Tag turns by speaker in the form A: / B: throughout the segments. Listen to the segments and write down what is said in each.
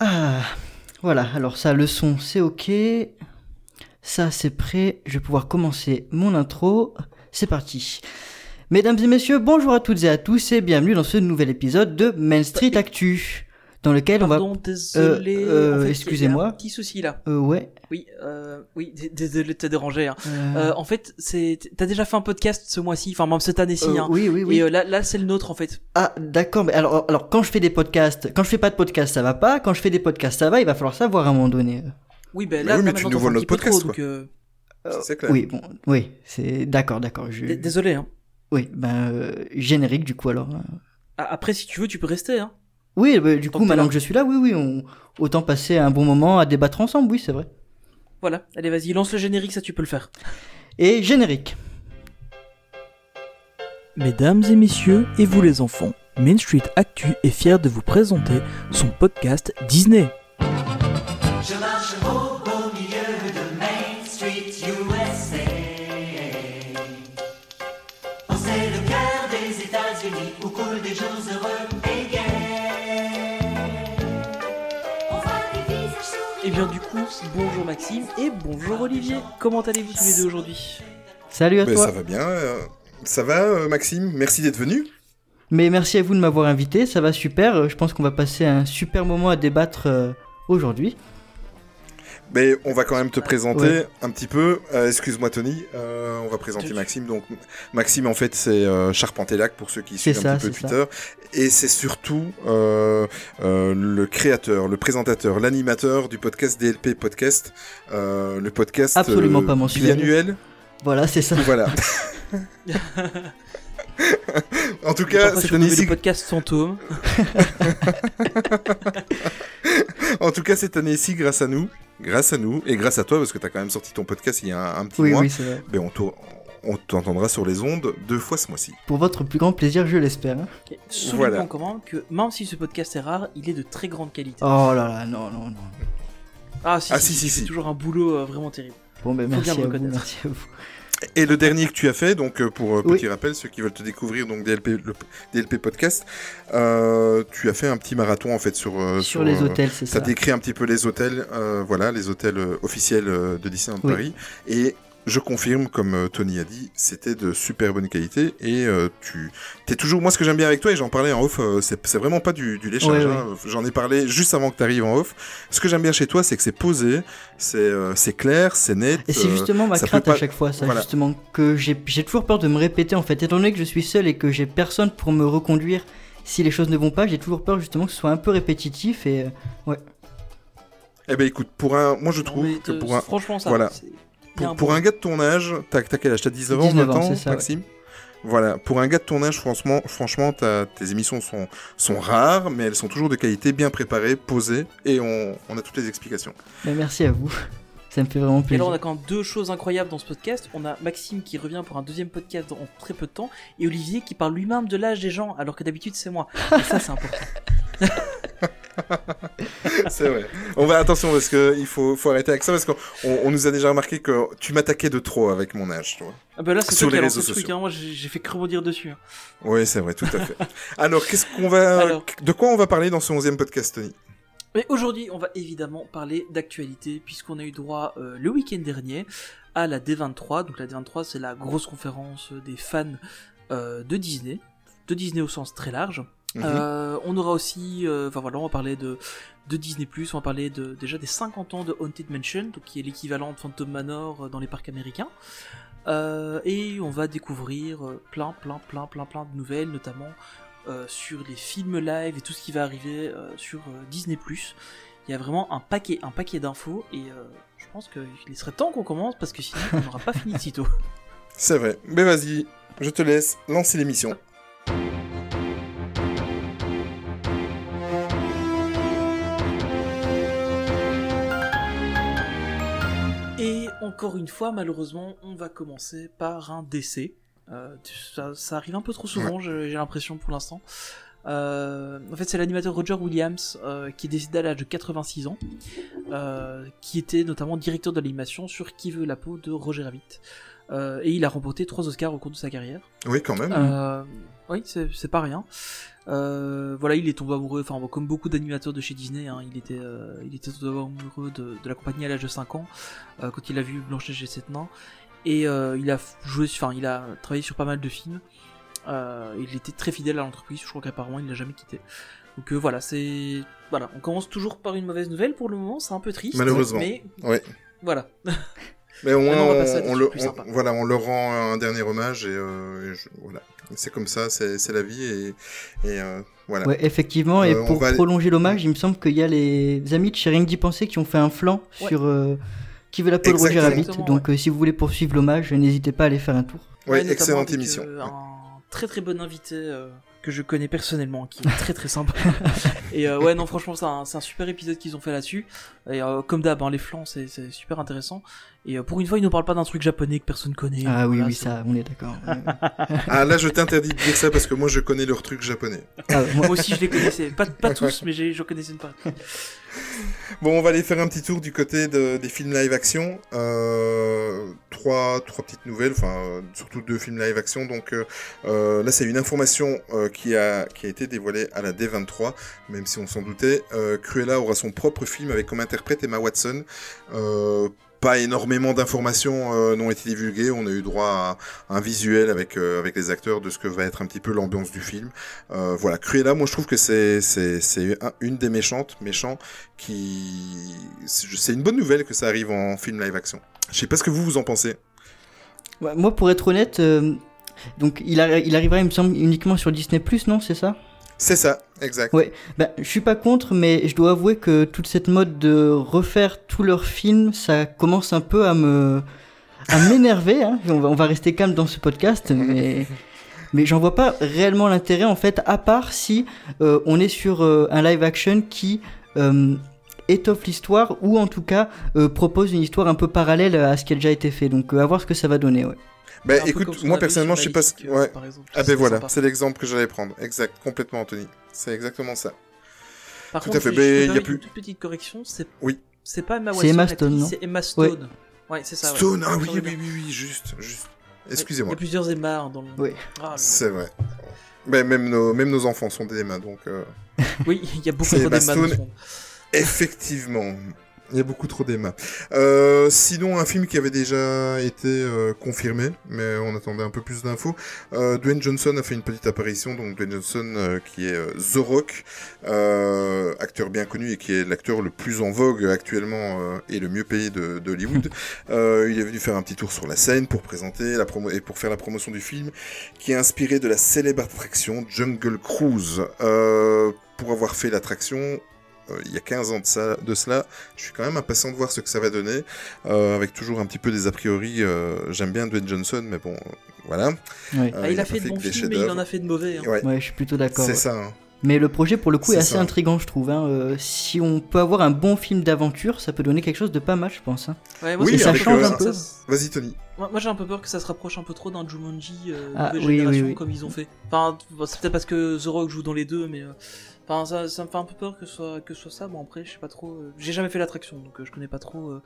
A: Ah, voilà, alors ça, le son, c'est ok. Ça, c'est prêt. Je vais pouvoir commencer mon intro. C'est parti. Mesdames et messieurs, bonjour à toutes et à tous et bienvenue dans ce nouvel épisode de Main Street Actu. Dans lequel
B: Pardon,
A: on va.
B: désolé.
A: euh,
B: en fait,
A: excusez-moi.
B: Un petit souci là.
A: Euh, ouais.
B: Oui, euh, oui, désolé de te déranger. Hein.
A: euh,
B: Euh, en fait, c'est, t'as déjà fait un podcast ce mois-ci, enfin même cette année-ci.
A: euh,
B: hein.
A: oui, oui, oui.
B: Et euh, là, là, c'est le nôtre en fait.
A: Ah, d'accord. Mais alors, alors, quand je fais des podcasts, quand je fais pas de podcast, ça va pas. Quand je fais des podcasts, ça va. Il va falloir savoir à un moment donné.
B: Oui, ben
C: Mais
B: là,
C: oui, mais tu nous voles notre podcast,
B: trop, donc, euh,
C: C'est clair.
A: Oui, bon, oui, c'est d'accord, d'accord. Je...
B: désolé. Hein.
A: Oui, ben euh, générique du coup alors.
B: Ah, Après, si tu veux, tu peux rester. Hein.
A: Oui, bah, du
B: Tant
A: coup,
B: que
A: maintenant
B: là.
A: que je suis là, oui, oui, on... autant passer un bon moment à débattre ensemble, oui, c'est vrai.
B: Voilà. Allez, vas-y, lance le générique, ça tu peux le faire.
A: Et générique.
D: Mesdames et messieurs, et vous les enfants, Main Street Actu est fier de vous présenter son podcast Disney.
E: Je
B: bonjour Maxime et bonjour Olivier. Comment allez-vous tous les deux aujourd'hui?
A: Salut à
C: Ben,
A: toi.
C: ça va bien. euh, Ça va, euh, Maxime? Merci d'être venu.
A: Mais merci à vous de m'avoir invité, ça va super. Je pense qu'on va passer un super moment à débattre euh, aujourd'hui.
C: Mais on va quand même te présenter
A: Ouais.
C: un petit peu. Euh, Excuse-moi, Tony. Euh, on va présenter. Maxime. Donc, Maxime, en fait, c'est euh, Charpentelac pour ceux qui suivent
A: ça,
C: un petit peu
A: ça.
C: Twitter. Et c'est surtout euh, le créateur, le présentateur, l'animateur du podcast DLP Podcast. Le podcast
A: Absolument pas mensuel.
C: biannuel.
A: Voilà, c'est ça.
C: Voilà. en tout cas, cette
B: surnommé
C: année
B: le podcast fantôme.
C: En tout cas, cette année-ci, grâce à nous, grâce à nous, et grâce à toi, parce que tu as quand même sorti ton podcast il y a un, un petit
A: Oui,
C: mois,
A: oui, c'est vrai.
C: ben on t'en- on t'entendra sur les ondes deux fois ce mois-ci.
A: Pour votre plus grand plaisir, je l'espère.
B: Soulignons
C: Voilà.
B: quand même que même si ce podcast est rare, il est de très grande qualité.
A: Oh là là, non, non, non.
B: Ah si,
C: Ah,
B: si,
C: si, si,
B: c'est
C: si.
B: toujours un boulot euh, vraiment terrible.
A: Bon, ben
B: Faut
A: merci
B: bien
A: à vous, merci à vous.
C: Et le dernier que tu as fait, donc euh, pour euh,
A: Oui.
C: petit rappel, ceux qui veulent te découvrir, donc DLP, le DLP Podcast, euh, tu as fait un petit marathon en fait sur...
A: Sur les
C: euh,
A: hôtels, c'est
C: Ça
A: ça.
C: décrit un petit peu les hôtels, euh, voilà, les hôtels officiels de Disneyland
A: Oui.
C: Paris. Et je confirme, comme euh, Tony a dit, c'était de super bonne qualité. Et euh, tu es toujours. Moi, ce que j'aime bien avec toi, et j'en parlais en off, euh, c'est vraiment pas du, du léchage.
A: Ouais,
C: hein. J'en ai parlé juste avant que tu arrives en off. Ce que j'aime bien chez toi, c'est que c'est posé, c'est euh, clair, c'est net.
A: Et c'est justement ma crainte
C: pas-
A: à chaque fois, ça,
C: voilà.
A: justement, que j'ai toujours peur de me répéter, en fait. Étant donné que je suis seul et que j'ai personne pour me reconduire si les choses ne vont pas, j'ai toujours peur, justement, que ce soit un peu répétitif et... euh,
C: Eh ben écoute, pour un, moi je
B: Non,
C: trouve
B: mais
C: que pour un,
B: Franchement, ça
C: voilà. Pour,
B: un
C: pour
B: bon-
C: un gars de ton âge, t'as quel âge? T'as 19 ans
A: 19 ans,
C: maintenant,
A: ouais.
C: Maxime? Voilà, pour un gars de ton âge, franchement, franchement tes émissions sont, sont rares, mais elles sont toujours de qualité, bien préparées, posées, et on, on a toutes les explications.
A: ben, merci à vous. Ça me fait vraiment
B: Et
A: plaisir.
B: alors on a quand même deux choses incroyables dans ce podcast. On a Maxime qui revient pour un deuxième podcast en très peu de temps et Olivier qui parle lui-même de l'âge des gens alors que d'habitude c'est moi. Et ça c'est important.
C: C'est vrai. On va attention parce que il faut, faut arrêter avec ça parce qu'on on nous a déjà remarqué que tu m'attaquais de trop avec mon âge, tu vois.
B: Ah bah là c'est
C: Sur les réseaux
B: le truc,
C: sociaux.
B: hein. moi j'ai fait que rebondir dessus. hein.
C: Oui, c'est vrai, tout à fait. Alors, qu'est-ce qu'on va,
B: Alors.
C: de quoi on va parler dans ce 11e podcast, Tony?
B: Mais aujourd'hui on va évidemment parler d'actualité puisqu'on a eu droit euh, le week-end dernier à la D23. Donc la D23 c'est la grosse conférence des fans euh, de Disney, de Disney au sens très large.
C: Mhm.
B: Euh, on aura aussi, euh, enfin voilà, on va parler de, de Disney+, on va parler de, déjà des 50 ans de Haunted Mansion, donc qui est l'équivalent de Phantom Manor euh, dans les parcs américains. Euh, et on va découvrir plein, plein, plein, plein, plein de nouvelles, notamment sur les films live et tout ce qui va arriver sur Disney+. Il y a vraiment un paquet, un paquet d'infos, et je pense qu'il serait temps qu'on commence, parce que sinon on n'aura pas fini de sitôt.
C: C'est vrai. Mais vas-y, je te laisse lancer l'émission.
B: Encore une fois, malheureusement, on va commencer par un décès. Euh, ça, ça arrive un peu trop souvent, j'ai l'impression pour l'instant. Euh, en fait, c'est l'animateur Roger Williams euh, qui est décédé à l'âge de 86 ans, qui était notamment directeur de l'animation sur Qui veut la peau de Roger Rabbit. Et il a remporté trois Oscars au cours de sa carrière.
C: Oui, quand même.
B: Oui, c'est c'est pas rien. Euh, voilà, il est tombé amoureux, enfin comme beaucoup d'animateurs de chez Disney, hein, il était, euh, il était tombé amoureux de, de la compagnie à l'âge de 5 ans euh, quand il a vu Blanche-Neige et les sept nains. Et euh, il a joué, enfin il a travaillé sur pas mal de films. Il était très fidèle à l'entreprise, je crois qu'apparemment il l'a jamais quitté. Donc voilà, c'est voilà, on commence toujours par une mauvaise nouvelle pour le moment, c'est un peu triste.
C: Malheureusement.
B: Mais voilà.
C: Mais au moins,
B: on va
C: on, on le, on- voilà, on leur rend un dernier hommage et, et je- voilà. C'est comme ça, c'est la vie et, et euh, voilà.
A: Ouais, effectivement, et
C: Euh,
A: pour prolonger l'hommage, il me semble qu'il y a les amis de chez Rien que d'y penser qui ont fait un flanc
B: Ouais.
A: sur euh, qui veut la peau de Roger. Rabbit. Donc euh, si vous voulez poursuivre l'hommage, n'hésitez pas à aller faire un tour.
C: Ouais,
B: notamment
C: excellente émission.
B: euh, un très très bon invité euh, que je connais personnellement, qui est très très sympa. et euh, ouais, non, franchement, c'est un, c'est un super épisode qu'ils ont fait là-dessus. Et euh, comme d'hab, hein, les flancs, c'est c'est super intéressant. Et euh, pour une fois, ils nous parlent pas d'un truc japonais que personne connaît.
A: Ah oui,
B: Voilà,
A: oui,
B: c'est-
A: ça, on est d'accord. Ouais, ouais.
C: Ah là, je t'interdis de dire ça parce que moi, je connais leurs trucs japonais.
A: Ah, moi-
B: Moi aussi, je les connaissais. Pas, pas tous, mais j'ai- je connaissais une partie.
C: Bon, on va aller faire un petit tour du côté de- des films live action. Euh, trois, trois petites nouvelles, enfin surtout deux films live action. Donc là, c'est une information euh, qui a qui a été dévoilée à la D23, même si on s'en doutait. Euh, Cruella aura son propre film avec comme interprète Emma Watson. Euh, pas énormément d'informations euh, n'ont été divulguées. On a eu droit à un visuel avec euh, avec les acteurs de ce que va être un petit peu l'ambiance du film. Euh, voilà, Cruella, moi je trouve que c'est c'est c'est un- une des méchantes, méchants qui c'est une bonne nouvelle que ça arrive en film live action. Je sais pas ce que vous vous en pensez.
A: Moi, pour être honnête, donc il, il arrivera, il me semble, uniquement sur Disney non C'est ça?
C: C'est ça, exact.
A: Ouais. Bah, je suis pas contre, mais je dois avouer que toute cette mode de refaire tous leurs films, ça commence un peu à me à m'énerver. Hein. On, va, on va rester calme dans ce podcast, mais mais j'en vois pas réellement l'intérêt en fait, à part si euh, on est sur euh, un live action qui euh, étoffe l'histoire ou en tout cas euh, propose une histoire un peu parallèle à ce qui a déjà été fait. Donc euh, à voir ce que ça va donner. Ouais.
C: Bah écoute, moi personnellement, je sais pas ce
B: euh,
C: ouais.
B: par exemple.
C: Ah ben voilà, c'est l'exemple que j'allais prendre. Exact, complètement Anthony. C'est exactement ça.
B: Par
C: Tout à
B: contre,
C: fait, mais
B: je me
C: il y a plus-
B: Une toute petite correction, c'est
C: Oui.
B: c'est pas Emma
A: C'est
B: Watson,
A: Emma
B: l'actrice,
A: Stone, non
B: C'est Emma Stone. Ouais, c'est ça. ouais.
C: Stone, ah oui, oui, oui, oui, juste, juste.
B: Il y
C: Excusez-moi.
B: a plusieurs Emma hein, dans le.
A: Oui.
B: Ah,
C: C'est vrai. Mais même nos, même nos enfants sont des Emma, donc euh,
B: oui, il y a beaucoup
C: C'est Emma
B: d'Emma dans
C: Stone. Effectivement, il y a beaucoup trop d'Emma. Euh, sinon, un film qui avait déjà été euh, confirmé, mais on attendait un peu plus d'infos. Euh, Dwayne Johnson a fait une petite apparition, donc Dwayne Johnson qui est The Rock, acteur bien connu et qui est l'acteur le plus en vogue actuellement et le mieux payé de, de Hollywood. Il est venu faire un petit tour sur la scène pour présenter la promo et pour faire la promotion du film, qui est inspiré de la célèbre attraction Jungle Cruise. Pour avoir fait l'attraction, euh, il y a 15 ans de, ça, de cela, je suis quand même impatient de voir ce que ça va donner, euh, avec toujours un petit peu des a priori. euh, J'aime bien Dwayne Johnson, mais bon, euh, voilà.
A: Ouais.
C: Euh,
B: Ah, il a
C: pas
B: fait de bons
C: des
B: films, mais il en a fait de mauvais. hein.
C: Ouais,
A: Ouais, je suis plutôt d'accord.
C: c'est
A: ouais.
C: ça. hein.
A: Mais le projet, pour le coup, est, assez
C: ça.
A: intrigant, je trouve. hein. Euh, si on peut avoir un bon film d'aventure, ça peut donner quelque chose de pas mal, je pense. hein.
B: Ouais, moi,
C: Oui,
A: ça change un peu.
C: Vas-y, Tony.
B: Moi, moi, j'ai un peu peur que ça se rapproche un peu trop d'un Jumanji euh,
A: Ah,
B: nouvelle
A: oui,
B: génération
A: oui, oui.
B: comme ils ont fait. Enfin, bon, c'est peut-être parce que The Rock joue dans les deux, mais euh, enfin, ça, ça me fait un peu peur que ce soit que ce soit ça. Bon après, je sais pas trop. euh, J'ai jamais fait l'attraction, donc euh, je connais pas trop. euh,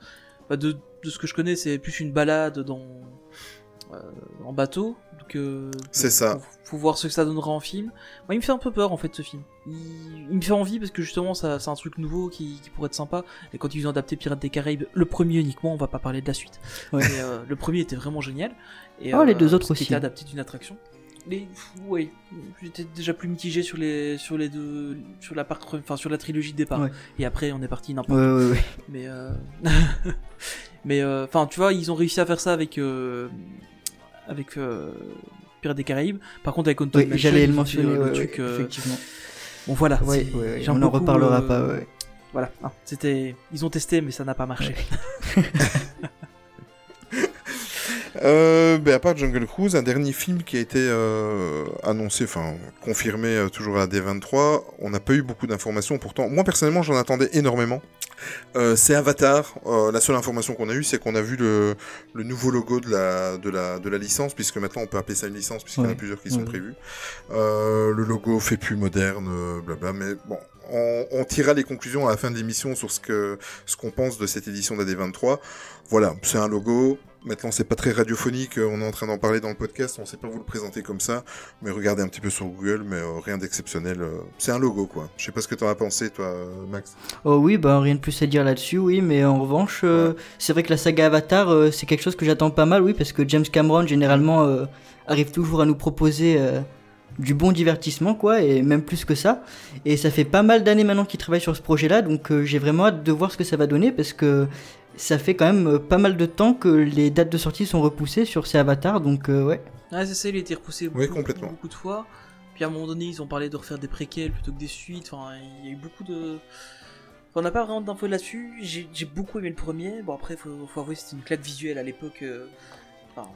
B: bah, de, de ce que je connais, c'est plus une balade dans euh, en bateau. Donc euh,
C: C'est ça.
B: Faut, faut voir ce que ça donnera en film. Moi, il me fait un peu peur en fait ce film. Il, il me fait envie parce que justement, ça, c'est un truc nouveau qui, qui pourrait être sympa. Et quand ils ont adapté Pirates des Caraïbes, le premier uniquement, on va pas parler de la suite.
A: Ouais.
B: Mais, euh, le premier était vraiment génial. Et,
A: Oh, les deux autres
B: c'était
A: aussi.
B: adapté d'une attraction. Les, oui, j'étais déjà plus mitigé sur les, sur les deux, sur la part, enfin sur la trilogie de départ.
A: Ouais.
B: Et après, on est parti n'importe
A: Ouais, ouais, ouais.
B: mais euh... mais euh, enfin tu vois ils ont réussi à faire ça avec euh... avec euh... Pirates des Caraïbes par contre avec Haunted
A: Oui, j'allais le mentionner,
B: euh, le truc, euh,
A: effectivement.
B: bon voilà
A: on n'en reparlera pas. Ouais.
B: voilà hein, c'était ils ont testé mais ça n'a pas marché
C: Euh, ben, à part Jungle Cruise, un dernier film qui a été euh, annoncé, enfin confirmé euh, toujours à la D23. On n'a pas eu beaucoup d'informations. Pourtant, moi personnellement, j'en attendais énormément. Euh, c'est Avatar. La seule information qu'on a eue, c'est qu'on a vu le, le nouveau logo de la, de, la, de la licence, puisque maintenant on peut appeler ça une licence, puisqu'il y en a plusieurs qui sont prévus. Le logo fait plus moderne, blabla. Mais bon, on, on tirera les conclusions à la fin de l'émission sur ce que ce qu'on pense de cette édition de la D23. Voilà, c'est un logo. Maintenant, c'est pas très radiophonique, euh, on est en train d'en parler dans le podcast, on sait pas vous le présenter comme ça, mais regardez un petit peu sur Google, mais euh, rien d'exceptionnel. euh, c'est un logo, quoi. Je sais pas ce que t'en as pensé, toi, Max.
A: Oh oui, bah rien de plus à dire là-dessus, oui, mais en revanche, euh, c'est vrai que la saga Avatar, c'est quelque chose que j'attends pas mal, oui, parce que James Cameron, généralement, arrive toujours à nous proposer du bon divertissement, quoi, et même plus que ça. Et ça fait pas mal d'années maintenant qu'il travaille sur ce projet-là, donc euh, j'ai vraiment hâte de voir ce que ça va donner, parce que ça fait quand même euh, pas mal de temps que les dates de sortie sont repoussées sur ces avatars, donc euh, ouais.
B: Ouais, c'est ça, il a été repoussé
C: Oui,
B: beaucoup,
C: complètement.
B: beaucoup de fois. Puis à un moment donné, ils ont parlé de refaire des préquels plutôt que des suites. Enfin, il y a eu beaucoup de. Enfin, on n'a pas vraiment d'infos là-dessus. J'ai j'ai beaucoup aimé le premier. Bon, après, faut, faut avouer, c'était une claque visuelle à l'époque. euh, Enfin,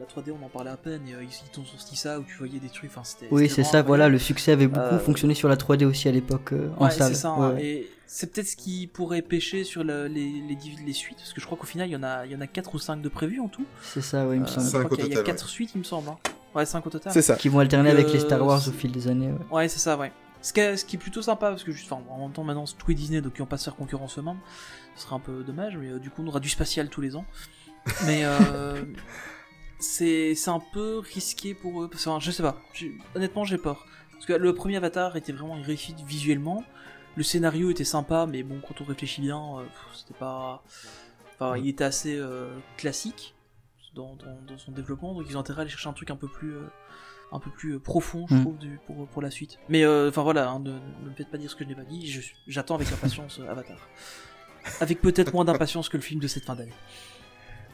B: la 3D, on en parlait à peine. Et, euh, t'ont sorti ça où tu voyais des trucs. Enfin, c'était.
A: Oui, c'est ça, voilà, le succès avait beaucoup
B: Euh,
A: fonctionné sur la 3D aussi à l'époque euh, en
B: Ouais,
A: salle.
B: c'est ça.
A: Ouais,
B: hein. Et c'est peut-être ce qui pourrait pêcher sur le- les, les, les suites. Parce que je crois qu'au final, il y en a, il y en a 4 ou 5 de prévus en tout.
A: C'est ça, ouais, il me
B: Euh,
A: semble.
B: je
C: Cinq
B: crois
C: au
B: qu'il y a- il y a
C: total,
B: 4 suites, il me semble. hein. Ouais, 5 au total.
C: C'est ça.
A: Qui vont alterner avec les Star Wars au fil des années. ouais.
B: Ouais, c'est ça, ouais. Ce qui, est, ce qui est plutôt sympa, parce que juste, enfin, en même temps, maintenant, c'est tout est Disney, donc ils vont pas se faire concurrence eux-mêmes. Ce serait un peu dommage, mais euh, du coup, on aura du spatial tous les ans. Mais euh, c'est un peu risqué pour eux. Parce que, enfin, je sais pas. Honnêtement, j'ai peur. Parce que le premier Avatar était vraiment une réussite visuellement. Le scénario était sympa, mais bon, quand on réfléchit bien, euh, c'était pas. Enfin, il était assez euh, classique dans, dans, dans son développement, donc ils ont intérêt à aller chercher un truc un peu plus. euh, un peu plus profond, je
A: Mm.
B: trouve, du- pour, pour la suite. Mais enfin voilà, hein, ne, ne me faites pas dire ce que je n'ai pas dit, j'attends avec impatience Avatar. Avec peut-être moins d'impatience que le film de cette fin d'année.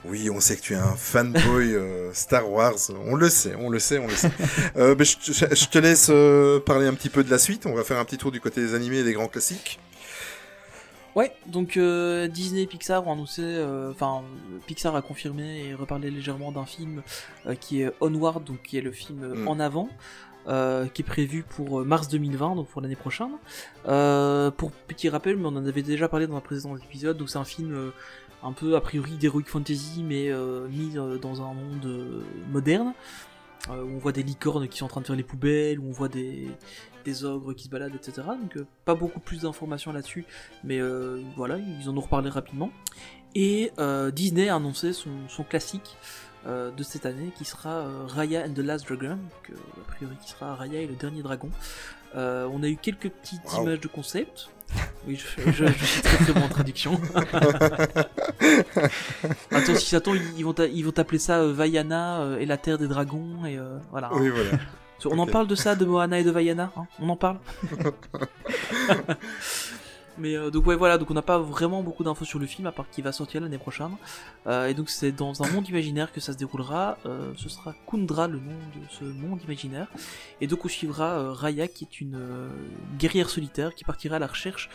C: Oui, on sait que tu es un fanboy euh, Star Wars. On le sait, on le sait, on le sait. Euh, ben, je, te- je te laisse euh, parler un petit peu de la suite. On va faire un petit tour du côté des animés et des grands classiques.
B: Ouais, donc euh, Disney et Pixar ont annoncé, euh, enfin Pixar a confirmé et reparlé légèrement d'un film euh, qui est Onward, donc qui est le film
C: Mm.
B: en avant, euh, qui est prévu pour mars 2020, donc pour l'année prochaine. Euh, pour petit rappel, mais on en avait déjà parlé dans un précédent épisode, donc c'est un film euh, un peu a priori d'heroic fantasy, mais euh, mis euh, dans un monde euh, moderne. où on voit des licornes qui sont en train de faire les poubelles, où on voit des, ogres qui se baladent, etc. Donc pas beaucoup plus d'informations là-dessus, mais voilà, ils en ont reparlé rapidement. Et Disney a annoncé son, classique de cette année, qui sera Raya and the Last Dragon, donc, a priori qui sera Raya et le dernier dragon. Euh, on a eu quelques petites
C: Wow.
B: images de concept. Oui, je, je- je suis très très bon en traduction. Attends, si ça tombe, ils vont ils vont t'appeler ça euh, Vaiana euh, et la terre des dragons, et euh, voilà.
C: Oui, voilà.
B: On en parle de ça, de Moana et de Vaiana hein? On en parle? Mais euh, donc ouais voilà, donc on n'a pas vraiment beaucoup d'infos sur le film à part qu'il va sortir l'année prochaine. Euh, et donc c'est dans un monde imaginaire que ça se déroulera. Euh, ce sera Kundra le nom de ce monde imaginaire. Et donc on suivra euh, Raya qui est une guerrière solitaire qui partira à la recherche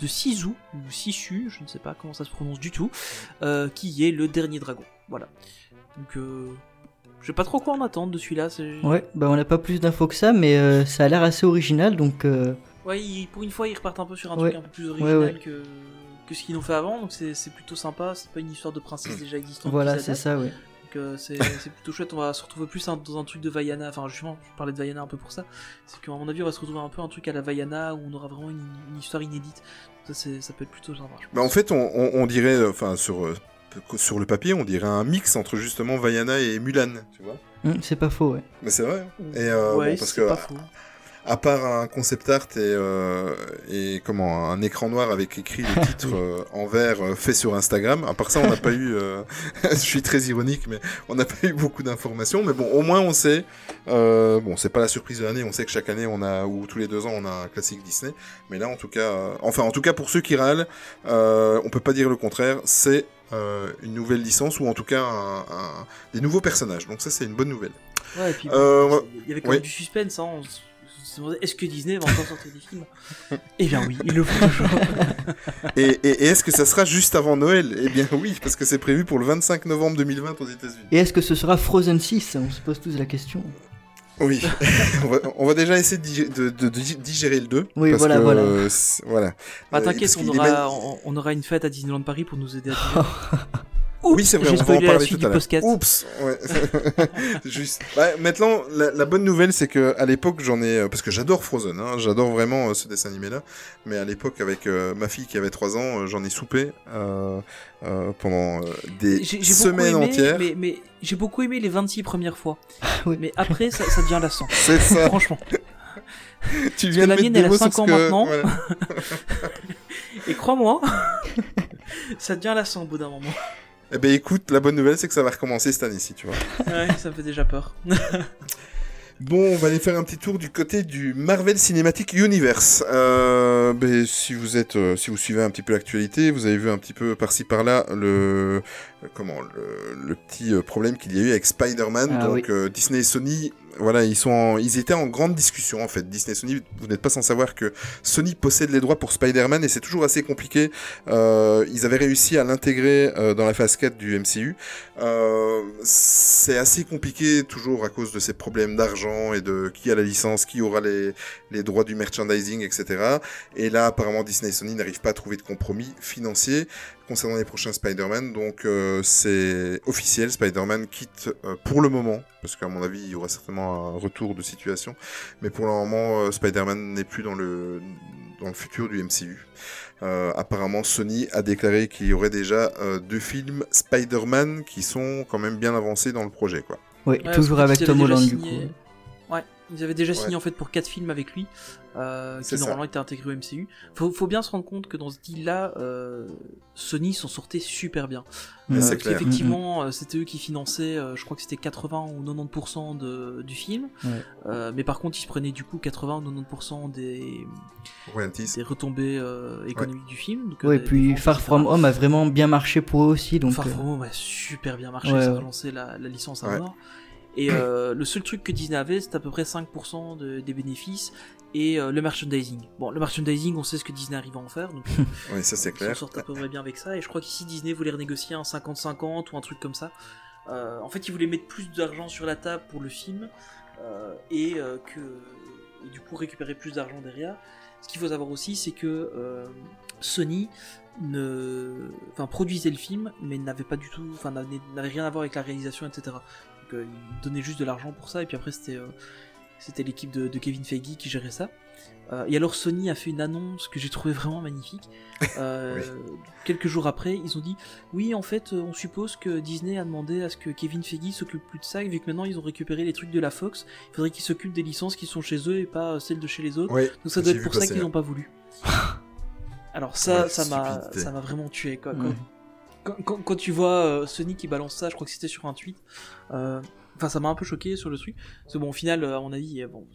B: de Sisu ou Sisu, je ne sais pas comment ça se prononce du tout, qui est le dernier dragon. Voilà. Donc je sais pas trop quoi en attendre de celui-là.
A: Ouais, bah on n'a pas plus d'infos que ça, mais ça a l'air assez original, donc
B: Ouais, pour une fois, ils repartent un peu sur un
A: Ouais.
B: truc un peu plus original
A: Ouais, ouais.
B: Que, que ce qu'ils ont fait avant, donc c'est plutôt sympa. C'est pas une histoire de princesse déjà existante.
A: voilà, c'est ça, ouais.
B: Donc euh, c'est plutôt chouette. On va se retrouver plus dans un truc de Vaiana. Enfin, justement, je parlais de Vaiana un peu pour ça. C'est qu'à mon avis, on va se retrouver un peu un truc à la Vaiana où on aura vraiment une, une histoire inédite. Ça, ça peut être plutôt sympa.
C: Bah, en fait, on, on- on dirait, enfin, sur, euh, sur le papier, on dirait un mix entre justement Vaiana et Mulan, tu vois.
A: Hum, c'est pas faux, ouais.
C: Mais c'est vrai. hein. Et euh,
B: ouais,
C: bon, parce
B: c'est
C: que
B: pas faux.
C: À part un concept art et, euh, et comment un écran noir avec écrit le titre euh, en vert euh, fait sur Instagram, à part ça, on n'a pas eu. euh, je suis très ironique, mais on n'a pas eu beaucoup d'informations. Mais bon, au moins on sait. Euh, bon, c'est pas la surprise de l'année. On sait que chaque année, on a ou tous les deux ans, on a un classique Disney. Mais là, en tout cas, euh, enfin, en tout cas pour ceux qui râlent, euh, on peut pas dire le contraire. C'est euh, une nouvelle licence ou en tout cas un- un- des nouveaux personnages. Donc ça, c'est une bonne nouvelle.
B: Ouais, et puis
C: Euh,
B: bon, il y avait quand même du suspense. Hein. On se on se est-ce que Disney va encore sortir des films? Eh bien oui, ils le font toujours.
C: Et, et- et est-ce que ça sera juste avant Noël? Eh bien oui, parce que c'est prévu pour le 25 novembre 2020 aux États-Unis.
A: Et est-ce que ce sera Frozen 6 On se pose tous la question.
C: Oui, on, va, on va déjà essayer de, digé- de- de- de digérer le 2.
A: Oui,
C: parce
A: voilà,
C: que,
A: voilà.
C: euh, voilà.
B: Bah
C: Euh,
B: t'inquiète, on aura,
C: même-
B: on, on aura une fête à Disneyland Paris pour nous aider à digérer. Oups,
C: oui, c'est vrai, on va en parler tout à l'heure. Oups, ouais. Juste. Ouais, maintenant, la, la bonne nouvelle, c'est que à l'époque, j'en ai, euh, parce que j'adore Frozen, hein, j'adore vraiment euh, ce dessin animé-là, mais à l'époque, avec euh, ma fille qui avait 3 ans, euh, j'en ai soupé euh, euh, pendant euh, des semaines
B: aimé,
C: entières.
B: mais, mais j'ai beaucoup aimé les 26 premières fois.
A: Oui.
B: Mais après, ça, ça devient lassant.
C: C'est ça.
B: Franchement.
C: tu
B: que
C: viens de
B: la
C: mettre
B: mienne, elle a
C: mots sur
B: 5
C: ce
B: ans
C: que-
B: maintenant.
C: voilà.
B: Et crois-moi, ça devient lassant au bout d'un moment.
C: Eh ben écoute, la bonne nouvelle, c'est que ça va recommencer cette année-ci, tu vois.
B: Ouais, ça me fait déjà peur.
C: Bon, on va aller faire un petit tour du côté du Marvel Cinematic Universe. Euh, ben, si vous êtes, euh, si vous suivez un petit peu l'actualité, vous avez vu un petit peu par-ci par-là le, euh, comment, le, le petit euh, problème qu'il y a eu avec Spider-Man.
A: Ah
C: Donc
A: oui.
C: euh, Disney et Sony, voilà, ils sont, ils étaient en grande discussion en fait. Disney Sony, vous n'êtes pas sans savoir que Sony possède les droits pour Spider-Man et c'est toujours assez compliqué. Euh, ils avaient réussi à l'intégrer euh, dans la phase 4 du MCU. Euh, c'est assez compliqué toujours à cause de ces problèmes d'argent et de qui a la licence, qui aura les, les droits du merchandising, etc. Et là, apparemment, Disney Sony n'arrivent pas à trouver de compromis financier concernant les prochains Spider-Man. Donc, euh, c'est officiel, Spider-Man quitte euh, pour le moment, parce qu'à mon avis, il y aura certainement un retour de situation. Mais pour le moment, euh, Spider-Man n'est plus dans le, dans le futur du MCU. Euh, apparemment, Sony a déclaré qu'il y aurait déjà euh, deux films Spider-Man qui sont quand même bien avancés dans le projet, quoi.
A: Oui,
B: Ouais,
A: toujours avec Tom Holland, du coup.
B: Ouais, ils avaient déjà signé en fait pour 4 films avec lui, euh, qui
C: ça.
B: normalement étaient intégrés au MCU. Faut, faut bien se rendre compte que dans ce deal-là, euh, Sony s'en sortait super bien.
C: C'est
B: Parce
C: clair.
B: qu'effectivement, euh, c'était eux qui finançaient, euh, je crois que c'était 80 ou 90% de, du film.
A: Ouais.
B: Euh, mais par contre, ils se prenaient du coup 80 ou 90% des,
C: Royalties.
B: des retombées euh, économiques du film. donc, euh,
A: Ouais,
B: des-
A: puis
B: ventes,
A: Far
B: etc.
A: From Home a vraiment bien marché pour eux aussi, donc.
B: Far
A: euh,
B: From Home a super bien marché,
A: Ouais,
B: ça a
A: ouais.
B: relancé la, la licence à
C: Ouais.
B: mort. Et euh, le seul truc que Disney avait, c'était à peu près 5% de- des bénéfices et euh, le merchandising. Bon, le merchandising, on sait ce que Disney arrive à en faire, donc
C: Oui, ça c'est
B: ils
C: clair.
B: sortent à peu près bien avec ça. Et je crois qu'ici, Disney voulait renégocier un 50-50 ou un truc comme ça. Euh, en fait, ils voulaient mettre plus d'argent sur la table pour le film euh, et euh, que et du coup récupérer plus d'argent derrière. Ce qu'il faut savoir aussi, c'est que euh, Sony ne, enfin, produisait le film, mais n'avait pas du tout, enfin, n'avait rien à voir avec la réalisation, etc. Donc, euh, il donnait juste de l'argent pour ça, et puis après, c'était, euh, c'était l'équipe de, de Kevin Feige qui gérait ça. Euh, et alors, Sony a fait une annonce que j'ai trouvé vraiment magnifique. Euh, Quelques jours après, ils ont dit oui, en fait, on suppose que Disney a demandé à ce que Kevin Feige s'occupe plus de ça, vu que maintenant ils ont récupéré les trucs de la Fox. Il faudrait qu'ils s'occupent des licences qui sont chez eux et pas celles de chez les autres.
C: Oui,
B: Donc ça doit être pour ça qu'ils n'ont pas voulu. Alors ça,
C: Ouais,
B: ça m'a, ça m'a vraiment tué. Quoi. Quand, tu vois euh, Sony qui balance ça, je crois que c'était sur un tweet. euh, Enfin, ça m'a un peu choqué sur le truc. Parce que bon, au final, euh, à mon avis, bon,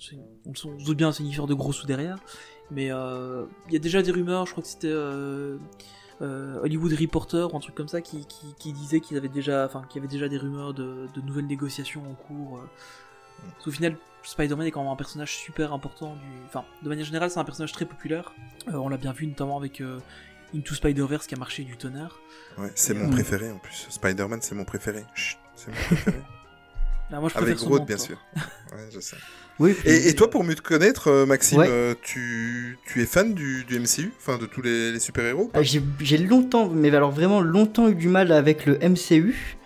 B: on, se- bien, c'est une histoire de gros sous derrière. Mais il y a déjà des rumeurs, je crois que c'était Hollywood Reporter ou un truc comme ça qui, disait qu'il avait déjà, enfin, qu'il y avait déjà des rumeurs de, nouvelles négociations en cours. qu'au final, Spider-Man est quand même un personnage super important. Enfin, de manière générale, c'est un personnage très populaire. On l'a bien vu notamment avec Into Spider-Verse qui a marché du tonnerre.
C: Ouais, c'est mon
A: Mm.
C: préféré en plus. Spider-Man, c'est mon préféré. C'est mon préféré.
B: Là, moi, je
C: Avec Groot, bien sûr. Ouais, je sais.
A: Oui, puis-
C: Et, et toi, pour mieux te connaître, euh, Maxime,
A: Ouais.
C: euh, tu, tu es fan du, du MCU Enfin, de tous les, les super-héros
A: Ah, J'ai longtemps, mais alors vraiment longtemps eu du mal avec le MCU.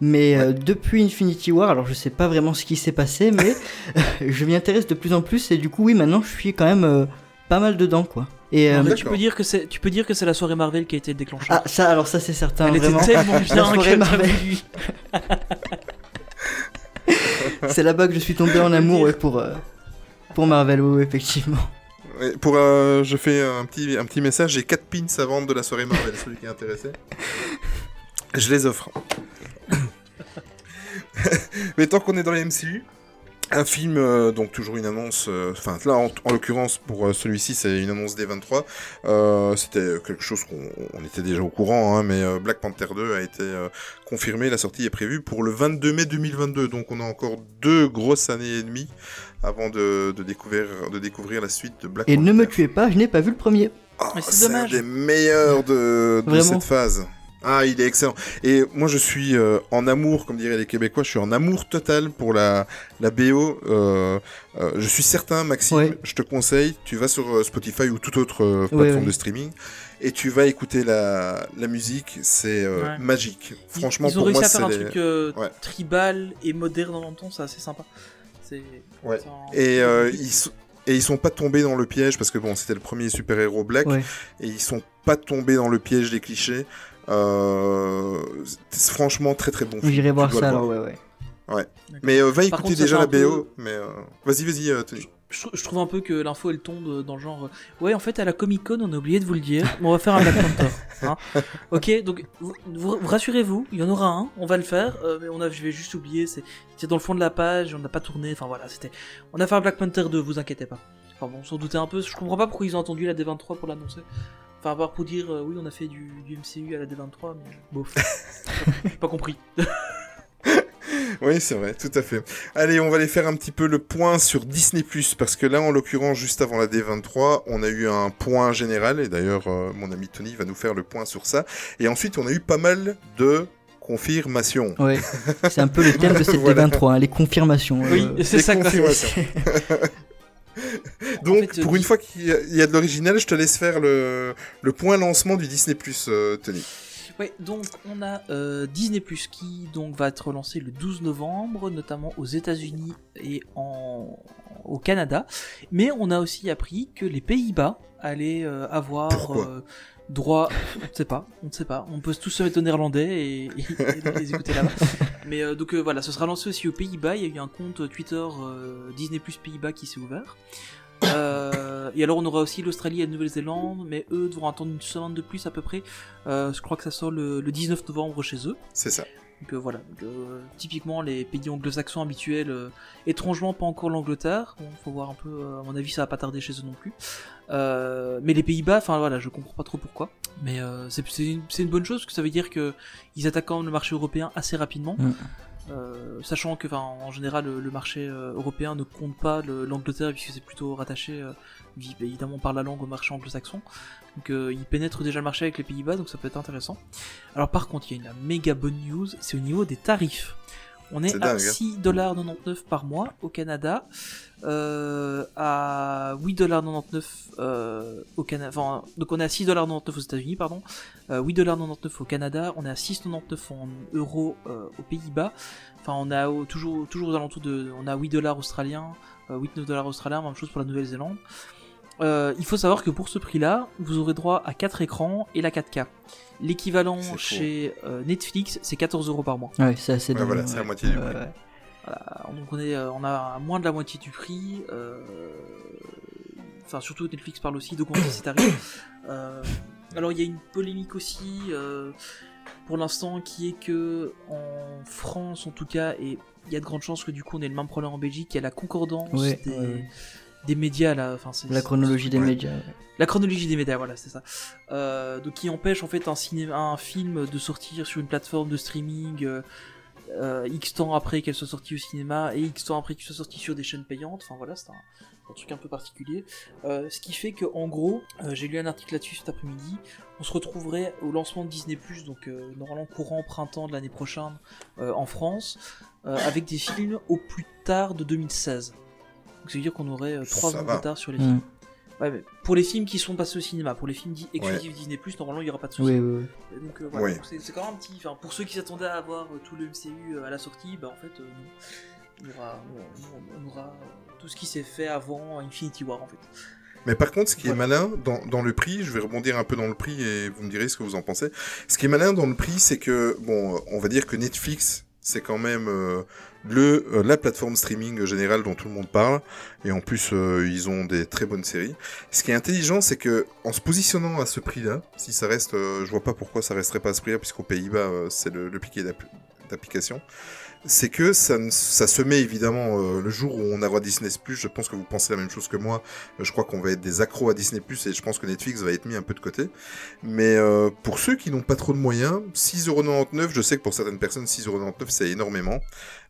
A: Mais euh, depuis Infinity War, alors je sais pas vraiment ce qui s'est passé, mais je m'y intéresse de plus en plus et du coup oui maintenant je suis quand même euh, pas mal dedans quoi. Et euh,
B: tu peux dire que c'est, tu peux dire que c'est la soirée Marvel qui a été déclenchée.
A: ah ça alors ça c'est certain
B: Elle
A: vraiment.
B: était tellement bien
A: soirée
B: que t'as
A: Marvel. C'est là-bas que je suis tombé en amour ouais, pour euh, pour Marvel oui, effectivement.
C: Ouais, Pour, euh, je fais un petit, un petit message. J'ai 4 pins à vendre de la soirée Marvel, celui qui est intéressé. Je les offre. Mais tant qu'on est dans les MCU, un film, euh, donc toujours une annonce, euh, enfin là en, en l'occurrence pour euh, celui-ci c'est une annonce des 23, euh, c'était quelque chose qu'on on était déjà au courant, hein, mais euh, Black Panther 2 a été euh, confirmé, la sortie est prévue pour le 22 mai 2022, donc on a encore deux grosses années et demie avant de, de découvrir, de découvrir la suite de Black
A: Et
C: Panther.
A: ne me tuez pas, je n'ai pas vu le premier.
C: Oh,
B: Mais c'est
C: un des meilleurs de, cette phase. Ah, il est excellent. Et moi, je suis euh, en amour, comme diraient les Québécois, je suis en amour total pour la, la BO. Euh, euh, je suis certain, Maxime,
A: Ouais.
C: je te conseille, tu vas sur Spotify ou toute autre euh,
A: Ouais,
C: plateforme
A: ouais.
C: de streaming et tu vas écouter la, la musique. C'est euh,
B: Ouais.
C: magique.
B: Ils-
C: Franchement,
B: ils ont
C: pour
B: réussi
C: moi,
B: à faire un
C: les-
B: truc euh,
C: Ouais.
B: tribal et moderne en même temps, c'est assez sympa. C'est.
C: Et, euh, ils sont... et ils sont pas tombés dans le piège parce que bon, c'était le premier super-héros black
A: Ouais.
C: et ils sont pas tombés dans le piège des clichés. Euh, c'est franchement très très bon.
A: J'irai voir ça alors,
C: voir.
A: ouais, ouais.
C: Mais euh, va
B: Par
C: écouter
B: contre,
C: déjà la BO.
B: peu-
C: Mais euh, vas-y, vas-y, euh, Tony.
B: Je, trou- je trouve un peu que l'info elle tombe dans le genre euh, ouais en fait à la Comic Con on a oublié de vous le dire mais on va faire un Black Panther hein. ok donc vous, vous- vous rassurez-vous il y en aura un on va le faire euh, mais on a je vais juste oublier c'est c'est dans le fond de la page on n'a pas tourné enfin voilà c'était on a fait un Black Panther 2 vous inquiétez pas enfin bon on s'en doutait un peu je comprends pas pourquoi ils ont attendu la D23 pour l'annoncer enfin à part pour dire euh, oui on a fait du, du MCU à la D23 mais bof j'ai pas compris
C: Oui, c'est vrai, tout à fait. Allez, on va aller faire un petit peu le point sur Disney+, parce que là, en l'occurrence, juste avant la D23, on a eu un point général, et d'ailleurs, euh, mon ami Tony va nous faire le point sur ça. Et ensuite, on a eu pas mal de confirmations.
A: Ouais. C'est un peu le thème de cette
C: Voilà.
A: D23, hein, les confirmations.
B: oui
A: euh,
B: c'est ça
C: confirmations. Donc,
B: fait, euh,
C: pour une fois qu'il y, a- de l'original, je te laisse faire le, le point lancement du Disney+, euh, Tony.
B: Ouais, donc on a euh, Disney Plus qui donc va être lancé le 12 novembre, notamment aux États-Unis et en au Canada. Mais on a aussi appris que les Pays-Bas allaient euh, avoir droit. On ne sait pas, on ne sait pas. On peut tous se mettre au néerlandais et, et- et les écouter là-bas. Mais euh, donc euh, voilà, ce sera lancé aussi aux Pays-Bas. Il y a eu un compte Twitter euh, Disney Plus Pays-Bas qui s'est ouvert. Et alors on aura aussi l'Australie et la Nouvelle-Zélande, mais eux devront attendre une semaine de plus à peu près. Je crois que ça sort le, le 19 novembre chez eux.
C: C'est ça.
B: Donc voilà, Donc, typiquement les pays anglo-saxons habituels, étrangement pas encore l'Angleterre. Bon, faut voir un peu, à mon avis ça va pas tarder chez eux non plus. Euh, mais les Pays-Bas, enfin voilà, je comprends pas trop pourquoi. Mais euh, c'est une, bonne chose, parce que ça veut dire que ils attaquent quand même le marché européen assez rapidement.
A: Mm.
B: Euh, sachant que, en général, le, le marché européen ne compte pas le- l'Angleterre puisque c'est plutôt rattaché, vi- évidemment, par la langue au marché anglo-saxon. Donc, ils pénètrent déjà le marché avec les Pays-Bas, donc ça peut être intéressant. Alors, par contre, il y a une méga bonne news, c'est au niveau des tarifs. On est,
C: C'est
B: à
C: dingue, hein.
B: 6,99$ par mois au Canada, euh, à 8,99$ euh, au Canada. Enfin, donc on est à 6,99$ aux États-Unis, pardon, euh, 8,99$ au Canada, on est à 6,99$ en euros euh, aux Pays-Bas. Enfin, on a au- toujours, toujours aux alentours de. On a 8$ australiens, euh, 8-9$ australiens, même chose pour la Nouvelle-Zélande. Euh, il faut savoir que pour ce prix-là, vous aurez droit à 4 écrans et la 4K. L'équivalent chez euh, Netflix, c'est 14 euros par mois.
A: Ouais, c'est assez
C: Ouais, voilà, c'est la moitié du prix.
B: Voilà, donc on est, euh, on a moins de la moitié du prix. euh, Enfin, surtout Netflix parle aussi d'augmenter ses tarifs. Euh, alors il y a une polémique aussi euh, pour l'instant qui est que en France en tout cas et il y a de grandes chances que du coup on ait le même problème en Belgique. Il y a la concordance
A: Ouais,
B: des,
A: ouais.
B: Des médias là. Enfin, c'est-
A: La chronologie des médias. ouais.
B: la chronologie des médias, voilà, c'est ça. Euh, donc qui empêche en fait un, cinéma, un film de sortir sur une plateforme de streaming euh, euh, X temps après qu'elle soit sortie au cinéma et X temps après qu'elle soit sortie sur des chaînes payantes. Enfin voilà, c'est un, un truc un peu particulier. Euh, ce qui fait que en gros, euh, j'ai lu un article là-dessus cet après-midi. On se retrouverait au lancement de Disney donc euh, normalement courant printemps de l'année prochaine euh, en France, euh, avec des films au plus tard de 2016. Donc ça veut dire qu'on aurait euh, trois
C: Ça
B: ans de retard sur les
A: Mm.
B: films. Ouais, mais pour les films qui sont passés au cinéma, pour les films dits exclusifs Disney+, normalement il n'y aura pas de souci.
A: Oui, oui, oui.
B: Et Donc euh, voilà,
C: Ouais.
B: C'est quand même un petit. Enfin, pour ceux qui s'attendaient à avoir euh, tout le MCU euh, à la sortie, bah en fait, euh. On aura, on, on aura euh, tout ce qui s'est fait avant Infinity War en fait.
C: Mais par contre, ce qui est malin dans, dans le prix, je vais rebondir un peu dans le prix et vous me direz ce que vous en pensez. Ce qui est malin dans le prix, c'est que, bon, euh, on va dire que Netflix, c'est quand même euh, le euh, la plateforme streaming générale dont tout le monde parle. Et en plus, euh, ils ont des très bonnes séries. Ce qui est intelligent, c'est que en se positionnant à ce prix-là, si ça reste, euh, je vois pas pourquoi ça resterait pas à ce prix-là, puisqu'aux Pays-Bas, euh, c'est le, le piquet d'app- d'application. C'est que ça, ça se met évidemment euh, le jour où on aura Disney+. Je pense que vous pensez la même chose que moi. Euh, Je crois qu'on va être des accros à Disney+, et je pense que Netflix va être mis un peu de côté. Mais euh, pour ceux qui n'ont pas trop de moyens, 6,99€, je sais que pour certaines personnes, 6,99€ c'est énormément.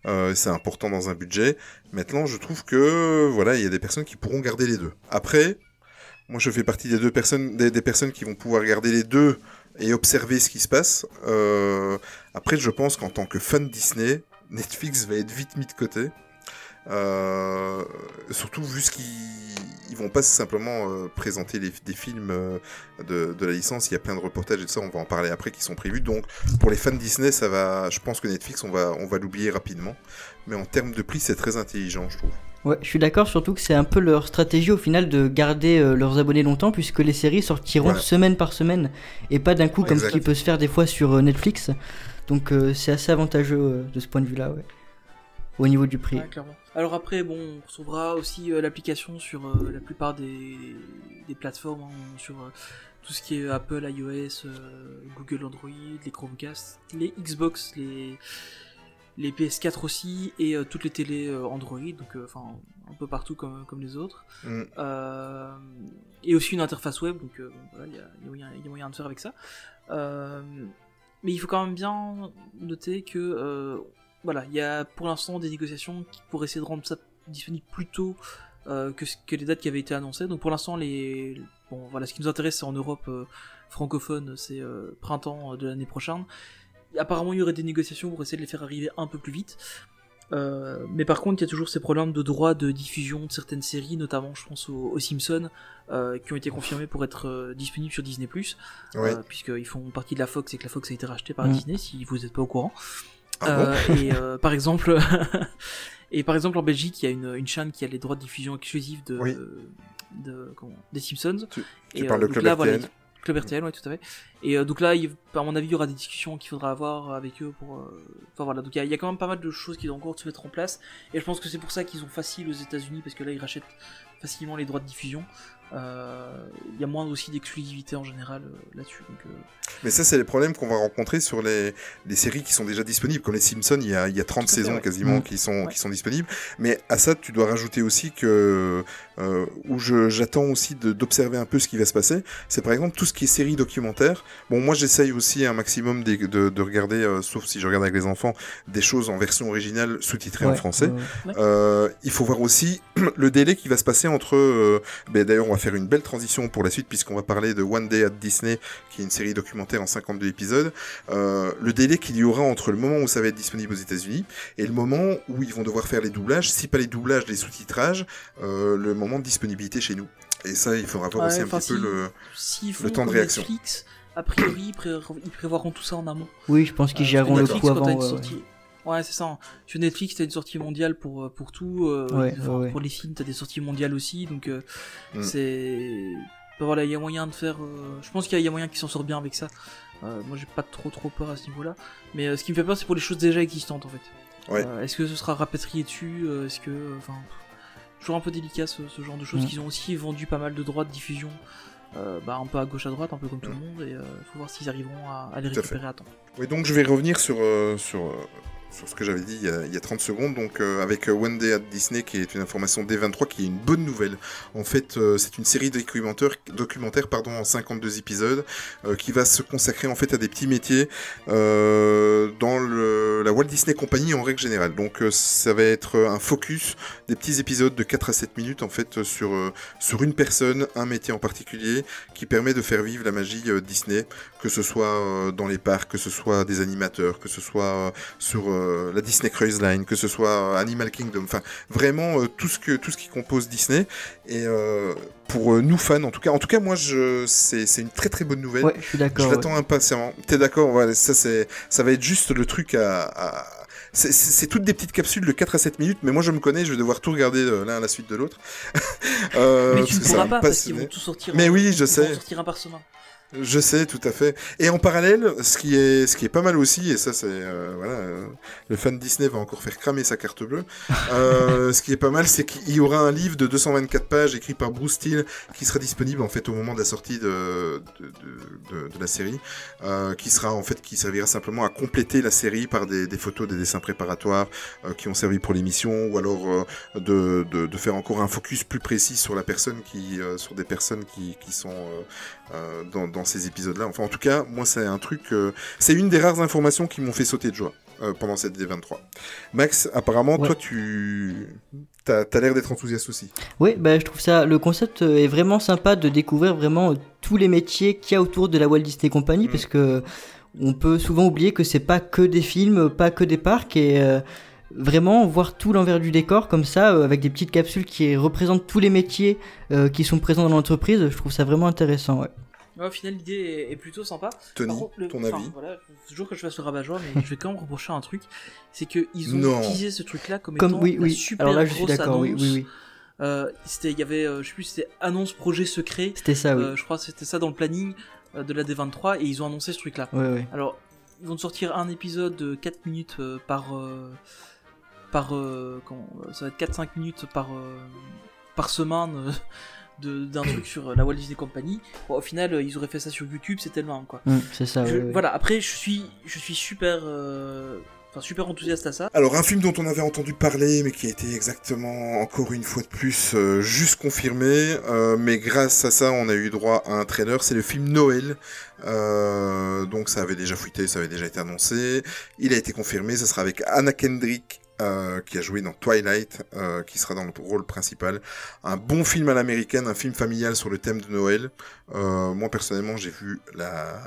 C: Euh, c'est important dans un budget. Maintenant, je trouve que voilà, il y a des personnes qui pourront garder les deux. Après, moi je fais partie des deux personnes, des, des personnes qui vont pouvoir garder les deux et observer ce qui se passe. Euh, après, je pense qu'en tant que fan Disney, Netflix va être vite mis de côté. Euh, surtout vu ce qu'ils ils vont pas simplement euh, présenter les- des films euh, de, de la licence, il y a plein de reportages et tout ça, on va en parler après qui sont prévus. Donc pour les fans Disney, ça va, je pense que Netflix, on va, on va l'oublier rapidement. Mais en termes de prix, c'est très intelligent, je trouve.
A: Ouais, je suis d'accord, surtout que c'est un peu leur stratégie au final de garder euh, leurs abonnés longtemps, puisque les séries sortiront
C: Voilà.
A: semaine par semaine, et pas d'un coup
B: Ouais,
A: comme
C: exact.
A: ce qui peut se faire des fois sur euh, Netflix. Donc euh, c'est assez avantageux euh, de ce point de vue-là, ouais. Au niveau du prix.
B: Ouais, clairement. Alors après, bon, on retrouvera aussi euh, l'application sur euh, la plupart des, des plateformes, hein, sur euh, tout ce qui est Apple, iOS, euh, Google Android, les Chromecast, les Xbox, les, les PS4 aussi, et euh, toutes les télés euh, Android, donc euh, enfin un peu partout comme, comme les autres.
C: Mm.
B: Euh, et aussi une interface web, donc euh, voilà, il y, a, il y a moyen de faire avec ça. Mais il faut quand même bien noter que euh, voilà, il y a pour l'instant des négociations pour essayer de rendre ça disponible plus tôt euh, que, que les dates qui avaient été annoncées. Donc pour l'instant, les bon voilà, ce qui nous intéresse c'est en Europe euh, francophone, c'est printemps de l'année prochaine. Apparemment, il y aurait des négociations pour essayer de les faire arriver un peu plus vite. Euh, mais par contre, il y a toujours ces problèmes de droit de diffusion de certaines séries, notamment, je pense aux, aux Simpsons, euh, qui ont été confirmés pour être euh, disponibles sur Disney+,
C: Ouais.
B: euh, puisqu'ils font partie de la Fox et que la Fox a été rachetée par
A: Mm.
B: Disney, si vous n'êtes pas au courant.
C: Ah bon
B: et euh, par exemple, et par exemple en Belgique, il y a une, une chaîne qui a les droits de diffusion exclusifs de,
C: Oui.
B: de comment, des Simpsons.
C: Tu-
B: et,
C: tu parles de Club
B: là, voilà. Club RTL, ouais, tout à fait. Et euh, donc là, il- à mon avis, il y aura des discussions qu'il faudra avoir avec eux pour. euh, Enfin voilà, donc il y, a- il y a quand même pas mal de choses qui doivent encore se mettre en place. Et je pense que c'est pour ça qu'ils ont facile aux États-Unis parce que là, ils rachètent facilement les droits de diffusion. Euh, Il y a moins aussi d'exclusivité en général euh, là-dessus. Euh,
C: Mais ça, c'est les problèmes qu'on va rencontrer sur les, les séries qui sont déjà disponibles. Comme les Simpsons, il y a, il y a 30
B: Tout à fait,
C: saisons quasiment
A: Mm.
C: qui, sont,
B: Ouais.
C: qui sont disponibles. Mais à ça, tu dois rajouter aussi que, euh, où j'attends aussi d'observer un peu ce qui va se passer, c'est par exemple tout ce qui est séries documentaires. Bon, moi, j'essaye aussi un maximum de, de regarder, euh, sauf si je regarde avec les enfants, des choses en version originale sous-titrées en français.
A: ouais.
C: Euh, il faut voir aussi le délai qui va se passer entre. euh, ben D'ailleurs, on va faire une belle transition pour la suite puisqu'on va parler de One Day at Disney, qui est une série documentaire en 52 épisodes. Euh, le délai qu'il y aura entre le moment où ça va être disponible aux États-Unis et le moment où ils vont devoir faire les doublages, si pas les doublages, les sous-titrages, euh, le moment de disponibilité chez nous. Et ça, il faudra voir
B: Ouais,
C: aussi un petit peu le. Le temps de réaction.
B: Netflix, a priori, ils, pré- ils prévoiront tout ça en amont.
A: Oui, je pense qu'ils
B: Euh,
A: géreront le coup
B: quand
A: avant.
B: t'as une
A: ouais, ouais.
B: c'est ça. hein. Sur Netflix, t'as une sortie mondiale pour, euh, pour tout. euh,
A: Ouais,
B: enfin,
A: ouais, ouais.
B: Pour les films, t'as des sorties mondiales aussi. Donc, euh,
C: Mm.
B: c'est. Ben voilà, il y a moyen de faire. euh, Je pense qu'il y a moyen qu'ils s'en sortent bien avec ça. Euh, moi, j'ai pas trop trop peur à ce niveau-là. Mais euh, ce qui me fait peur, c'est pour les choses déjà existantes en fait.
C: Ouais.
B: Euh, Est-ce que ce sera rapatrié dessus euh, Est-ce que. euh, Enfin. toujours un peu délicat ce, ce genre de choses.
A: Mm.
B: qu'ils ont aussi vendu pas mal de droits de diffusion. euh, bah, un peu à gauche à droite, un peu comme tout le
C: Mm.
B: monde, et euh, faut voir s'ils arriveront à, à les
C: à
B: récupérer à temps.
C: Oui, donc je vais revenir sur, euh, sur, euh, sur ce que j'avais dit il y, a, il y a 30 secondes, donc euh, avec euh, One Day at Disney, qui est une information D23, qui est une bonne nouvelle. En fait, euh, c'est une série documentaire, documentaire pardon, en 52 épisodes, qui va se consacrer en fait à des petits métiers dans le, la Walt Disney Company en règle générale. Donc ça va être un focus, des petits épisodes de 4 à 7 minutes en fait sur, sur une personne, un métier en particulier, qui permet de faire vivre la magie Disney que ce soit dans les parcs, que ce soit des animateurs, que ce soit sur la Disney Cruise Line, que ce soit euh, Animal Kingdom, enfin vraiment euh, tout ce que tout ce qui compose Disney. Et euh, pour euh, nous fans, en tout cas, en tout cas moi je c'est c'est une très très bonne nouvelle.
A: Ouais, je suis
C: Je
A: d'accord. ouais.
C: l'attends impatiemment. T'es d'accord? Voilà, ça c'est, ça va être juste le truc à. à- C'est, toutes des petites capsules de 4 à 7 minutes, mais moi je me connais, je vais devoir tout regarder euh, l'un à la suite de l'autre. Euh,
B: mais tu ne pourras pas parce qu'ils vont tout sortir.
C: Mais
B: en-
C: oui, je
B: ils vont
C: sais.
B: sortir un par semaine.
C: Je sais, tout à fait. Et en parallèle, ce qui est, ce qui est pas mal aussi, et ça c'est, euh, voilà, euh, le fan Disney va encore faire cramer sa carte bleue. Euh, ce qui est pas mal, c'est qu'il y aura un livre de 224 pages écrit par Bruce Steele qui sera disponible en fait au moment de la sortie de, de, de, de- la série, euh, qui sera en fait, qui servira simplement à compléter la série par des, des photos, des dessins préparatoires euh, qui ont servi pour l'émission, ou alors de, de, faire encore un focus plus précis sur la personne qui, sur des personnes qui, qui sont euh, dans, dans ces épisodes-là. Enfin, en tout cas, moi, c'est un truc. euh, c'est une des rares informations qui m'ont fait sauter de joie. euh, pendant cette D23. Max, apparemment,
A: Ouais.
C: toi, tu t'as as, l'air d'être enthousiaste aussi.
A: Oui, bah, je trouve ça, le concept euh, est vraiment sympa de découvrir vraiment tous les métiers qu'il y a autour de la Walt Disney Company,
C: Mm.
A: parce que on peut souvent oublier que c'est pas que des films, pas que des parcs, et euh, vraiment voir tout l'envers du décor comme ça, euh, avec des petites capsules qui représentent tous les métiers euh, qui sont présents dans l'entreprise, je trouve ça vraiment intéressant. Ouais.
B: Ouais, au final, l'idée est, plutôt sympa.
C: Tony,
B: contre, le-
C: ton
B: enfin,
C: avis
B: voilà, toujours que je fasse le rabat-joie, mais je vais quand même reprocher un truc. C'est qu'ils ont
C: Non.
B: utilisé ce truc-là comme,
A: Comme
B: étant
A: oui,
B: la
A: oui.
B: super
A: Alors là, je suis
B: grosse
A: d'accord. Oui,
B: annonce.
A: oui, oui.
B: Euh, c'était, il y avait, euh, je sais plus, c'était annonce projet secret.
A: C'était ça, oui.
B: Euh, je crois que c'était ça dans le planning euh, de la D23 et ils ont annoncé ce truc-là.
A: Ouais, ouais.
B: Alors, ils vont sortir un épisode de 4 minutes euh, par. euh, par. comment, ça va être 4-5 minutes par. euh, par semaine euh, d'un truc sur la Walt Disney Company. Bon, au final, euh, ils auraient fait ça sur YouTube, c'était le même, quoi.
A: Mm, c'est ça,
B: Je-
A: ouais, ouais.
B: Voilà, après, je suis, je suis super. euh, Enfin, super enthousiaste à ça.
C: Alors un film dont on avait entendu parler, mais qui a été exactement encore une fois de plus euh, juste confirmé, euh, mais grâce à ça on a eu droit à un trailer, c'est le film Noël. Euh, donc ça avait déjà fuité, ça avait déjà été annoncé. Il a été confirmé, ça sera avec Anna Kendrick. Euh, qui a joué dans Twilight, euh, qui sera dans le rôle principal. Un bon film à l'américaine, un film familial sur le thème de Noël. Euh, moi personnellement, j'ai vu la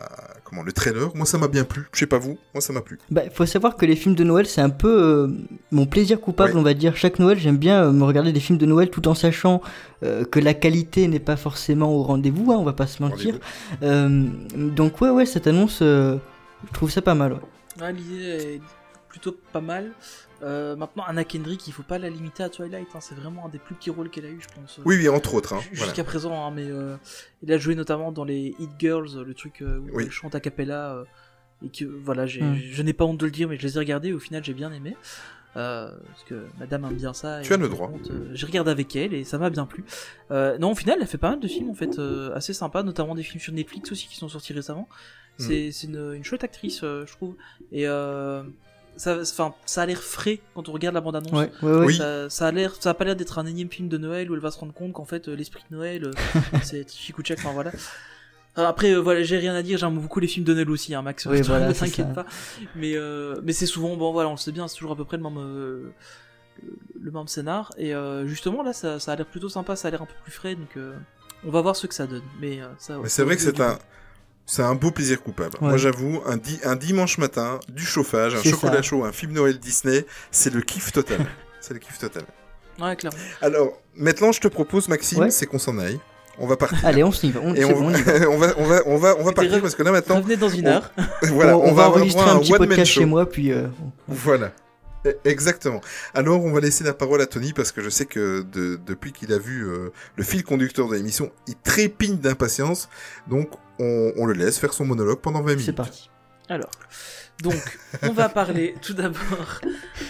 C: comment le trailer. Moi, ça m'a bien plu. Je sais pas vous, moi ça m'a plu.
A: Bah, faut savoir que les films de Noël, c'est un peu euh, mon plaisir coupable, on va dire. Chaque Noël, j'aime bien me regarder des films de Noël tout en sachant euh, que la qualité n'est pas forcément au rendez-vous, hein, on va pas se mentir. Euh, donc ouais, ouais, cette annonce, euh, je trouve ça pas mal. ouais.
B: Ouais, L'idée est plutôt pas mal. Euh, maintenant, Anna Kendrick, il faut pas la limiter à Twilight. hein, C'est vraiment un des plus petits rôles qu'elle a eu, je pense.
C: Oui, oui, entre autres. Hein, voilà.
B: Jusqu'à présent, hein, mais euh, il a joué notamment dans les Hit Girls, le truc euh, où
C: Oui.
B: elle chante a cappella. euh, et que voilà, j'ai-
A: Mm.
B: je n'ai pas honte de le dire, mais je les ai regardés. et Au final, j'ai bien aimé. Euh, parce que madame aime bien ça.
C: Tu
B: et
C: as le droit.
B: euh, j'ai regardé avec elle et ça m'a bien plu. Euh, non, au final, elle a fait pas mal de films en fait, euh, assez sympa, notamment des films sur Netflix aussi qui sont sortis récemment.
C: Mm.
B: C'est c'est une, une chouette actrice, euh, je trouve. Et euh, ça, enfin, ça a l'air frais quand on regarde la bande-annonce.
A: Ouais, ouais, ouais.
C: Oui.
B: Ça, ça a l'air, ça a pas l'air d'être un énième film de Noël où elle va se rendre compte qu'en fait euh, l'esprit de Noël, euh, c'est Chikuchek, enfin voilà. Alors Après, euh, voilà, j'ai rien à dire, j'aime beaucoup les films de Noël aussi, hein, Max.
A: Oui, voilà,
B: t'inquiète pas. Mais, euh, mais c'est souvent, bon, voilà, on le sait bien, c'est toujours à peu près le même, euh, le- même scénar. Et euh, justement, là, ça, ça a l'air plutôt sympa, ça a l'air un peu plus frais, donc euh, on va voir ce que ça donne. Mais, euh, ça,
C: Mais c'est vrai que c'est un, c'est un beau plaisir coupable.
A: Ouais.
C: Moi, j'avoue, un, di- un dimanche matin, du chauffage, un chocolat
A: ça.
C: chaud, un film Noël Disney, c'est le kiff total. c'est le kiff total.
B: Ouais, clairement.
C: Alors, maintenant, je te propose, Maxime,
A: Ouais.
C: c'est qu'on s'en aille. On va partir.
A: Allez, on s'y va. On,
C: on,
A: bon, on y va.
C: on va, on va, on va, on va
B: Écoutez,
C: partir parce que là maintenant,
B: Revenez dans une
C: on-
B: heure.
C: voilà,
A: on, va
C: avoir
A: enregistrer
C: à
A: un petit podcast
C: show.
A: chez moi, puis euh,
C: Voilà. E- Exactement. Alors, on va laisser la parole à Tony parce que je sais que de- depuis qu'il a vu euh, le fil conducteur de l'émission, il trépigne d'impatience. Donc, on, on le laisse faire son monologue pendant 20 minutes.
A: c'est parti.
B: Alors, donc, on va parler tout d'abord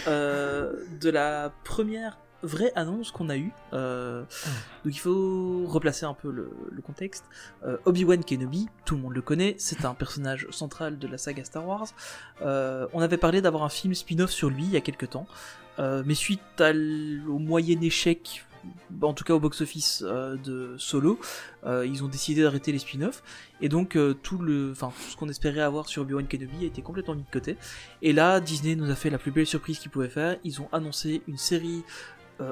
B: euh, de la première vraie annonce qu'on a eue. Euh, donc, il faut replacer un peu le, le contexte. Euh, Obi-Wan Kenobi, tout le monde le connaît, c'est un personnage central de la saga Star Wars. Euh, on avait parlé d'avoir un film spin-off sur lui il y a quelques temps, mais suite à au moyen échec, en tout cas au box-office euh, de Solo, euh, ils ont décidé d'arrêter les spin-offs. Et donc euh, tout le, enfin ce qu'on espérait avoir sur Obi-Wan Kenobi a été complètement mis de côté. Et là, Disney nous a fait la plus belle surprise qu'ils pouvaient faire. Ils ont annoncé une série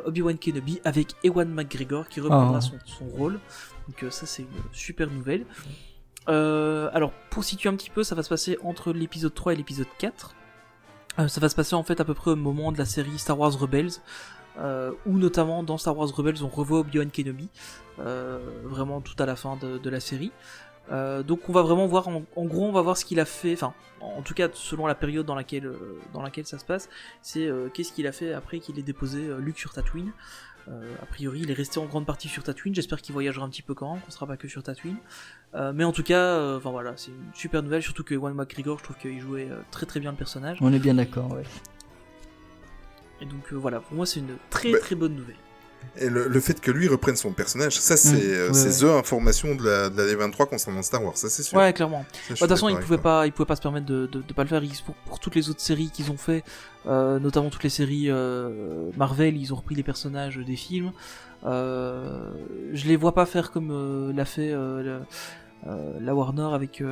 B: Obi-Wan Kenobi avec Ewan McGregor qui reprendra
A: Oh.
B: son, son rôle. Donc euh, ça c'est une super nouvelle. Euh, alors pour situer un petit peu, ça va se passer entre l'épisode 3 et l'épisode 4. Euh, ça va se passer en fait à peu près au moment de la série Star Wars Rebels, euh, où notamment dans Star Wars Rebels on revoit Obi-Wan Kenobi, euh, vraiment tout à la fin de, de la série. Euh, donc on va vraiment voir, en, en gros on va voir ce qu'il a fait, enfin en tout cas selon la période dans laquelle, euh, dans laquelle ça se passe, c'est euh, qu'est-ce qu'il a fait après qu'il ait déposé euh, Luke sur Tatooine. Euh, a priori il est resté en grande partie sur Tatooine, j'espère qu'il voyagera un petit peu quand même, qu'on sera pas que sur Tatooine. Euh, mais en tout cas, euh, enfin voilà, c'est une super nouvelle, surtout que Ewan McGregor, je trouve qu'il jouait euh, très très bien le personnage.
A: On est bien d'accord, ouais.
B: Et donc euh, voilà, pour moi c'est une très
C: Bah,
B: très bonne nouvelle.
C: Et le, le fait que lui reprenne son personnage, ça, c'est euh,
A: ouais,
C: c'est the information de la, de la D23 concernant Star Wars, ça c'est sûr.
B: Ouais, clairement.
C: Ça, je
B: De toute façon, ils pouvaient pas, ils pouvaient pas se permettre de, de, de pas le faire. Ils- pour, pour toutes les autres séries qu'ils ont fait, euh, notamment toutes les séries euh, Marvel, ils ont repris les personnages des films. Je les vois pas faire comme l'a fait la Warner avec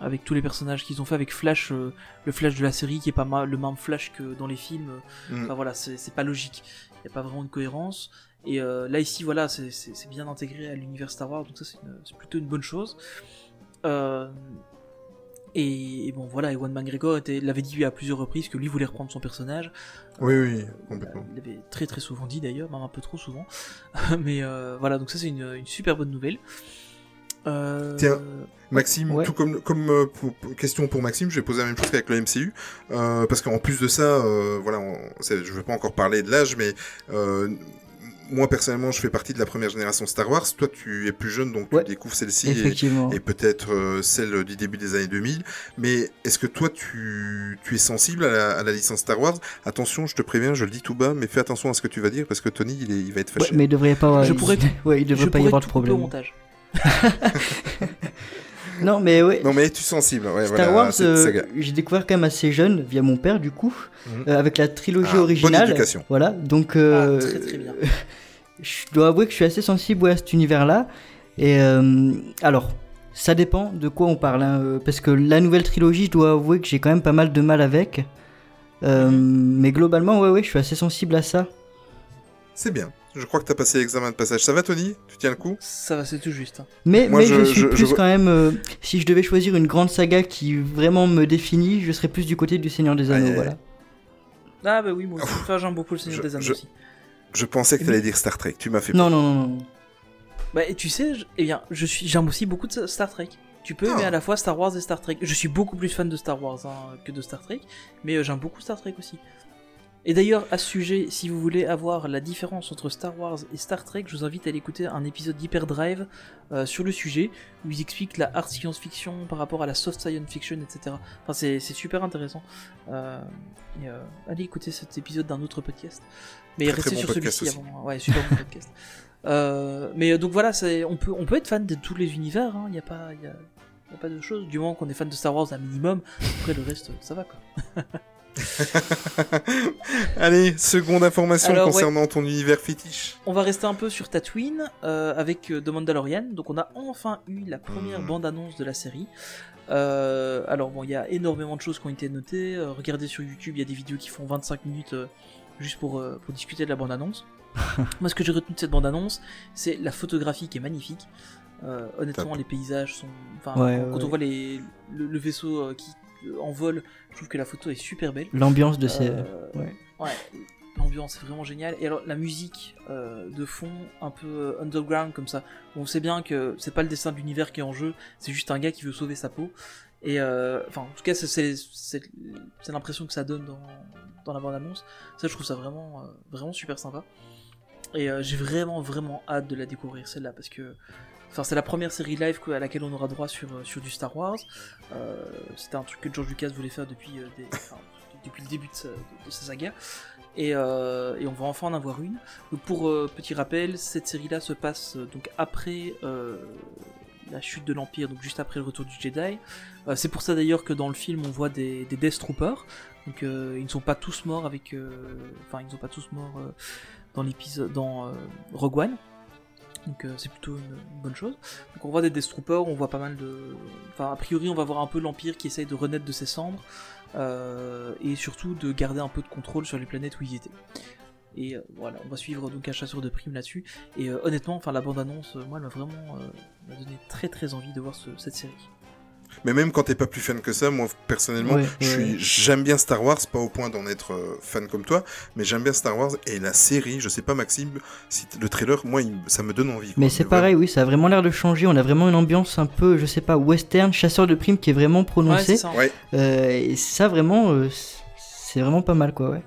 B: avec tous les personnages qu'ils ont fait avec Flash, euh, le Flash de la série qui est pas mal, le même Flash que dans les films.
C: Mm.
B: Enfin voilà, c'est pas logique. Il n'y a pas vraiment de cohérence. Et euh, là ici, voilà, c'est- bien intégré à l'univers Star Wars, donc ça c'est plutôt une bonne chose. Euh, et, et bon voilà, Ewan McGregor l'avait dit à plusieurs reprises que lui voulait reprendre son personnage.
C: Oui, oui, complètement.
B: Il l'avait très très souvent dit d'ailleurs, même un peu trop souvent. Mais euh, voilà, donc ça c'est une, une super bonne nouvelle. Euh,
C: Tiens. Maxime,
A: Ouais.
C: tout comme, comme euh, pour- pour- question pour Maxime, je vais poser la même chose qu'avec le MCU, euh, parce qu'en plus de ça, euh, voilà, on, je ne vais pas encore parler de l'âge, mais euh, moi personnellement, je fais partie de la première génération Star Wars. Toi, tu es plus jeune, donc
A: Ouais.
C: tu découvres celle-ci et, peut-être euh, celle du début des années 2000. Mais est-ce que toi, tu, tu es sensible à la, à la licence Star Wars? Attention, je te préviens, je le dis tout bas, mais fais attention à ce que tu vas dire, parce que Tony, il, est- il va être
A: Ouais,
C: fâché.
A: mais il devrait pas.
B: Je
A: il-
B: pourrais-
A: ouais, il devrait
B: je
A: pas y avoir de
B: couper au
A: problème.
B: montage.
A: Non, mais ouais.
C: Non, mais es-tu sensible? Ouais,
A: Star
C: voilà,
A: Wars, euh, j'ai découvert quand même assez jeune via mon père du coup,
C: Mhm.
A: euh, avec la trilogie
C: Ah, bonne
A: originale.
C: éducation.
A: Voilà, donc euh,
B: Ah, très, très bien.
A: je dois avouer que je suis assez sensible ouais, à cet univers-là. Et euh, alors, ça dépend de quoi on parle, hein, parce que la nouvelle trilogie, je dois avouer que j'ai quand même pas mal de mal avec. Euh,
C: Mhm.
A: Mais globalement, ouais, ouais, je suis assez sensible à ça.
C: C'est bien. Je crois que t'as passé l'examen de passage. Ça va, Tony? Tu tiens le coup?
B: Ça va, c'est tout juste. hein.
A: Mais,
C: Moi,
A: mais
C: je-
A: je, suis
C: je-
A: plus
C: je-
A: quand même. euh, si je devais choisir une grande saga qui vraiment me définit, je serais plus du côté du Seigneur des Anneaux.
C: Aïe,
A: voilà.
B: Ah bah oui, moi. Enfin, j'aime beaucoup le Seigneur
C: Je-
B: des Anneaux
C: je-
B: aussi.
C: Je pensais que t'allais dire Star Trek. Tu m'as fait
A: Non, non, non, non.
B: Bah, et tu sais, je- eh bien, je suis, j'aime aussi beaucoup de Star Trek. Tu peux aimer
C: Ah.
B: à la fois Star Wars et Star Trek. Je suis beaucoup plus fan de Star Wars hein, que de Star Trek, mais euh, j'aime beaucoup Star Trek aussi. Et d'ailleurs, à ce sujet, si vous voulez avoir la différence entre Star Wars et Star Trek, je vous invite à aller écouter un épisode d'Hyperdrive euh, sur le sujet, où ils expliquent la hard science-fiction par rapport à la soft science fiction, etc. Enfin, c'est c'est super intéressant. Euh, et, euh, allez écouter cet épisode d'un autre podcast. Mais
C: Très, très
B: restez
C: bon
B: sur celui-ci avant. Ouais, super bon podcast. Euh, mais euh, donc voilà, c'est- on peut, on peut être fan de tous les univers, il n'y a, pas- y a, y a pas de choses, du moment qu'on est fan de Star Wars un minimum, après le reste, ça va quoi.
C: Allez, seconde information
B: Alors, ouais.
C: concernant ton univers fétiche.
B: On va rester un peu sur Tatooine euh, avec euh, The Mandalorian. Donc on a enfin eu la première
C: Mhm.
B: bande-annonce de la série. Euh, alors bon, il y a énormément de choses qui ont été notées. Euh, regardez sur YouTube, il y a des vidéos qui font 25 minutes euh, juste pour, euh, pour discuter de la bande-annonce. Moi, ce que j'ai retenu de cette bande-annonce, c'est la photographie qui est magnifique. Euh, honnêtement,
C: Top.
B: les paysages sont. Enfin,
A: Ouais,
B: quand
A: ouais.
B: on voit les, le, le vaisseau euh, qui en vol, je trouve que la photo est super belle.
A: L'ambiance de ces.
B: Euh,
A: ouais.
B: ouais, l'ambiance est vraiment géniale. Et alors la musique euh, de fond, un peu euh, underground comme ça, on sait bien que c'est pas le destin de l'univers qui est en jeu, c'est juste un gars qui veut sauver sa peau. Et euh, enfin, en tout cas, c'est- l'impression que ça donne dans, dans la bande annonce. Ça, je trouve ça vraiment euh, vraiment super sympa. Et j'ai vraiment vraiment hâte de la découvrir celle-là parce que C'est la première série live à laquelle on aura droit sur, euh, du Star Wars. Euh, C'était un truc que George Lucas voulait faire depuis, euh, le début de sa, saga. Et, on va enfin en avoir une. Pour petit rappel, cette série-là se passe donc après la chute de l'Empire, donc juste après le retour du Jedi. C'est pour ça d'ailleurs que dans le film on voit des, des Death Troopers. Donc ils ne sont pas tous morts avec, enfin ils ne sont pas tous morts dans l'épisode, dans Rogue One. Donc euh, c'est plutôt une, bonne chose. Donc on voit des Death Troopers, on voit pas mal de... Enfin a priori on va voir un peu l'Empire qui essaye de renaître de ses cendres. euh, et surtout de garder un peu de contrôle sur les planètes où ils étaient. Et euh, voilà, on va suivre donc un chasseur de primes là-dessus. Et honnêtement, enfin la bande-annonce, moi elle m'a vraiment donné très très envie de voir ce- cette série.
C: Mais même quand t'es pas plus fan que ça, moi personnellement,
A: Ouais,
C: je
A: ouais.
C: j'aime bien Star Wars, pas au point d'en être euh, fan comme toi, mais j'aime bien Star Wars et la série. Je sais pas Maxime, si le trailer, moi, il- ça me donne envie. quoi.
A: Mais c'est pareil, oui, ça a vraiment l'air de changer. On a vraiment une ambiance un peu, je sais pas, western, chasseur de primes qui est vraiment
B: Ouais,
A: prononcée.
B: c'est ça.
C: Ouais.
A: Euh, et ça, vraiment, euh, c'est vraiment pas mal, quoi, ouais.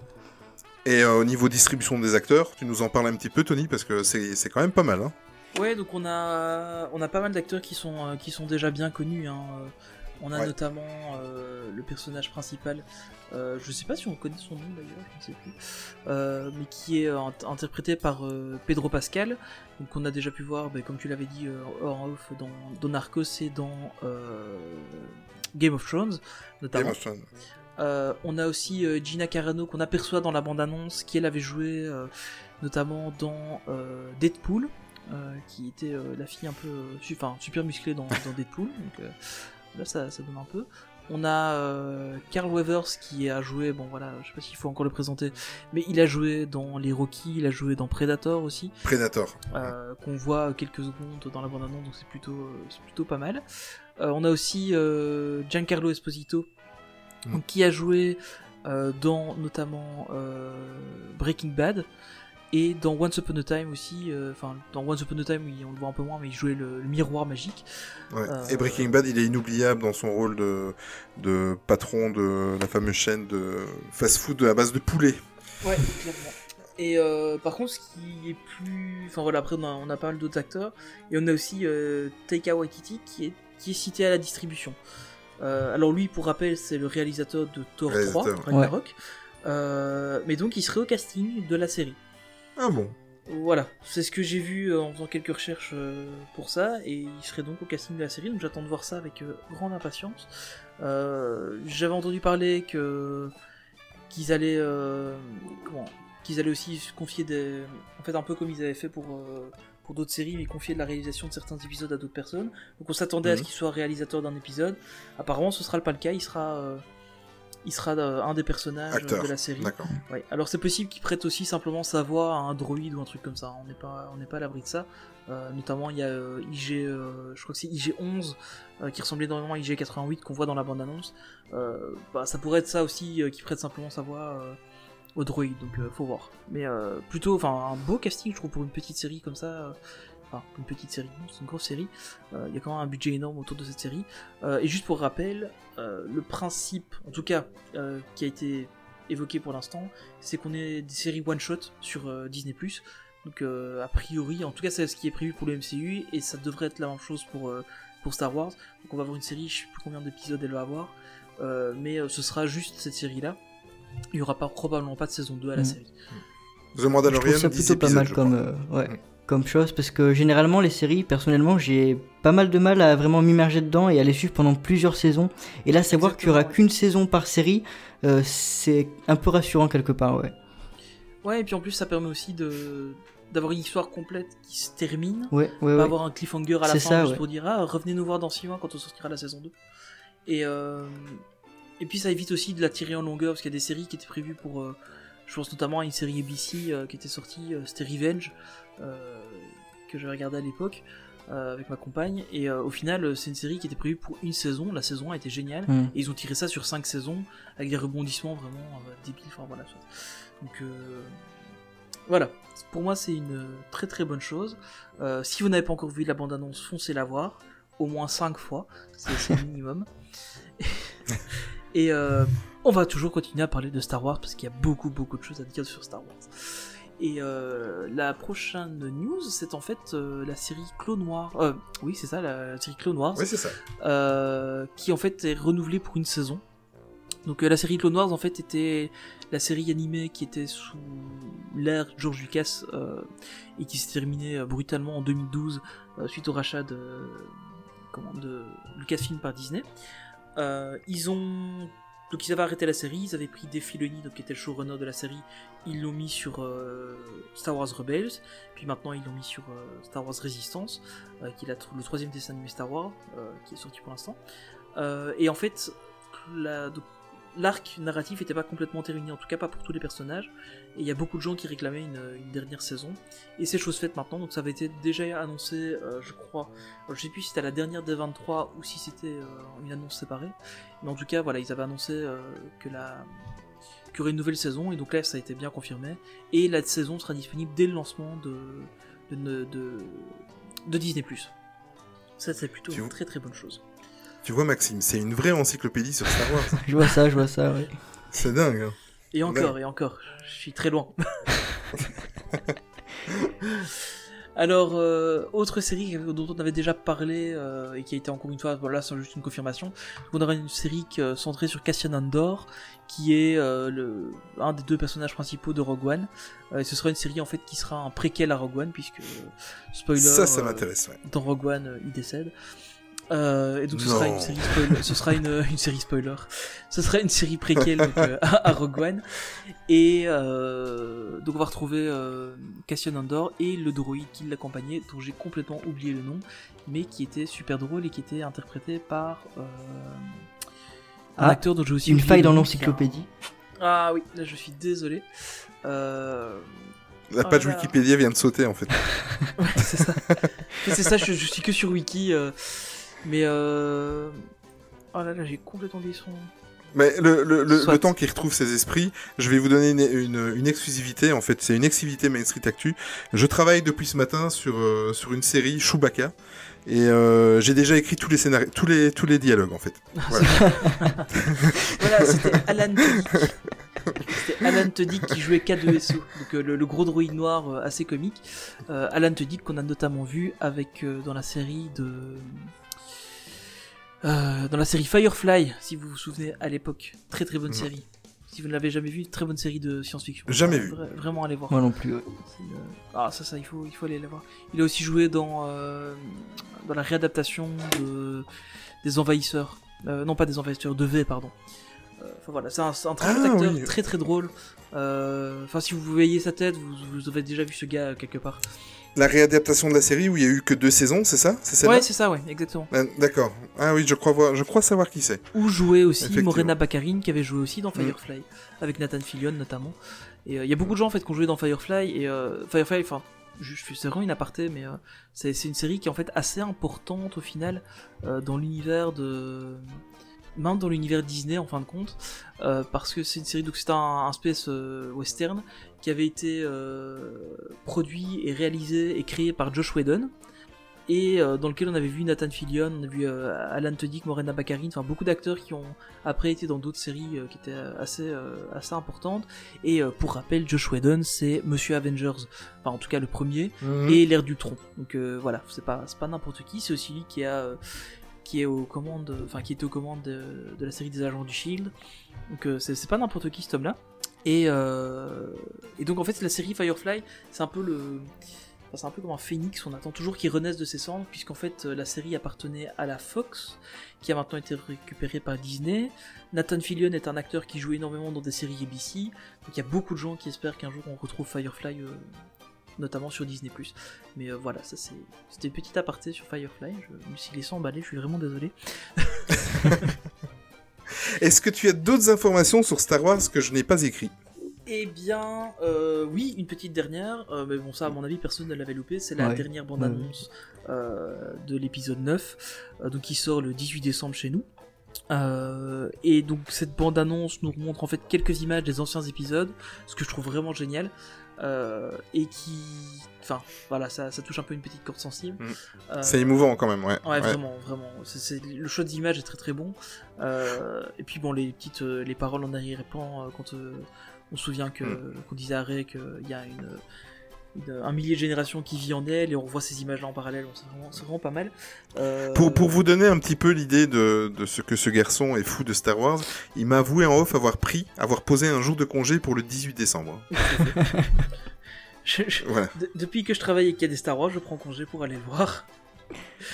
C: Et euh, au niveau distribution des acteurs, tu nous en parles un petit peu, Tony, parce que c'est c'est quand même pas mal. Hein.
B: Ouais, donc on a, on a pas mal d'acteurs qui sont, euh, qui sont déjà bien connus. hein. On a
C: Ouais.
B: notamment euh, le personnage principal, euh, je sais pas si on connaît son nom d'ailleurs, je ne sais plus, euh, mais qui est int- interprété par Pedro Pascal, donc on a déjà pu voir, bah, comme tu l'avais dit en off, dans, dans Narcos et dans Game of Thrones,
C: Game
B: notamment.
C: of Thrones.
B: On a aussi Gina Carano qu'on aperçoit dans la bande-annonce, qui elle avait joué notamment dans Deadpool, qui était euh, la fille un peu, euh, enfin super musclée dans, dans Deadpool. Donc, euh, là ça, ça donne un peu. On a euh, Carl Weathers qui a joué, bon voilà, je sais pas s'il faut encore le présenter, mais il a joué dans les Rocky, il a joué dans Predator aussi,
C: Predator.
B: euh, qu'on voit quelques secondes dans la bande-annonce, donc c'est plutôt, euh, c'est plutôt pas mal. Euh, on a aussi euh, Giancarlo Esposito,
C: Mm.
B: qui a joué euh, dans notamment euh, Breaking Bad et dans Once Upon a Time aussi. euh, Enfin, dans Once Upon a Time, on le voit un peu moins, mais il jouait le, le miroir magique.
C: Ouais.
B: Euh,
C: Et Breaking Bad, il est inoubliable dans son rôle de, de patron de la fameuse chaîne de fast-food à base de poulet.
B: Ouais, clairement. Et euh, par contre, ce qui est plus. Enfin voilà, après on a, on a pas mal d'autres acteurs. Et on a aussi euh, Taika Waititi qui est, qui est cité à la distribution. Euh, alors lui, pour rappel, c'est le réalisateur de Thor 3,
C: Réalisateur.
B: Ragnarok. Euh, mais donc il serait au casting de la série.
C: Ah bon
B: Voilà, c'est ce que j'ai vu euh, en faisant quelques recherches euh, pour ça, et il serait donc au casting de la série, donc j'attends de voir ça avec euh, grande impatience. Euh, J'avais entendu parler que qu'ils allaient euh, comment qu'ils allaient aussi confier des en fait un peu comme ils avaient fait pour euh, pour d'autres séries mais confier de la réalisation de certains épisodes à d'autres personnes donc on s'attendait à ce
C: Mhm.
B: qu'il soit réalisateur d'un épisode apparemment ce sera pas le cas il sera euh, il sera euh, un des personnages
C: Acteur.
B: de la série. Ouais. Alors c'est possible qu'il prête aussi simplement sa voix à un droïde ou un truc comme ça. On n'est pas, on n'est pas à l'abri de ça. Euh, notamment il y a euh, IG, euh, je crois que c'est IG 11 euh, qui ressemble énormément à IG 88 qu'on voit dans la bande annonce. Euh, bah, ça pourrait être ça aussi euh, qui prête simplement sa voix euh, au droïde. Donc euh, faut voir. Mais euh, plutôt, enfin un beau casting je trouve pour une petite série comme ça. Enfin, une petite série, non, c'est une grosse série. Euh, Il y a quand même un budget énorme autour de cette série. Euh, et juste pour rappel, euh, le principe, en tout cas, euh, qui a été évoqué pour l'instant, c'est qu'on ait des séries one shot sur euh, Disney+. Donc euh, a priori, en tout cas c'est ce qui est prévu pour le MCU et ça devrait être la même chose pour euh, pour Star Wars. Donc on va avoir une série, je sais plus combien d'épisodes elle va avoir, euh, mais euh, ce sera juste cette série là. Il y aura pas, probablement pas de saison 2 à la
A: Mm.
B: série.
C: The
A: Je trouve
C: Mandalorian,
A: ça
C: 10
A: plutôt pas mal comme, euh, ouais. Comme chose parce que généralement les séries, personnellement, j'ai pas mal de mal à vraiment m'immerger dedans et à les suivre pendant plusieurs saisons. Et là, savoir qu'il y aura qu'une saison par série, euh, c'est un peu rassurant quelque part, ouais.
B: Ouais, et puis en plus ça permet aussi de d'avoir une histoire complète qui se termine,
A: Ouais, ouais,
B: pas
A: ouais.
B: avoir un cliffhanger à la fin
A: ça,
B: juste pour dire ah revenez nous voir dans 6 mois quand on sortira la saison 2. Et euh, et puis ça évite aussi de la tirer en longueur parce qu'il y a des séries qui étaient prévues pour euh, je pense notamment à une série ABC qui était sortie, c'était Revenge que j'avais regardé à l'époque euh, avec ma compagne et euh, au final euh, c'est une série qui était prévue pour une saison, la saison a été géniale
A: Mm.
B: et ils ont tiré ça sur 5 saisons avec des rebondissements vraiment euh, débiles, enfin voilà. Donc euh, voilà, pour moi c'est une très très bonne chose. Euh, si vous n'avez pas encore vu la bande-annonce, foncez la voir, au moins 5 fois, c'est le minimum. Et euh, on va toujours continuer à parler de Star Wars parce qu'il y a beaucoup beaucoup de choses à dire sur Star Wars. Et euh, la prochaine news, c'est en fait euh, la série Clone Noir. Euh, oui, c'est ça, la série Clone Wars
C: Oui, c'est ça.
B: qui en fait est renouvelée pour une saison. Donc la série Clone Wars en fait était la série animée qui était sous l'ère George Lucas et qui s'est terminée brutalement en 2012 euh, suite au rachat de, comment, de Lucasfilm par Disney. Ils ont donc ils avaient arrêté la série, ils avaient pris Dave Filoni, donc qui était le showrunner de la série, ils l'ont mis sur euh, Star Wars Rebels, puis maintenant ils l'ont mis sur euh, Star Wars Resistance, euh, qui est le troisième dessin animé Star Wars, qui est sorti pour l'instant. Et en fait, la- l'arc narratif n'était pas complètement terminé, en tout cas pas pour tous les personnages, et il y a beaucoup de gens qui réclamaient une, une dernière saison, et c'est chose faite maintenant, donc ça avait été déjà annoncé, euh, je crois, je sais plus si c'était la dernière des 23 ou si c'était euh, une annonce séparée, mais en tout cas, voilà, ils avaient annoncé euh, que la qu'il y aurait une nouvelle saison, et donc là, ça a été bien confirmé, et la saison sera disponible dès le lancement de, de, de, de Disney+. Ça, c'est plutôt une très très bonne chose.
C: Tu vois, Maxime, c'est une vraie encyclopédie sur Star Wars.
A: Je vois ça, je vois ça, ouais.
C: c'est dingue. hein.
B: Et encore, et encore, je suis très loin. Alors, euh, autre série dont on avait déjà parlé euh, et qui a été encore une fois, voilà, c'est juste une confirmation. On aura une série euh, centrée sur Cassian Andor, qui est euh, le, un des deux personnages principaux de Rogue One. Euh, et ce sera une série en fait qui sera un préquel à Rogue One, puisque, euh, spoiler,
C: ça, ça
B: euh,
C: m'intéresse, ouais.
B: dans Rogue One, euh, il décède. Euh, et donc ce sera une série spoiler. ce sera une, une série spoiler. Ce sera une série préquelle donc, euh, à, à Rogue One. Et euh, donc on va retrouver euh, Cassian Andor et le droïde qui l'accompagnait, dont j'ai complètement oublié le nom, mais qui était super drôle et qui était interprété par euh, un
A: Ah,
B: acteur dont j'ai aussi
A: Une faille
B: le
A: dans l'encyclopédie.
B: Ah oui, là je suis désolé. Euh,
C: La
B: Oh
C: page
B: là là.
C: Wikipédia vient de sauter en fait.
B: Ouais, c'est ça. c'est ça, je, je suis que sur Wiki. euh, mais euh... Oh là là, j'ai complètement oublié son.
C: Mais le, le, le,
B: Soit.
C: le temps qu'il retrouve ses esprits, je vais vous donner une, une, une exclusivité. En fait, c'est une exclusivité Main Street Actu. Je travaille depuis ce matin sur, euh, sur une série Chewbacca. Et euh, j'ai déjà écrit tous les scénarios, tous les, tous les dialogues en fait. Voilà.
B: Voilà, c'était Alan. C'était Alan Tudyk qui jouait K2SO, donc euh, le, le gros droïde noir euh, assez comique. Alan Tudyk qu'on a notamment vu avec dans la série de euh, dans la série Firefly, si vous vous souvenez à l'époque, très très bonne
C: Mhm.
B: série. Si vous ne l'avez jamais vu, très bonne série de science-fiction.
C: Jamais
B: Vra-
C: vu.
B: Vraiment allez voir.
A: Moi non plus. ouais.
B: Euh, Ah ça ça il faut il faut aller la voir. Il a aussi joué dans euh, dans la réadaptation de des envahisseurs. Euh, non pas des envahisseurs de V pardon. Euh, Enfin voilà c'est un, très bon
C: Ah,
B: acteur
C: oui.
B: très très drôle. Euh, Enfin si vous voyez sa tête vous, vous avez déjà vu ce gars euh, quelque part.
C: La réadaptation de la série où il y a eu que deux saisons, c'est ça? C'est
B: Ouais c'est ça ouais exactement.
C: Ah, D'accord. Ah oui, je crois voir, je crois savoir qui c'est.
B: Ou jouait aussi. Morena Baccarin qui avait joué aussi dans
C: Mm.
B: Firefly avec Nathan Fillion notamment. Et euh, il y a beaucoup de gens en fait qui ont joué dans Firefly et euh, Firefly enfin c'est vraiment une aparté mais euh, c'est une série qui est en fait assez importante au final dans l'univers de même dans l'univers Disney en fin de compte euh, parce que c'est une série donc c'est un, un space euh, western qui avait été euh, produit et réalisé et créé par Josh Whedon et euh, dans lequel on avait vu Nathan Fillion, on a vu euh, Alan Tudyk, Morena Baccarin, enfin beaucoup d'acteurs qui ont après été dans d'autres séries qui étaient assez assez importantes. Et pour rappel, Josh Whedon, c'est Monsieur Avengers, enfin en tout cas le premier,
C: Mhm.
B: et l'ère du tronc. Donc voilà, c'est pas c'est pas n'importe qui, c'est aussi lui qui a qui est aux commandes, enfin qui était aux commandes de, de la série des agents du Shield. Donc euh, c'est c'est pas n'importe qui cet homme-là. Et euh, et donc en fait la série Firefly, c'est un peu le c'est un peu comme un phénix, on attend toujours qu'il renaisse de ses cendres, puisqu'en fait euh, la série appartenait à la Fox, qui a maintenant été récupérée par Disney. Nathan Fillion est un acteur qui joue énormément dans des séries ABC, donc il y a beaucoup de gens qui espèrent qu'un jour on retrouve Firefly, euh, notamment sur Disney+. Mais voilà, ça c'était une petite aparté sur Firefly, je me suis laissé emballer, je suis vraiment désolé.
C: Est-ce que tu as d'autres informations sur Star Wars que je n'ai pas écrit
B: Eh bien, euh, oui, une petite dernière, euh, mais bon, ça, à mon avis, personne ne l'avait loupé. C'est la
A: Ouais.
B: dernière bande-annonce euh, de l'épisode 9, euh, donc qui sort le 18 décembre chez nous. Euh, et donc, cette bande-annonce nous montre en fait quelques images des anciens épisodes, ce que je trouve vraiment génial. Euh, et qui. Enfin, voilà, ça, ça touche un peu une petite corde sensible.
C: Mm.
B: Euh,
C: C'est émouvant quand même, ouais.
B: Ouais,
C: Ouais.
B: vraiment, vraiment. C'est, c'est- le choix d'image est très très bon. Euh, et puis bon, les petites, les paroles en arrière-plan, quand euh, on se souvient que
C: Mm.
B: qu'on disait à Ray qu'il y a une, une- un millier de générations qui vit en elle, et on voit ces images-là en parallèle. C'est vraiment, vraiment pas mal. Euh,
C: Pour, pour vous donner un petit peu l'idée de, de ce que ce garçon est fou de Star Wars, il m'a avoué en off avoir pris, avoir posé un jour de congé pour le 18 décembre.
B: je- je-
C: Voilà,
B: de- depuis que je travaille et qu'il y a des Star Wars, je prends congé pour aller le voir.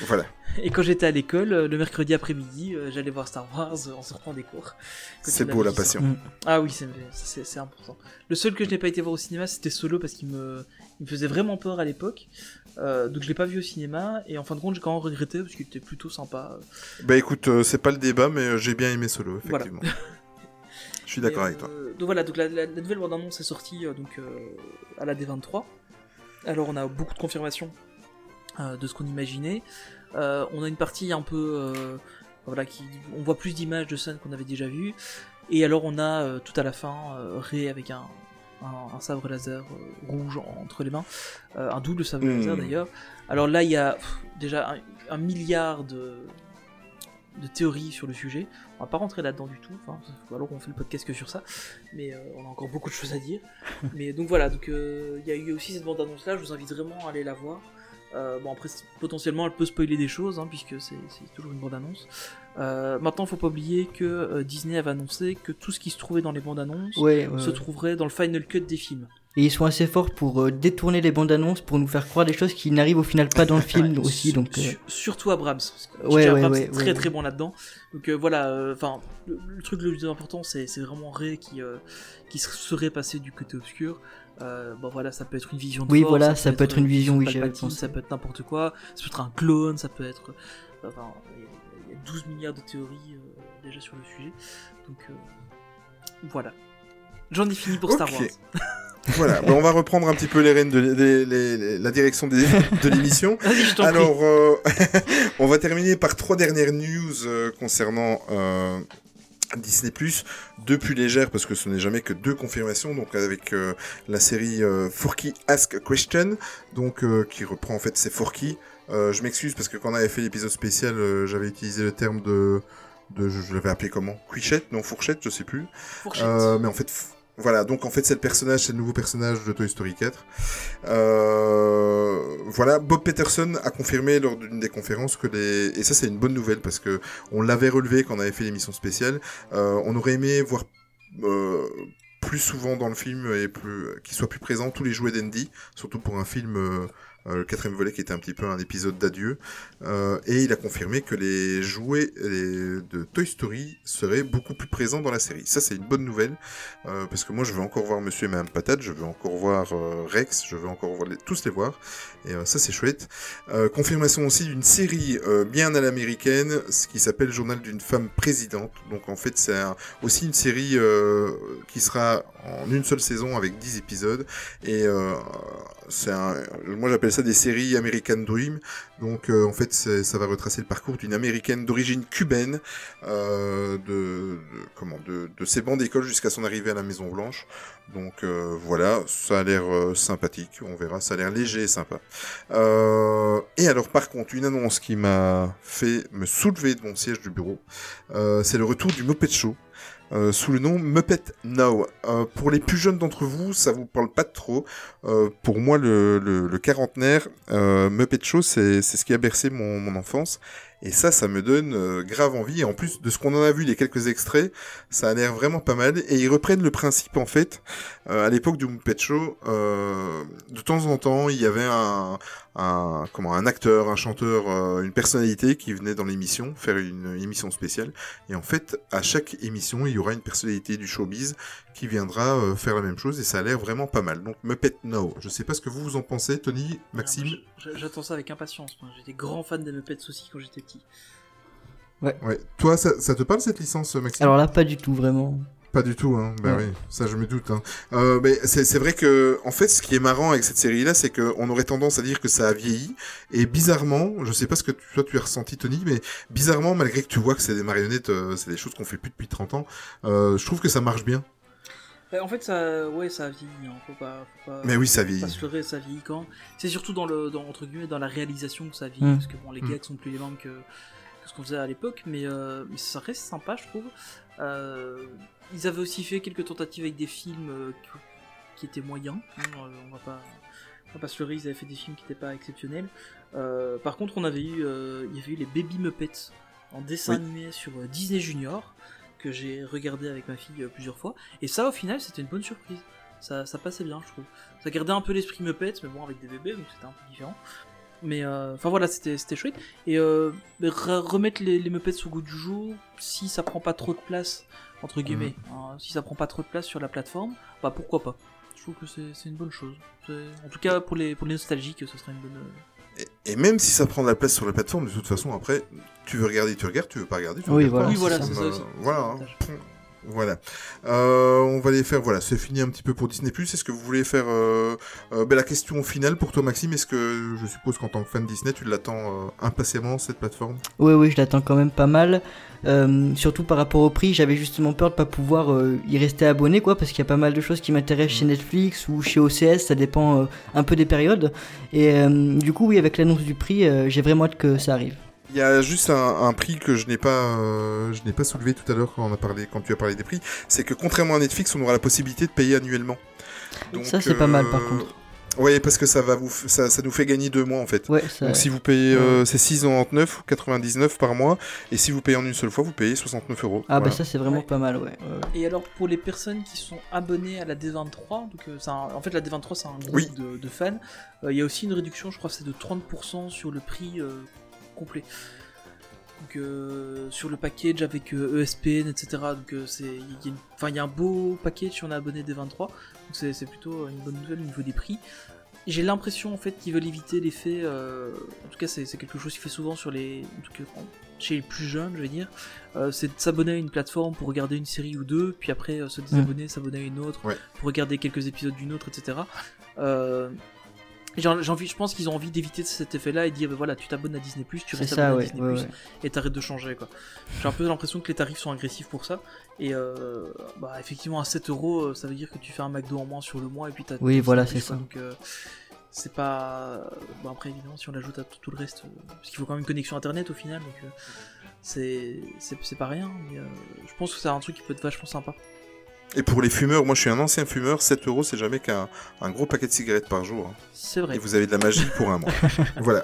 C: voilà.
B: Et quand j'étais à l'école, euh, le mercredi après-midi, euh, j'allais voir Star Wars en sortant des cours.
C: C'est beau la passion.
A: Mm.
B: Ah oui, c'est important. Le seul que je n'ai pas été voir au cinéma, c'était Solo parce qu'il me, il me faisait vraiment peur à l'époque. Euh, donc je l'ai pas vu au cinéma et en fin de compte j'ai quand même regretté parce qu'il était plutôt sympa.
C: Bah écoute, euh, c'est pas le débat, mais euh, j'ai bien aimé Solo,
B: Voilà.
C: effectivement. Je suis d'accord avec toi.
B: Donc voilà, donc la, la- la nouvelle bande annonce est sortie donc à la D23. Alors on a beaucoup de confirmations de ce qu'on imaginait. On a une partie un peu, voilà, qui, on voit plus d'images de scènes qu'on avait déjà vues. Et alors on a euh, tout à la fin euh, Rey avec un, un, un sabre laser euh, rouge entre les mains, Euh, un double sabre
C: Mm.
B: laser d'ailleurs. Alors là il y a pff, déjà un, un milliard de de théories sur le sujet. On va pas rentrer là-dedans du tout. Enfin, alors on fait le podcast que sur ça. Mais euh, on a encore beaucoup de choses à dire. mais donc voilà, donc euh, il y a eu aussi cette bande-annonce là. Je vous invite vraiment à aller la voir. Euh, bon après potentiellement elle peut spoiler des choses hein, puisque c'est c'est toujours une bande-annonce. Euh, maintenant faut pas oublier que euh, Disney avait annoncé que tout ce qui se trouvait dans les bandes-annonces
A: Ouais, ouais,
B: se
A: ouais.
B: trouverait dans le final cut des films.
A: Et ils sont assez forts pour euh, détourner les bandes annonces pour nous faire croire des choses qui n'arrivent au final pas dans le film aussi. Donc, euh,
B: su- surtout Abrams.
A: Ouais,
B: Abrams est très très bon là-dedans. Donc voilà, enfin le, le truc le plus important c'est vraiment Ray qui qui se- serait passé du côté obscur. Euh, bon voilà, ça peut être une vision de
A: Oui, voilà, ça peut être une vision, oui,
B: ça peut être n'importe quoi, ça peut être un clone, ça peut être enfin y a- il y a 12 milliards de théories euh, déjà sur le sujet. Donc euh, voilà. J'en ai fini pour Star. Wars.
C: Voilà, on va reprendre un petit peu les rênes de les- les- les- la direction des- de l'émission. Alors, euh, on va terminer par trois dernières news concernant Disney+, deux plus légères parce que ce n'est jamais que deux confirmations, donc avec euh, la série euh, Forky Ask a Question, donc euh, qui reprend en fait c'est Forky. Euh, je m'excuse parce que quand on avait fait l'épisode spécial, euh, j'avais utilisé le terme de, de je, je l'avais appelé comment? Quichette, non fourchette, je sais plus.
B: Fourchette.
C: Euh, mais en fait, voilà, donc en fait c'est le personnage, c'est le nouveau personnage de Toy Story 4. Euh, voilà, Bob Peterson a confirmé lors d'une des conférences que les et ça c'est une bonne nouvelle parce que on l'avait relevé quand on avait fait l'émission spéciale. On aurait aimé voir plus souvent dans le film et plus qu'il soit plus présent tous les jouets d'Andy, surtout pour un film. Euh, le quatrième volet qui était un petit peu un épisode d'adieu Euh, et il a confirmé que les jouets de Toy Story seraient beaucoup plus présents dans la série. Ça c'est une bonne nouvelle euh, parce que moi je veux encore voir Monsieur et Madame Patate, je veux encore voir Rex, je veux encore voir les- tous les voir et ça c'est chouette. Confirmation aussi d'une série bien à l'américaine, ce qui s'appelle Journal d'une femme présidente. Donc en fait c'est aussi une série qui sera en une seule saison avec 10 épisodes et euh, moi j'appelle ça des séries American Dream. Donc euh, en fait ça va retracer le parcours d'une américaine d'origine cubaine euh, de, ses bancs d'école jusqu'à son arrivée à la Maison Blanche. Donc euh, voilà, ça a l'air sympathique, on verra, ça a l'air léger et sympa. Et alors par contre, une annonce qui m'a fait me soulever de mon siège du bureau, c'est le retour du Muppet Show. Euh, sous le nom Muppet Now. Euh, pour les plus jeunes d'entre vous, ça vous parle pas trop. Euh, pour moi, le, le, le quarantenaire, euh, Muppet Show, c'est ce qui a bercé mon, mon enfance. Et ça, ça me donne euh, grave envie. Et en plus de ce qu'on en a vu, les quelques extraits, ça a l'air vraiment pas mal. Et ils reprennent le principe, en fait, à l'époque du Muppet Show, de temps en temps, il y avait un, un, comment, un acteur, un chanteur, euh, une personnalité qui venait dans l'émission, faire une émission spéciale. Et en fait, à chaque émission, il y aura une personnalité du showbiz qui viendra euh, faire la même chose. Et ça a l'air vraiment pas mal. Donc, Muppet Now. Je sais pas ce que vous vous en pensez, Tony, Maxime.
B: J'attends ça avec impatience. J'étais grand fan des Muppets aussi quand j'étais petit.
C: Ouais. Toi, ça, ça te parle cette licence, Maxime?
A: Alors là, pas du tout, vraiment.
C: Pas du tout, hein. Bah
A: Ouais.
C: oui, ça je me doute. Hein. Euh, mais c'est vrai que, en fait, ce qui est marrant avec cette série-là, c'est qu'on aurait tendance à dire que ça a vieilli. Et bizarrement, je sais pas ce que tu- toi tu as ressenti, Tony, mais bizarrement, malgré que tu vois que c'est des marionnettes, euh, c'est des choses qu'on fait plus depuis 30 ans, euh, je trouve que ça marche bien.
B: Bah, en fait, ça, ouais, ça vieillit. Hein. Faut pas, faut pas,
C: Mais oui, ça vieillit.
B: pas se ça vieillit quand? C'est surtout dans le, dans, entre guillemets, dans la réalisation que ça vieillit,
A: Mm.
B: parce que bon, les
C: Mm.
B: gags sont plus les mêmes que, que ce qu'on faisait à l'époque, mais, euh, mais ça reste sympa, je trouve. Euh, ils avaient aussi fait quelques tentatives avec des films euh, qui, étaient moyens. hein, euh, on va pas, on va pas se leurrer, ils avaient fait des films qui n'étaient pas exceptionnels. Euh, par contre, on avait eu, euh, il y avait eu les Baby Muppets en dessin
C: Oui.
B: animé sur Disney Junior que j'ai regardé avec ma fille plusieurs fois. Et ça, au final, c'était une bonne surprise. Ça, ça passait bien, je trouve. Ça gardait un peu l'esprit Muppets, mais bon, avec des bébés, donc c'était un peu différent. Mais euh, enfin voilà, c'était chouette. Et remettre les, les Muppets au goût du jour, si ça prend pas trop de place, entre guillemets, hein, si ça prend pas trop de place sur la plateforme, bah pourquoi pas. Je trouve que c'est c'est une bonne chose. C'est- En tout cas, pour les, pour les nostalgiques, ce serait une bonne. euh,
C: Et, et même si ça prend de la place sur la plateforme, de toute façon, après, tu veux regarder, tu regardes, tu veux pas regarder, tu
A: Oui,
C: regardes
A: voilà,
C: pas.
B: Oui, voilà,
A: c'est
C: ça.
B: ça aussi.
C: Voilà, hein. Voilà. Euh, on va les faire. Voilà, c'est fini un petit peu pour Disney+. Est-ce que vous voulez faire euh, euh, ben, la question finale pour toi, Maxime? Est-ce que je suppose qu'en tant que fan Disney, tu l'attends euh, impatiemment cette plateforme?
A: Oui, oui, je l'attends quand même pas mal. Euh, surtout par rapport au prix, j'avais justement peur de pas pouvoir euh, y rester abonné, quoi, parce qu'il y a pas mal de choses qui m'intéressent chez Netflix ou chez OCS, ça dépend euh, un peu des périodes. Et du coup, oui, avec l'annonce du prix, j'ai vraiment hâte que ça arrive.
C: Il y a juste un, un prix que je n'ai pas, je n'ai pas soulevé tout à l'heure quand on a parlé, quand tu as parlé des prix, c'est que contrairement à Netflix, on aura la possibilité de payer annuellement.
A: Ça, c'est pas mal, par contre.
C: Oui, parce que ça va vous, f- ça, ça nous fait gagner deux mois en fait.
A: Ouais, ça...
C: Donc si vous payez, euh, c'est 6,99 ou 99 par mois, et si vous payez en une seule fois, vous payez 69 euros.
A: Ah bah ça c'est vraiment
B: Ouais.
A: pas mal, ouais.
B: Et alors pour les personnes qui sont abonnées à la D23, donc euh, un- en fait la D23 c'est un groupe
C: Oui.
B: de, de fans, euh, il y a aussi une réduction, je crois que c'est de 30% sur le prix euh, complet. Donc euh, sur le package avec euh, ESPN, etc. Donc euh, c'est, il y, a une- enfin, il y a un beau package si on est abonné D23, donc c'est, c'est plutôt une bonne nouvelle au niveau des prix. J'ai l'impression en fait qu'ils veulent éviter l'effet, euh, en tout cas c'est, c'est quelque chose qui fait souvent sur les, en tout cas, chez les plus jeunes, je vais dire, euh, c'est de s'abonner à une plateforme pour regarder une série ou deux, puis après euh, se désabonner, s'abonner à une autre,
C: Ouais.
B: pour regarder quelques épisodes d'une autre, etc. Euh, envie, je pense qu'ils ont envie d'éviter cet effet-là et dire, bah, voilà, tu t'abonnes à Disney+, tu restes abonné
A: ouais.
B: à Disney+,
A: ouais, ouais.
B: et t'arrêtes de changer, quoi. J'ai un peu l'impression que les tarifs sont agressifs pour ça, et euh, bah, effectivement, à 7 euros, euh, ça veut dire que tu fais un McDo en moins sur le mois, et puis t'as...
A: Oui, voilà, c'est ça.
B: Donc, euh, c'est pas... Bon, après, évidemment, si on l'ajoute à tout, le reste, euh, parce qu'il faut quand même une connexion Internet au final, donc... euh, c'est pas rien, mais euh, je pense que c'est un truc qui peut être vachement sympa.
C: Et pour les fumeurs, moi je suis un ancien fumeur, 7 euros c'est jamais qu'un un gros paquet de cigarettes par jour. hein.
B: C'est vrai.
C: Et vous avez de la magie pour un mois. voilà.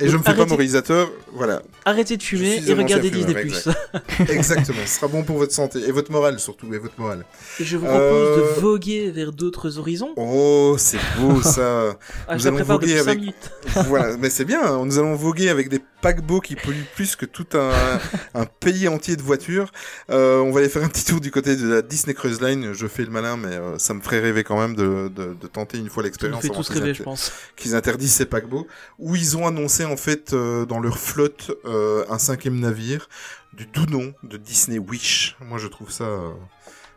C: Et je
B: Donc,
C: me fais pas moralisateur, voilà.
B: Arrêtez de fumer
C: Je
B: et regardez Disney+.
C: Exactement, ce sera bon pour votre santé. Et votre morale surtout, et votre morale.
B: Et je vous propose
C: Euh,
B: de voguer vers d'autres horizons.
C: Oh, c'est beau ça.
B: Ah,
C: nous
B: je
C: allons voguer
B: depuis 5
C: avec-
B: minutes.
C: voilà, mais c'est bien, hein. nous allons voguer avec des paquebots qui polluent plus que tout un, un pays entier de voitures. Euh, on va aller faire un petit tour du côté de la Disney Cruise Line. Je fais le malin, mais euh, ça me ferait rêver quand même de, de, de tenter une fois l'expérience.
B: fait tous rêver, je pense.
C: qu'ils interdisent ces paquebots, où ils ont annoncé en fait euh, dans leur flotte euh, un cinquième navire du doux nom de Disney Wish. Moi je trouve ça,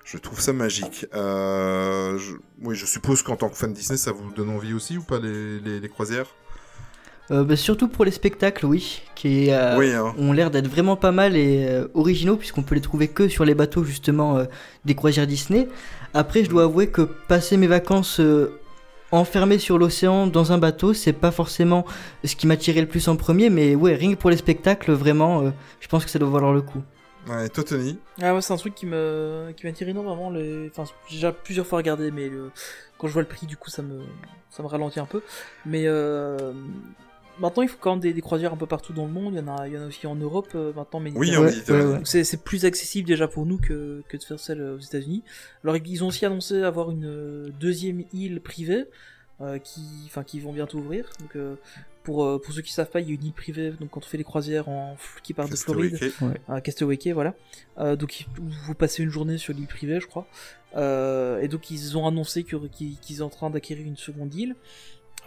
C: je trouve ça magique. Euh, je- oui, je suppose qu'en tant que fan de Disney, ça vous donne envie aussi ou pas les, les, les croisières?
A: Euh, bah, surtout pour les spectacles, oui, qui euh,
C: Oui, hein.
A: ont l'air d'être vraiment pas mal et euh, originaux, puisqu'on peut les trouver que sur les bateaux justement euh, des croisières Disney. Après, je dois avouer que passer mes vacances euh, enfermé sur l'océan dans un bateau, c'est pas forcément ce qui m'attirait le plus en premier, mais ouais, rien que pour les spectacles, vraiment, euh, je pense que ça doit valoir le coup.
C: Ouais, toi Tony
B: Ah ouais, c'est un truc qui me qui m'attire énormément. Les... Enfin, j'ai déjà plusieurs fois regardé, mais le... quand je vois le prix, du coup, ça me ça me ralentit un peu. Mais euh... maintenant, il faut quand même des, des croisières un peu partout dans le monde. Il y en a, il y en a aussi en Europe euh, maintenant, mais
C: Oui, en Méditerranée.
B: Donc c'est c'est plus accessible déjà pour nous que, que de faire celle aux États-Unis. Alors ils ont aussi annoncé avoir une euh, deuxième île privée euh, qui, enfin qui vont bientôt ouvrir. Donc euh, pour euh, pour ceux qui savent pas, il y a une île privée. Donc quand on fait les croisières en qui part de Floride à Castaway Cay, voilà. Euh, donc vous passez une journée sur l'île privée, je crois. Euh, et donc ils ont annoncé que- qu'ils qu'ils sont en train d'acquérir une seconde île.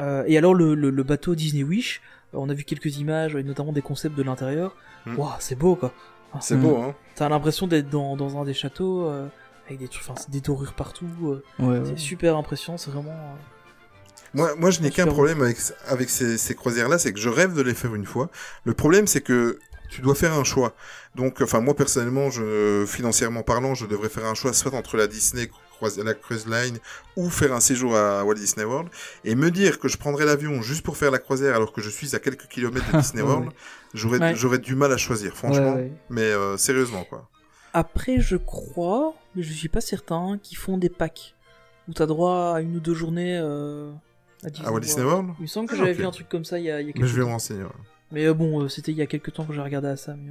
B: Euh, et alors le, le, le bateau Disney Wish, euh, on a vu quelques images, et notamment des concepts de l'intérieur.
C: Hmm.
B: Waouh, c'est beau quoi.
C: C'est
A: Mm.
C: beau, hein
B: T'as l'impression d'être dans, dans un des châteaux euh, avec des trucs, enfin c'est des dorures partout. euh,
A: Ouais, ouais.
B: C'est super impressionnant, c'est vraiment. euh,
C: Moi, moi, je n'ai qu'un problème avec, avec ces, ces croisières-là, c'est que je rêve de les faire une fois. Le problème, c'est que tu dois faire un choix. Donc, enfin, moi, personnellement, je, financièrement parlant, je devrais faire un choix soit entre la Disney la Cruise Line ou faire un séjour à Walt Disney World. Et me dire que je prendrais l'avion juste pour faire la croisière alors que je suis à quelques kilomètres de Disney World,
A: ouais.
C: j'aurais,
B: Ouais.
C: j'aurais du mal à choisir, franchement.
A: Ouais, ouais.
C: Mais euh, sérieusement, quoi.
B: Après, je crois, mais je suis pas certain, qu'ils font des packs où t'as droit à une ou deux journées euh, à Disney,
C: À Walt Disney World
B: Il me semble que
C: Ah,
B: j'avais vu un truc comme ça il y a, il y a quelques
C: Mais je vais me renseigner. ouais.
B: Mais euh, bon, euh, c'était il y a quelques temps que j'ai regardé à ça. Mais,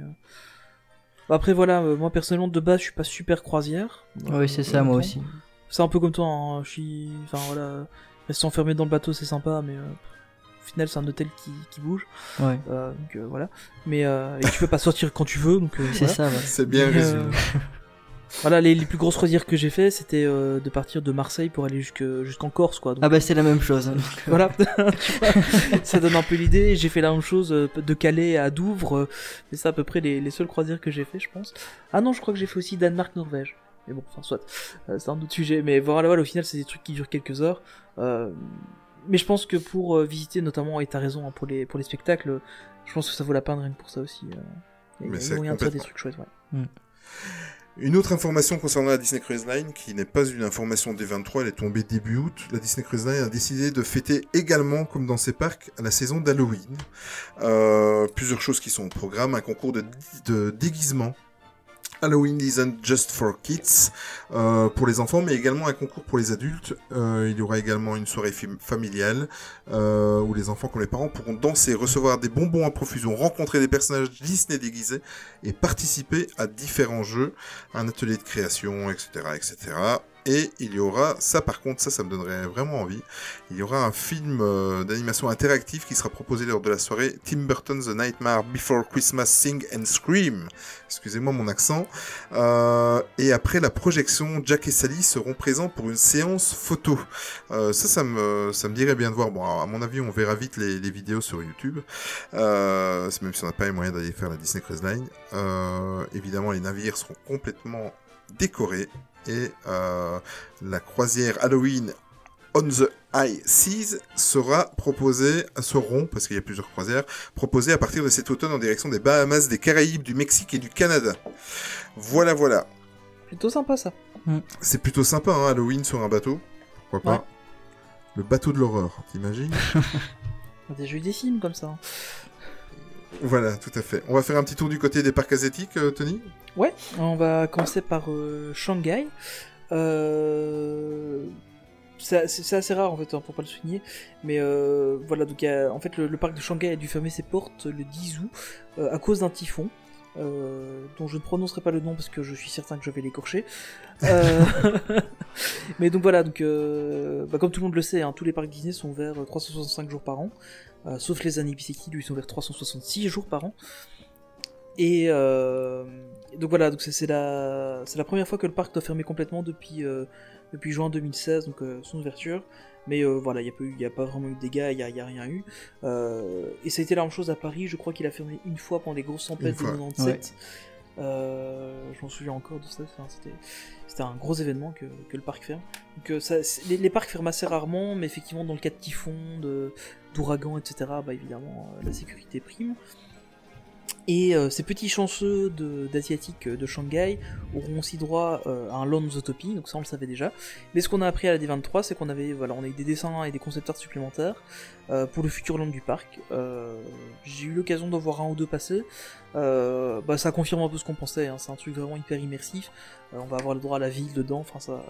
B: Après, voilà, euh, moi personnellement, de base, je suis pas super croisière.
A: Ouais, c'est ça, moi aussi.
B: C'est un peu comme toi, hein, je suis. Enfin voilà, rester enfermé dans le bateau, c'est sympa, mais. euh, Au final, c'est un hôtel qui, qui bouge,
A: Ouais,
B: euh, donc euh, voilà. Mais euh, et tu peux pas sortir quand tu veux, donc euh,
A: c'est
B: voilà.
A: ça, ouais.
C: C'est bien résumé.
B: Euh, Voilà, les, les plus grosses croisières que j'ai fait, c'était euh, de partir de Marseille pour aller jusque- jusqu'en Corse, quoi. Donc,
A: Ah bah c'est la même chose. hein.
B: voilà, ça donne un peu l'idée. J'ai fait la même chose euh, de Calais à Douvres, euh, mais c'est à peu près les, les seules croisières que j'ai fait, je pense. Ah non, je crois que j'ai fait aussi Danemark-Norvège. Mais bon, enfin, soit, Euh, c'est un autre sujet. Mais voilà, voilà, au final, c'est des trucs qui durent quelques heures. Euh, mais je pense que pour euh, visiter, notamment, et t'as raison, hein, pour, les, pour les spectacles, je pense que ça vaut la peine rien que pour ça aussi. euh. Il y a-
C: Mais
B: il y a
C: c'est
B: moyen de faire des trucs chouettes, ouais.
C: Une autre information concernant la Disney Cruise Line, qui n'est pas une information des 23, elle est tombée début août. La Disney Cruise Line a décidé de fêter également, comme dans ses parcs, la saison d'Halloween. Euh, plusieurs choses qui sont au programme, un concours de, de déguisement Halloween Isn't Just for Kids euh, pour les enfants, mais également un concours pour les adultes. Euh, il y aura également une soirée familiale euh, où les enfants comme les parents pourront danser, recevoir des bonbons à profusion, rencontrer des personnages Disney déguisés et participer à différents jeux, un atelier de création, etc., etc. Et il y aura, ça par contre, ça, me donnerait vraiment envie. Il y aura un film euh, d'animation interactif qui sera proposé lors de la soirée Tim Burton's The Nightmare Before Christmas Sing and Scream. Excusez-moi mon accent. Euh, et après la projection, Jack et Sally seront présents pour une séance photo. Euh, ça, ça me, dirait bien de voir. Bon, à mon avis, on verra vite les, vidéos sur YouTube. Même si on n'a pas les moyens d'aller faire la Disney Cruise Line. Évidemment, les navires seront complètement décorés et euh, la croisière Halloween On the High Seas sera proposée, seront, parce qu'il y a plusieurs croisières, proposées à partir de cet automne en direction des Bahamas, des Caraïbes, du Mexique et du Canada. Voilà, voilà.
B: Plutôt sympa ça.
C: C'est plutôt sympa, hein, Halloween sur un bateau. Pourquoi pas?
B: Ouais.
C: Le bateau de l'horreur, t'imagines?
B: On a déjà eu des films comme ça.
C: Voilà, tout à fait. On va faire un petit tour du côté des parcs asiatiques, euh, Tony?
B: Ouais, on va commencer par euh, Shanghai. Euh, C'est assez rare en fait, hein, pour pas le souligner. Mais voilà, donc en fait le, parc de Shanghai a dû fermer ses portes le 10 août à cause d'un typhon. Euh, dont je ne prononcerai pas le nom parce que je suis certain que je vais l'écorcher. Euh, Mais donc voilà, donc euh, bah, comme tout le monde le sait, hein, tous les parcs Disney sont ouverts euh, 365 jours par an, sauf les Anipseki, lui ils sont ouverts 366 jours par an. Et donc voilà, donc c'est la la première fois que le parc doit fermer complètement depuis depuis juin 2016, donc son ouverture. Mais euh, voilà, il n'y a, a pas vraiment eu de dégâts, il n'y a, y a rien eu. Euh, et ça a été la même chose à Paris, je crois qu'il a fermé une fois pendant les grosses tempêtes de
C: fois,
B: 97. Euh, je m'en souviens encore de ça, enfin, c'était c'était un gros événement que, que le parc ferme. Donc, ça, les, les parcs ferment assez rarement, mais effectivement, dans le cas de typhon, d'ouragan, etc., bah évidemment, la sécurité prime. Et euh, ces petits chanceux d'asiatiques de, Shanghai auront aussi droit euh, à un Land Zootopie, donc ça on le savait déjà. Mais ce qu'on a appris à la D23, c'est qu'on avait, voilà, on a eu des dessins et des concept art supplémentaires euh, pour le futur land du parc. Euh, J'ai eu l'occasion d'en voir un ou deux passer. Euh, bah, ça confirme un peu ce qu'on pensait, hein, c'est un truc vraiment hyper immersif. Euh, on va avoir le droit à la ville dedans, enfin ça.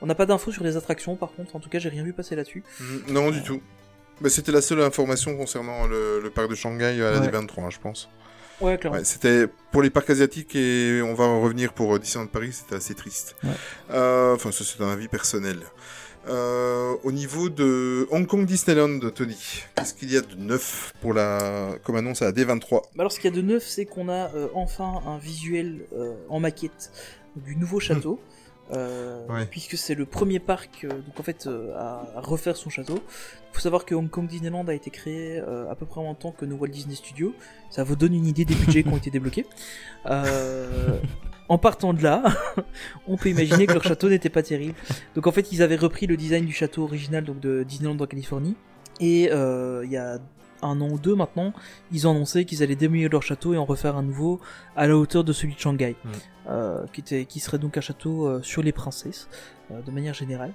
B: On n'a pas d'infos sur les attractions par contre, en tout cas j'ai rien vu passer là-dessus.
C: Mm, Non, du tout. Bah, C'était la seule information concernant le, le parc de Shanghai à la
A: Ouais.
C: D23, je pense.
B: Ouais, clairement.
C: Ouais, c'était pour les parcs asiatiques et on va en revenir pour euh, Disneyland Paris, c'était assez triste.
A: Ouais.
C: Euh, Enfin, ça c'est un avis personnel. Euh, au niveau de Hong Kong Disneyland, Tony, qu'est-ce qu'il y a de neuf pour la comme annonce à la D23
B: Bah Alors ce qu'il y a de neuf, c'est qu'on a euh, enfin un visuel en maquette du nouveau château. euh,
C: Ouais.
B: Puisque c'est le premier parc, euh, donc en fait, euh, à, à refaire son château. Il faut savoir que Hong Kong Disneyland a été créé euh, à peu près en même temps que nos Walt Disney Studios. Ça vous donne une idée des budgets qui ont été débloqués. Euh, en partant de là, on peut imaginer que leur château n'était pas terrible. Donc en fait, ils avaient repris le design du château original donc de Disneyland en Californie. Et euh, il y a un an ou deux maintenant, ils ont annoncé qu'ils allaient démolir leur château et en refaire un nouveau à la hauteur de celui de Shanghai,
C: Mm.
B: euh, qui, était, qui serait donc un château euh, sur les princesses, euh, de manière générale.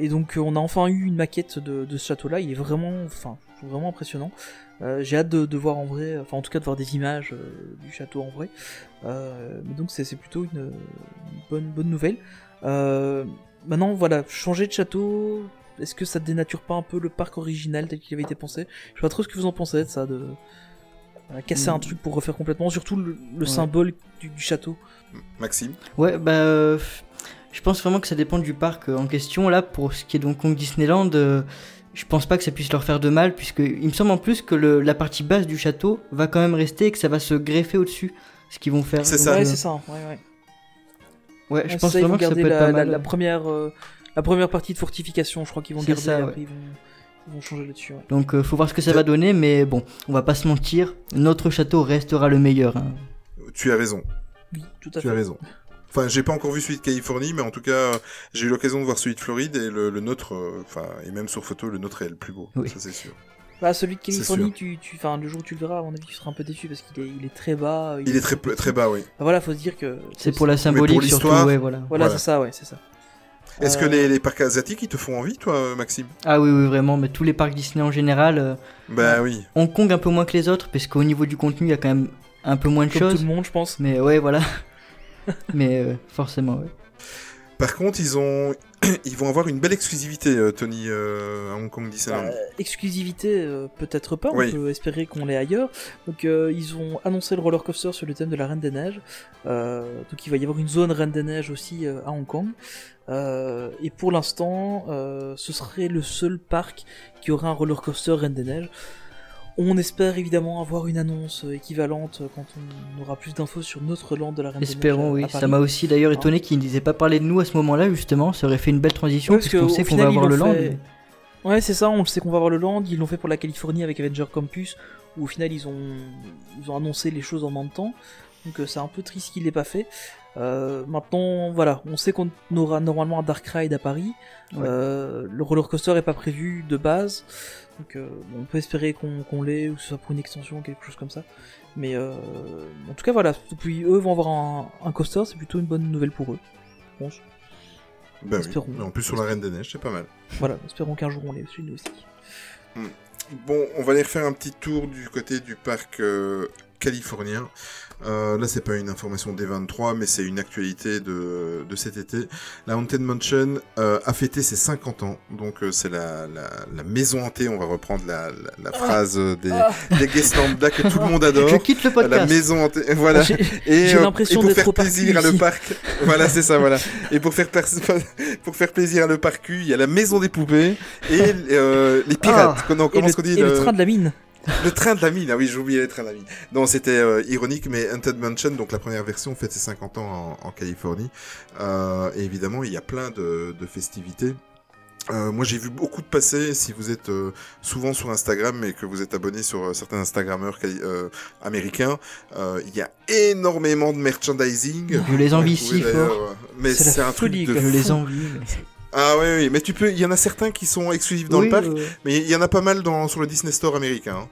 B: Et donc on a enfin eu une maquette de, de ce château-là, il est vraiment, enfin, vraiment impressionnant. J'ai hâte de, de voir en vrai, enfin en tout cas de voir des images du château en vrai. Mais donc c'est c'est plutôt une, une bonne, bonne nouvelle. Maintenant voilà, changer de château, est-ce que ça dénature pas un peu le parc original tel qu'il avait été pensé? Je sais pas trop ce que vous en pensez de ça, de euh, casser un
A: Mm.
B: truc pour refaire complètement, surtout le, le
A: Ouais.
B: symbole du, du château.
C: Maxime?
A: Ouais, bah, euh, je pense vraiment que ça dépend du parc euh, en question. Là, pour ce qui est Kong Disneyland, euh, je pense pas que ça puisse leur faire de mal, puisque il me semble en plus que le- la partie basse du château va quand même rester et que ça va se greffer au-dessus. Ce qu'ils vont faire.
C: C'est
A: Donc,
C: ça.
B: Ouais,
A: euh,
B: c'est ça. Ouais, ouais.
A: Ouais, je pense vraiment que ça
B: garder
A: peut être
B: la,
A: pas
B: la-
A: mal.
B: la première, euh, la première partie de fortification, je crois qu'ils vont garder.
A: ça,
B: et
A: ouais.
B: après, ils vont, ils vont changer là-dessus. ouais.
A: Donc, euh, faut voir ce que ça va donner, mais bon, on va pas se mentir, notre château restera le meilleur. hein.
C: Tu as raison,
B: Oui, tout à
C: tu
B: fait.
C: as raison. Enfin, j'ai pas encore vu celui de Californie, mais en tout cas, j'ai eu l'occasion de voir celui de Floride et le, le nôtre, euh, enfin, et même sur photo, le nôtre est le plus beau.
A: Oui.
C: Ça c'est sûr.
B: Bah, celui de Californie, tu, tu, enfin, le jour où tu le verras, à mon avis, tu seras un peu déçu parce qu'il est, il est très bas.
C: Il est très très bas, oui.
B: Bah, voilà, faut se dire que.
A: C'est pour la symbolique surtout,
C: l'histoire.
A: ouais, voilà.
B: Voilà,
C: Voilà.
B: c'est ça, ouais, c'est ça.
C: Est-ce que
B: Euh,
C: les, les parcs asiatiques ils te font envie, toi, euh, Maxime?
A: Ah oui, oui, vraiment, mais tous les parcs Disney en général, euh,
C: Bah oui.
A: Hong Kong un peu moins que les autres, parce qu'au niveau du contenu, il y a quand même un peu moins de
B: Comme tout
A: choses.
B: le monde, je pense.
A: Mais ouais, voilà. mais euh, forcément, ouais.
C: Par contre, ils ont, ils vont avoir une belle exclusivité, euh, Tony, euh, à Hong Kong Disneyland.
B: Euh, exclusivité, euh, peut-être pas,
C: Oui.
B: on peut espérer qu'on l'ait ailleurs. Donc euh, ils ont annoncé le roller coaster sur le thème de la Reine des Neiges. Euh, donc il va y avoir une zone Reine des Neiges aussi à Hong Kong. Euh, et pour l'instant, euh, ce serait le seul parc qui aurait un roller coaster Reine des Neiges. On espère évidemment avoir une annonce euh, équivalente euh, quand on aura plus d'infos sur notre land de la Reine
A: Espérons,
B: des
A: oui.
B: Neiges.
A: Ça m'a aussi d'ailleurs
B: Hein.
A: étonné qu'ils ne disaient pas parler de nous à ce moment-là, justement. Ça aurait fait une belle transition,
B: Ouais, parce
A: puisqu'on
B: que,
A: sait qu'on va avoir le land.
B: fait- Ouais, c'est ça, on le sait qu'on va avoir le land. Ils l'ont fait pour la Californie avec Avenger Campus, où au final ils ont, ils ont annoncé les choses en même temps. Donc euh, c'est un peu triste qu'il l'ait pas fait. Euh, maintenant, voilà, on sait qu'on aura normalement un Dark Ride à Paris.
A: Ouais.
B: Euh, le roller coaster est pas prévu de base. Donc euh, bon, on peut espérer qu'on l'ait, ou que ce soit pour une extension ou quelque chose comme ça. Mais euh, en tout cas, voilà, puis eux vont avoir un, un coaster, c'est plutôt une bonne nouvelle pour eux. je pense.
C: Ben
B: espérons.
C: Mais En plus, sur la Reine des Neiges, c'est pas mal.
B: Voilà, espérons qu'un jour on l'ait aussi, nous aussi.
C: Bon, on va aller refaire un petit tour du côté du parc euh, californien. Euh, là, c'est pas une information des 23, mais c'est une actualité de, de cet été. La Haunted Mansion euh, a fêté ses 50 ans, donc euh, c'est la, la, la maison hantée. On va reprendre la, la, la phrase des,
B: Ah.
C: des guest lambda que tout le monde adore.
A: Je quitte le
C: La
A: podcast.
C: maison hantée, voilà.
B: J'ai-
C: Et,
B: J'ai
C: euh,
B: l'impression
C: et pour faire
B: parc
C: plaisir à le parc, voilà, c'est ça, voilà. Et pour faire pour faire plaisir à le parcu, il y a la maison des poupées et les pirates. Comment,
B: Et,
C: comment
B: le,
C: est-ce qu'on dit
B: et le train de la mine.
C: Le train de la mine, ah oui, j'ai oublié le train de la mine. Non, c'était euh, ironique, mais Haunted Mansion, donc la première version, fête ses 50 ans en, en Californie. Euh, et évidemment, il y a plein de, de festivités. Euh, moi, j'ai vu beaucoup de passer. Si vous êtes euh, souvent sur Instagram et que vous êtes abonné sur euh, certains Instagrammeurs américains, il y a énormément de merchandising.
A: Je les envie si fort.
C: Mais
B: C'est
C: un truc de.
A: Je
C: fou.
A: les envie. mais-
C: Ah oui, oui, mais tu peux. Il y en a certains qui sont exclusifs dans
A: Oui,
C: le parc. Mais il y en a pas mal dans, sur le Disney Store américain. hein.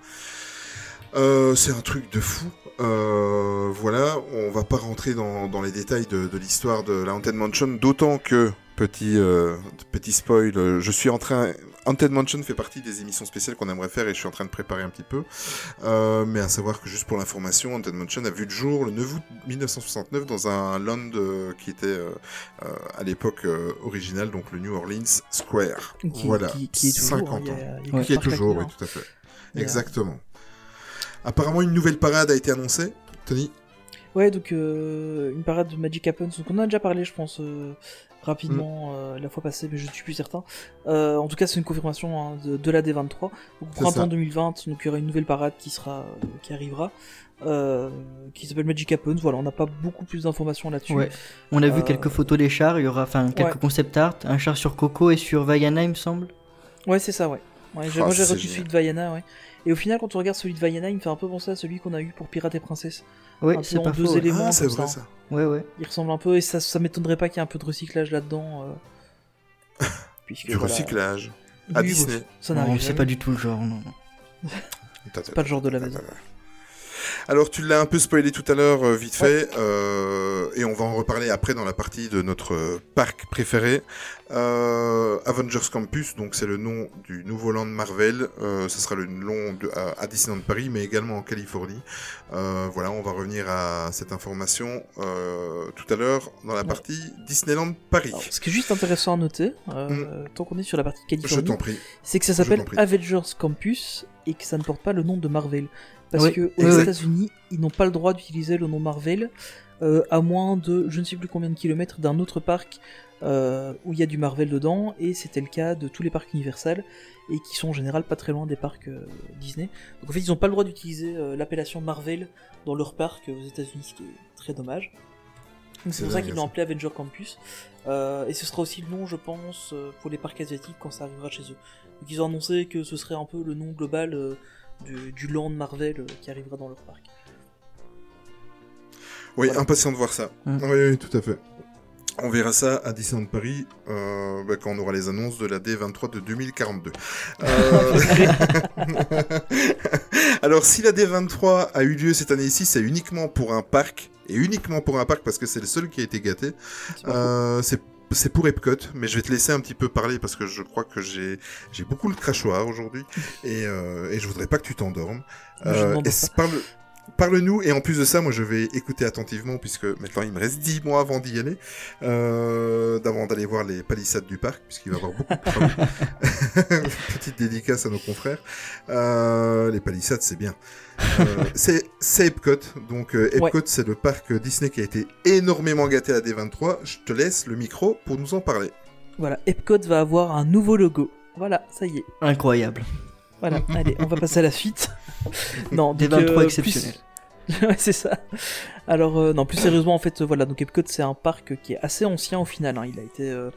C: Euh, c'est un truc de fou. Euh, voilà, on va pas rentrer dans, dans les détails de, de l'histoire de la Haunted Mansion, d'autant que, petit, euh, petit spoil, euh, je suis en train... Haunted Mansion fait partie des émissions spéciales qu'on aimerait faire et je suis en train de préparer un petit peu. Euh, mais à savoir que juste pour l'information, Haunted Mansion a vu le jour le 9 août 1969 dans un land euh, qui était euh, euh, à l'époque euh, original, donc le New Orleans Square.
B: Qui,
C: voilà,
B: qui, qui est toujours.
C: 50
B: hein, il y a-
C: ans.
B: il y a
C: Qui est toujours, oui,
B: qui
C: tout à fait. Exactement. Apparemment, une nouvelle parade a été annoncée. Tony?
B: Ouais, donc euh, une parade de Magic Happens. Donc on en a déjà parlé, je pense, euh, rapidement
C: Mm.
B: euh, la fois passée, mais je ne suis plus certain. Euh, en tout cas, c'est une confirmation hein, de, de la D23. Donc au printemps
C: ça.
B: 2020, donc il y aura une nouvelle parade qui sera, euh, qui arrivera, euh, qui s'appelle Magic Happens. Voilà, on n'a pas beaucoup plus d'informations là-dessus.
A: Ouais. On a vu quelques photos des chars, il y aura enfin quelques
B: Ouais.
A: concept art, un char sur Coco et sur Vaiana, il me semble.
B: Ouais, c'est ça, ouais. ouais
C: Ah,
B: moi j'ai
C: génial.
B: celui de Vaiana, ouais. Et au final, quand on regarde celui de Vaiana, il me fait un peu penser à celui qu'on a eu pour Pirates et Princesses. Peu
A: c'est
B: en
A: pas
B: deux
A: faux. ouais.
B: éléments.
C: Ah, c'est vrai
B: ça.
C: ça.
A: Ouais, ouais.
B: Il ressemble un peu, et ça, ça m'étonnerait pas qu'il y ait un peu de recyclage là-dedans. euh, puisque,
C: Du
B: voilà.
C: recyclage. À
B: Oui,
C: Disney.
B: Ça n'arrive
A: c'est pas du tout le genre, non. non.
C: C'est
B: pas le genre de la maison.
C: Alors tu l'as un peu spoilé tout à l'heure, euh, vite fait, euh, et on va en reparler après dans la partie de notre euh, parc préféré. Euh, Avengers Campus, donc c'est le nom du nouveau land Marvel. Euh, ce sera le nom de, à, à Disneyland Paris, mais également en Californie. Voilà, on va revenir à cette information tout à l'heure dans la
B: Ouais.
C: partie Disneyland Paris.
B: Alors, ce qui est juste intéressant à noter, euh, tant qu'on est sur la partie
C: Mm.
B: Californie, c'est que ça s'appelle. Avengers Campus et que ça ne porte pas le nom de Marvel. Parce
A: Oui,
B: que aux
A: oui, oui.
B: États-Unis, ils n'ont pas le droit d'utiliser le nom Marvel euh, à moins de je ne sais plus combien de kilomètres d'un autre parc euh, où il y a du Marvel dedans, et c'était le cas de tous les parcs Universal et qui sont en général pas très loin des parcs euh, Disney. Donc en fait, ils n'ont pas le droit d'utiliser euh, l'appellation Marvel dans leur parc euh, aux États-Unis, ce qui est très dommage. Donc c'est pour ça qu'ils l'ont appelé Avenger Campus. Euh, et ce sera aussi le nom, je pense, pour les parcs asiatiques quand ça arrivera chez eux. Donc ils ont annoncé que ce serait un peu le nom global euh, du, du land Marvel euh, qui arrivera dans leur parc.
C: Oui,
B: Voilà.
C: impatient de voir ça.
A: Mm.
C: Oui, oui, tout à fait. On verra ça à Disneyland Paris euh, bah, quand on aura les annonces de la D23 de 2042. Euh, Alors, si la D23 a eu lieu cette année-ci, c'est uniquement pour un parc, et uniquement pour un parc parce que c'est le seul qui a été gâté.
B: C'est pas faux.
C: Euh, c'est c'est pour Epcot, mais je vais te laisser un petit peu parler parce que je crois que j'ai beaucoup le crachoir aujourd'hui et, euh, et je voudrais pas que tu t'endormes. C'est- parle, parle-nous. Et en plus de ça, moi, je vais écouter attentivement puisque maintenant il me reste 10 mois avant d'y aller, euh, d'avant d'aller voir les palissades du parc, puisqu'il va y avoir beaucoup de travaux. Petite dédicace à nos confrères. Euh, les palissades, c'est bien. Euh, c'est c'est Epcot. Donc euh, Epcot, c'est le parc Disney qui a été énormément gâté à D23. Je te laisse le micro pour nous en parler.
B: Voilà, Epcot va avoir un nouveau logo. Voilà, ça y est.
A: Incroyable.
B: Voilà, allez, on va passer à la suite. Non,
A: Des
B: donc,
A: 23
B: euh,
A: exceptionnels.
B: plus- ouais, c'est ça. Alors, euh, non, plus sérieusement, en fait, euh, voilà, donc Epcot, c'est un parc qui est assez ancien au final. hein. Il a été. euh,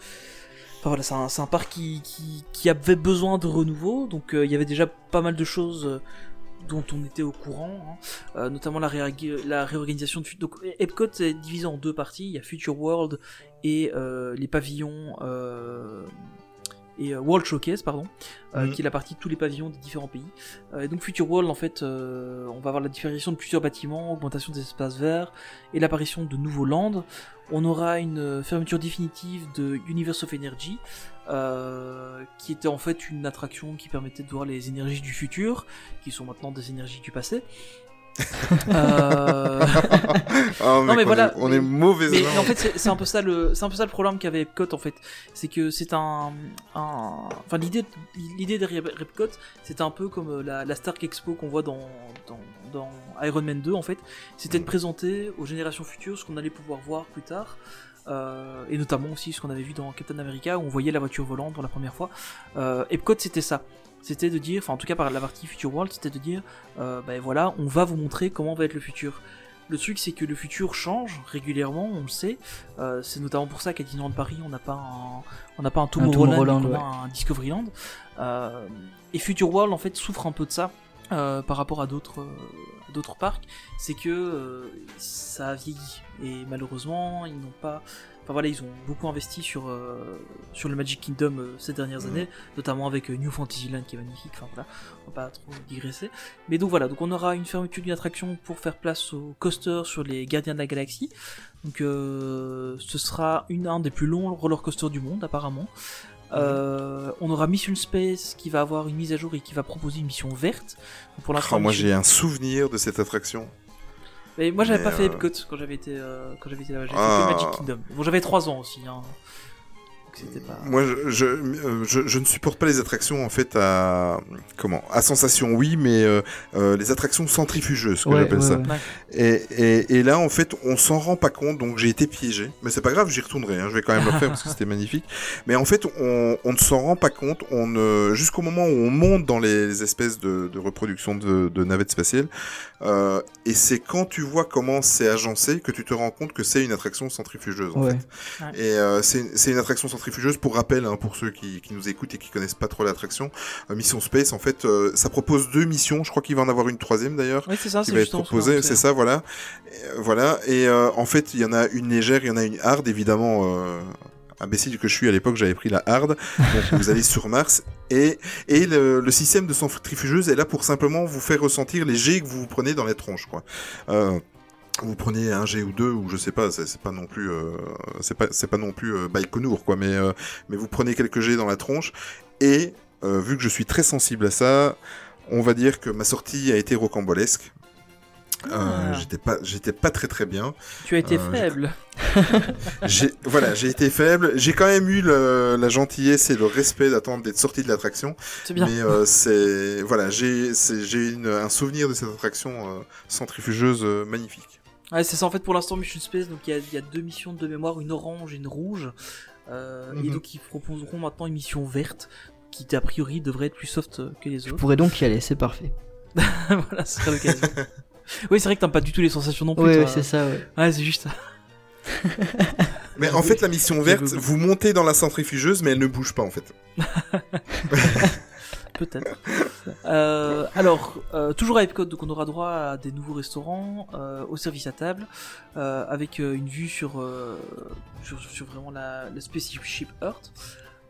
B: voilà, c'est un, parc qui, avait besoin de renouveau. Donc, il y avait déjà pas mal de choses. dont on était au courant, hein. Notamment la, la réorganisation de donc Epcot est divisé en deux parties, il y a Future World et les pavillons et euh, World Showcase pardon, euh,
C: Mhm.
B: qui est la partie de tous les pavillons des différents pays. Euh, et donc Future World en fait, euh, on va avoir la disparition de plusieurs bâtiments, augmentation des espaces verts et l'apparition de nouveaux lands. On aura une euh, fermeture définitive de Universe of Energy, euh, qui était en fait une attraction qui permettait de voir les énergies du futur, qui sont maintenant des énergies du passé. Euh,
C: Ah, mec,
B: mais
C: on
B: voilà,
C: est, on est mauvais
B: mais, en fait, c'est un peu ça le, c'est un peu ça le problème qu'avait Epcot en fait, c'est que c'est un, un- enfin l'idée, l'idée derrière Epcot, c'était un peu comme euh, la, la Stark Expo qu'on voit dans, dans, dans Iron Man 2 en fait, c'était de présenter aux générations futures ce qu'on allait pouvoir voir plus tard. euh, et notamment aussi ce qu'on avait vu dans Captain America où on voyait la voiture volante pour la première fois. Euh, Epcot c'était ça, c'était de dire, enfin en tout cas par la partie Future World, c'était de dire, euh, ben voilà, on va vous montrer comment va être le futur. Le truc, c'est que le futur change régulièrement, on le sait. Euh, c'est notamment pour ça qu'à Disneyland Paris, on n'a pas un, on n'a pas un Tomorrowland,
A: ouais.
B: a un Discoveryland. Euh, et Future World, en fait, souffre un peu de ça euh, par rapport à d'autres, euh, d'autres parcs. C'est que euh, ça a vieilli et malheureusement, ils n'ont pas. Enfin voilà, ils ont beaucoup investi sur euh, sur le Magic Kingdom euh, ces dernières
C: Mhm.
B: années, notamment avec euh, New Fantasyland qui est magnifique. Enfin voilà, on va pas trop digresser. Mais donc voilà, donc on aura une fermeture d'une attraction pour faire place au coaster sur les Gardiens de la Galaxie. Donc ce sera une un des plus longs roller coasters du monde apparemment. Euh, on aura Mission Space qui va avoir une mise à jour et qui va proposer une mission verte. Pour
C: Ah, moi,
B: mission-
C: j'ai un souvenir de cette attraction.
B: Mais moi j'avais pas fait
C: euh,
B: Epcot quand j'avais été euh, quand j'avais été là-bas. J'avais
C: Ah.
B: fait que Magic Kingdom. Bon j'avais 3 ans aussi. Hein. Donc c'était pas.
C: Moi, je, je, euh, je, je ne supporte pas les attractions en fait à comment à sensation, oui, mais euh, euh, les attractions centrifugeuses, que
A: Ouais,
C: j'appelle
A: ouais,
C: ça.
A: ouais.
C: Et, et, et là, en fait, on s'en rend pas compte, donc j'ai été piégé. Mais c'est pas grave, j'y retournerai. Hein, je vais quand même le faire parce que c'était magnifique. Mais en fait, on, on ne s'en rend pas compte. On ne- jusqu'au moment où on monte dans les, les espèces de, de reproduction de, de navettes spatiales, euh, et c'est quand tu vois comment c'est agencé que tu te rends compte que c'est une attraction centrifugeuse. En
A: Ouais.
C: fait.
B: Ouais.
C: Et euh, c'est une attraction centrifugeuse. Pour rappel, hein, pour ceux qui, qui nous écoutent et qui connaissent pas trop l'attraction, euh, Mission Space, en fait, euh, ça propose deux missions. Je crois qu'il va en avoir une troisième d'ailleurs
B: Oui c'est ça.
C: qui
B: c'est
C: va être ça, voilà. Et, euh, voilà. Et en fait, il y en a une légère, il y en a une hard, évidemment. Imbécile que je suis à l'époque, j'avais pris la hard. Donc vous allez sur Mars et et le, le système de centrifugeuse est là pour simplement vous faire ressentir les jets que vous vous prenez dans les tronches, quoi. Euh, vous prenez un G ou deux ou je sais pas, c'est pas non plus, euh, c'est pas c'est pas non plus euh, Baïkonour quoi, mais euh, mais vous prenez quelques G dans la tronche et euh, vu que je suis très sensible à ça, on va dire que ma sortie a été rocambolesque. Euh,
B: Ah.
C: j'étais pas j'étais pas très très bien
B: Tu as été
C: Euh,
B: faible.
C: j'ai voilà j'ai été faible j'ai quand même eu le- la gentillesse et le respect d'attendre d'être sorti de l'attraction
B: C'est bien.
C: mais euh, c'est voilà j'ai j'ai un souvenir de cette attraction centrifugeuse magnifique
B: Ouais, c'est ça en fait pour l'instant Mission Space. Donc il y a, il y a deux missions de mémoire, une orange et une rouge. Euh, Et
C: Mhm.
B: donc ils proposeront maintenant une mission verte qui a priori devrait être plus soft que les
A: Je
B: autres.
A: pourrais donc y aller, c'est parfait.
B: voilà, ce serait l'occasion. oui, c'est vrai que t'as pas du tout les sensations non plus.
A: Ouais,
B: toi.
A: ouais, c'est ça, ouais.
B: Ouais, c'est juste ça.
C: mais en fait la mission verte vous montez dans la centrifugeuse mais elle ne bouge pas en fait
B: Peut-être. Euh, alors, euh, toujours à Epcot, donc on aura droit à des nouveaux restaurants, euh, au service à table, avec une vue sur, sur, sur vraiment la, la Spaceship Earth.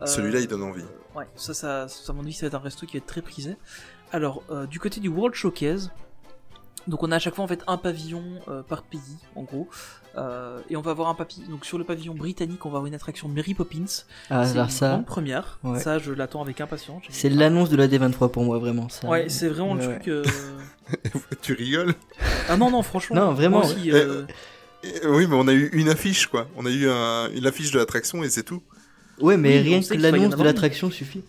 C: Celui-là il donne envie
B: Ouais, ça, ça, ça, à mon avis, ça va être un resto qui va être très prisé. Alors, du côté du World Showcase, Donc on a à chaque fois en fait un pavillon euh, par pays en gros Euh, et on va avoir un pavillon donc sur le pavillon britannique on va avoir une attraction de Mary Poppins
A: Ah,
B: c'est
A: alors
B: une
A: ça,
B: grande première
A: ouais.
B: ça je l'attends avec impatience
A: c'est l'annonce de la D23 pour moi, vraiment. Ça.
B: ouais c'est vraiment le truc euh,
C: tu rigoles?
B: Ah non non franchement
A: Non, vraiment,
B: moi aussi, euh,
C: Oui, mais on a eu une affiche, quoi. On a eu un, une affiche de l'attraction et c'est tout.
A: Ouais, mais
B: Oui,
A: rien que l'annonce de l'attraction suffit.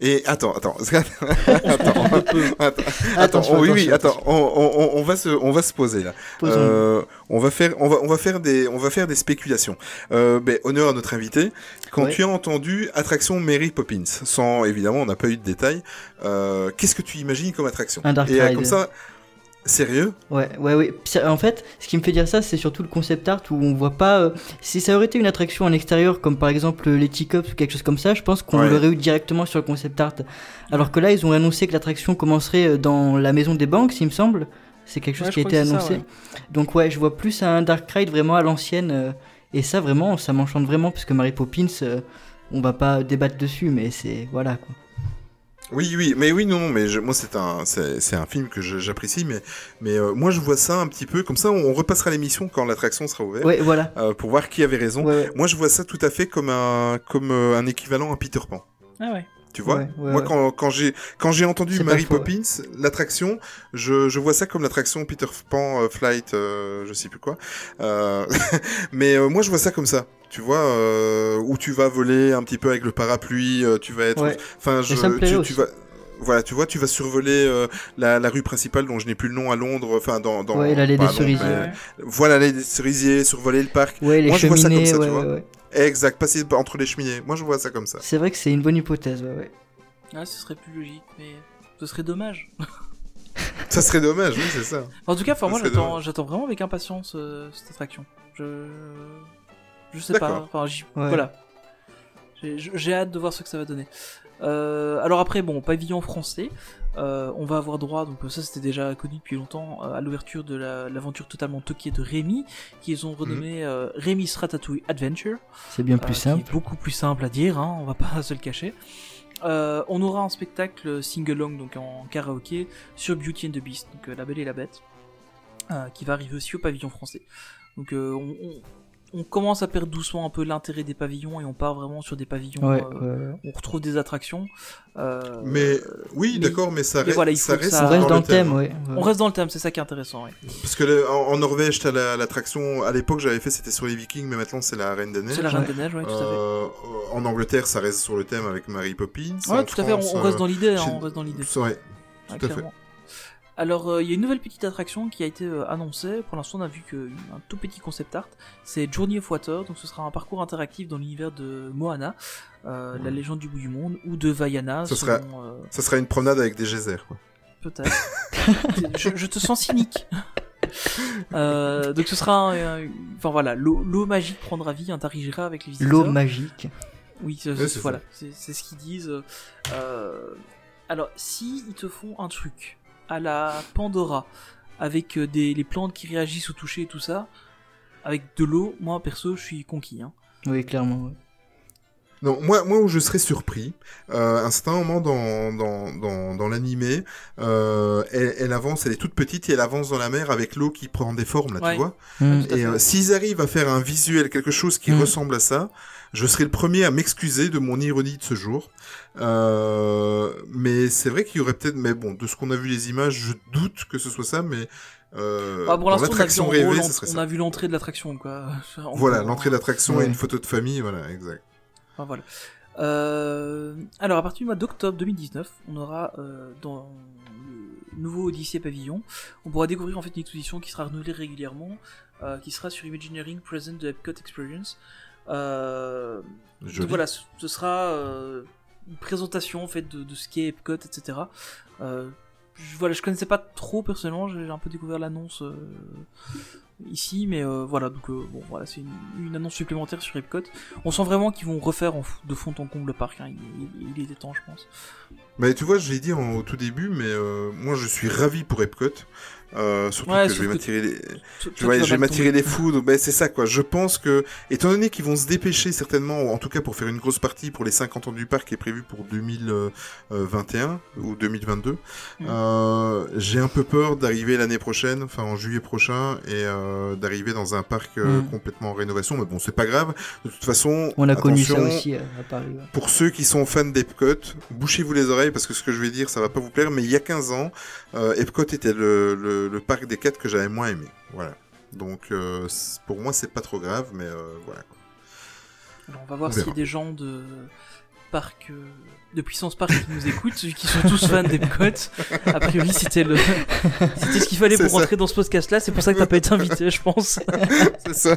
C: Et attends, attends, attends, attends, attends,
A: Attention,
C: oui, oui, attends, on, on- on va se, on va se poser là. Euh, on va faire, on va, on va faire des, on va faire des spéculations. Euh, ben, honneur à notre invité. Quand
A: Ouais.
C: tu as entendu attraction Mary Poppins, sans évidemment, on n'a pas eu de détails. euh, Qu'est-ce que tu imagines comme attraction?
A: Un dark
C: Et
A: ride.
C: comme ça, sérieux?
A: Ouais, ouais, ouais. En fait, ce qui me fait dire ça, c'est surtout le concept art où on voit pas. euh, Si ça aurait été une attraction en extérieur, comme par exemple les teacups ou quelque chose comme ça, je pense qu'on
C: Ouais.
A: l'aurait eu directement sur le concept art. Alors que là, ils ont annoncé que l'attraction commencerait euh, dans la maison des banques, il me semble. C'est quelque chose
B: Ouais,
A: qui a été
B: ça,
A: annoncé. Donc ouais, je vois plus un dark ride vraiment à l'ancienne. euh, et ça, vraiment, ça m'enchante vraiment parce que Mary Poppins, euh, on va pas débattre dessus, mais c'est voilà quoi.
C: Oui, oui, mais oui, non, non, mais je- moi c'est un, c'est c'est un film que je- j'apprécie, mais, mais euh, moi je vois ça un petit peu comme ça. On repassera l'émission quand l'attraction sera ouverte
A: Ouais, voilà.
C: euh, pour voir qui avait raison.
A: Ouais, ouais.
C: Moi, je vois ça tout à fait comme un, comme euh, un équivalent à Peter Pan.
B: ah ouais
C: Tu vois
A: Ouais, ouais,
C: Moi, quand, quand j'ai quand j'ai entendu Mary
A: faux, ouais.
C: Poppins, l'attraction, je, je vois ça comme l'attraction Peter Pan euh, Flight, euh, je sais plus quoi. Euh, mais euh, moi, je vois ça comme ça. Tu vois, où tu vas voler un petit peu avec le parapluie, tu vas être, enfin, je, tu, tu vas. Voilà, tu vois, tu vas survoler euh, la, la rue principale dont je n'ai plus le nom à Londres, enfin dans, dans
A: Ouais, l'allée des cerisiers.
C: mais-
B: Ouais, ouais.
C: Voilà, l'allée des cerisiers, survoler le parc.
A: Ouais, les
C: Moi, je vois ça comme ça, tu vois. Exact, passer entre les cheminées. Moi, je vois ça comme ça.
A: C'est vrai que c'est une bonne hypothèse, ouais, ouais.
B: Ah, ce serait plus logique mais ce serait dommage
C: Ça serait dommage, oui, c'est ça.
B: En tout cas, enfin, moi j'attends, vraiment avec impatience euh, cette attraction. Je, je sais pas.
C: D'accord.
B: Enfin, j'y-
A: Ouais.
B: voilà. J'ai- J'ai hâte de voir ce que ça va donner. Euh, alors après, bon, pavillon français, euh, on va avoir droit, donc ça c'était déjà connu depuis longtemps, euh, à l'ouverture de la- l'aventure totalement toquée de Rémi, qu'ils ont renommé euh, Rémi's Ratatouille Adventure.
A: C'est bien plus
B: qui
A: simple.
B: est beaucoup plus simple à dire, hein, on va pas se le cacher. On aura un spectacle sing-along, donc en karaoké, sur Beauty and the Beast, donc La Belle et la Bête, qui va arriver aussi au pavillon français. Donc on, on- on commence à perdre doucement un peu l'intérêt des pavillons et on part vraiment sur des pavillons.
A: Ouais,
B: euh,
A: ouais.
B: On retrouve des attractions. euh,
C: Mais oui, d'accord, mais ça reste,
B: voilà, il
C: ça
B: faut que
C: reste,
B: ça-
A: On reste dans le thème,
C: hein.
A: ouais.
B: On reste dans le thème, c'est ça qui est intéressant. ouais.
C: Parce que le- en, en Norvège, t'as la- l'attraction. à l'époque, j'avais fait, c'était sur les Vikings, mais maintenant c'est la Reine des Neiges.
B: C'est la Reine
A: Ouais.
B: des Neiges, ouais, tout à fait.
C: Euh, en Angleterre, ça reste sur le thème avec Mary Poppins.
B: Ouais,
C: En
B: tout à fait, on,
C: France,
B: on reste dans l'idée, hein, on reste dans l'idée.
C: c'est vrai.
B: Ouais,
C: Tout à fait.
B: Alors, euh, il y a une nouvelle petite attraction qui a été euh, annoncée. Pour l'instant, on a vu qu'un tout petit concept art. C'est Journey of Water. Donc, ce sera un parcours interactif dans l'univers de Moana, euh, la légende du bout du monde, ou de Vaiana.
C: Ce
B: selon,
C: sera-
B: euh,
C: Ça sera une promenade avec des geysers, quoi.
B: Peut-être. je, je te sens cynique. Euh, donc, ce sera. un- un- Enfin, voilà, l'eau magique prendra vie, interagira avec les visiteurs.
A: L'eau magique.
B: Oui, c'est- voilà, c'est c'est ce qu'ils disent. Euh, alors, si ils te font un truc à la Pandora, avec euh, des, les plantes qui réagissent au toucher et tout ça, avec de l'eau, moi perso, je suis conquis. Hein.
A: Oui, clairement. ouais.
C: Non, moi, moi où je serais surpris, euh, un certain moment dans, dans, dans, dans l'animé, euh, elle, elle avance, elle est toute petite et elle avance dans la mer avec l'eau qui prend des formes, là,
B: Ouais.
C: tu vois.
B: À
C: Et euh, s'ils arrivent à faire un visuel, quelque chose qui
A: Mm.
C: ressemble à ça, je serai le premier à m'excuser de mon ironie de ce jour. Euh, mais c'est vrai qu'il y aurait peut-être, mais bon, de ce qu'on a vu les images, je doute que ce soit ça, mais euh,
B: Ah, pour
C: dans l'attraction rêvée,
B: on a vu l'entrée de l'attraction, quoi.
C: Voilà, l'entrée de l'attraction
A: Ouais.
C: et une photo de famille, voilà, exact.
B: Enfin, voilà. Euh, alors, à partir du mois d'octobre 2019, on aura euh, dans le nouveau Odyssey Pavillon, on pourra découvrir en fait une exposition qui sera renouvelée régulièrement, euh, qui sera sur Imagineering Present de Epcot Experience. Donc voilà, ce ce sera une présentation en fait de, ce qu'est Epcot, etc. Euh, je, voilà, je connaissais pas trop personnellement, j'ai un peu découvert l'annonce euh, ici, mais euh, voilà, donc bon, voilà, c'est une, annonce supplémentaire sur Epcot. On sent vraiment qu'ils vont refaire de fond en comble le parc. hein. Il, il- il est temps, je pense.
C: Mais tu vois, je l'ai dit au tout début, mais moi je suis ravi pour Epcot. Euh, surtout
B: Ouais,
C: que je vais
B: que
C: m'attirer les... Je, ouais, vais m'attirer les foudres. Ben, c'est ça, quoi. Je pense que, étant donné qu'ils vont se dépêcher certainement, en tout cas pour faire une grosse partie pour les 50 ans du parc qui est prévu pour 2021 ou 2022,
B: Mhm.
C: euh, j'ai un peu peur d'arriver l'année prochaine, enfin en juillet prochain, et euh, d'arriver dans un parc euh,
A: Mhm.
C: complètement en rénovation. Mais bon, c'est pas grave. De toute façon,
A: On a connu ça
C: attention,
A: aussi euh, à Paris. ouais.
C: Pour ceux qui sont fans d'Epcot, bouchez-vous les oreilles parce que ce que je vais dire, ça va pas vous plaire, mais il y a 15 ans, euh, Epcot était le, le, le parc des 4 que j'avais moins aimé. Voilà. Donc euh, pour moi, c'est pas trop grave, mais euh, voilà.
B: Alors, on va voir s'il y a des gens de parc, euh, de puissance parc qui nous écoutent, vu qu'ils sont tous fans d'Epcot. A priori, c'était le, c'était ce qu'il fallait pour
C: ça.
B: rentrer dans ce podcast-là. C'est pour ça que t'as pas été invité, je pense.
C: c'est ça.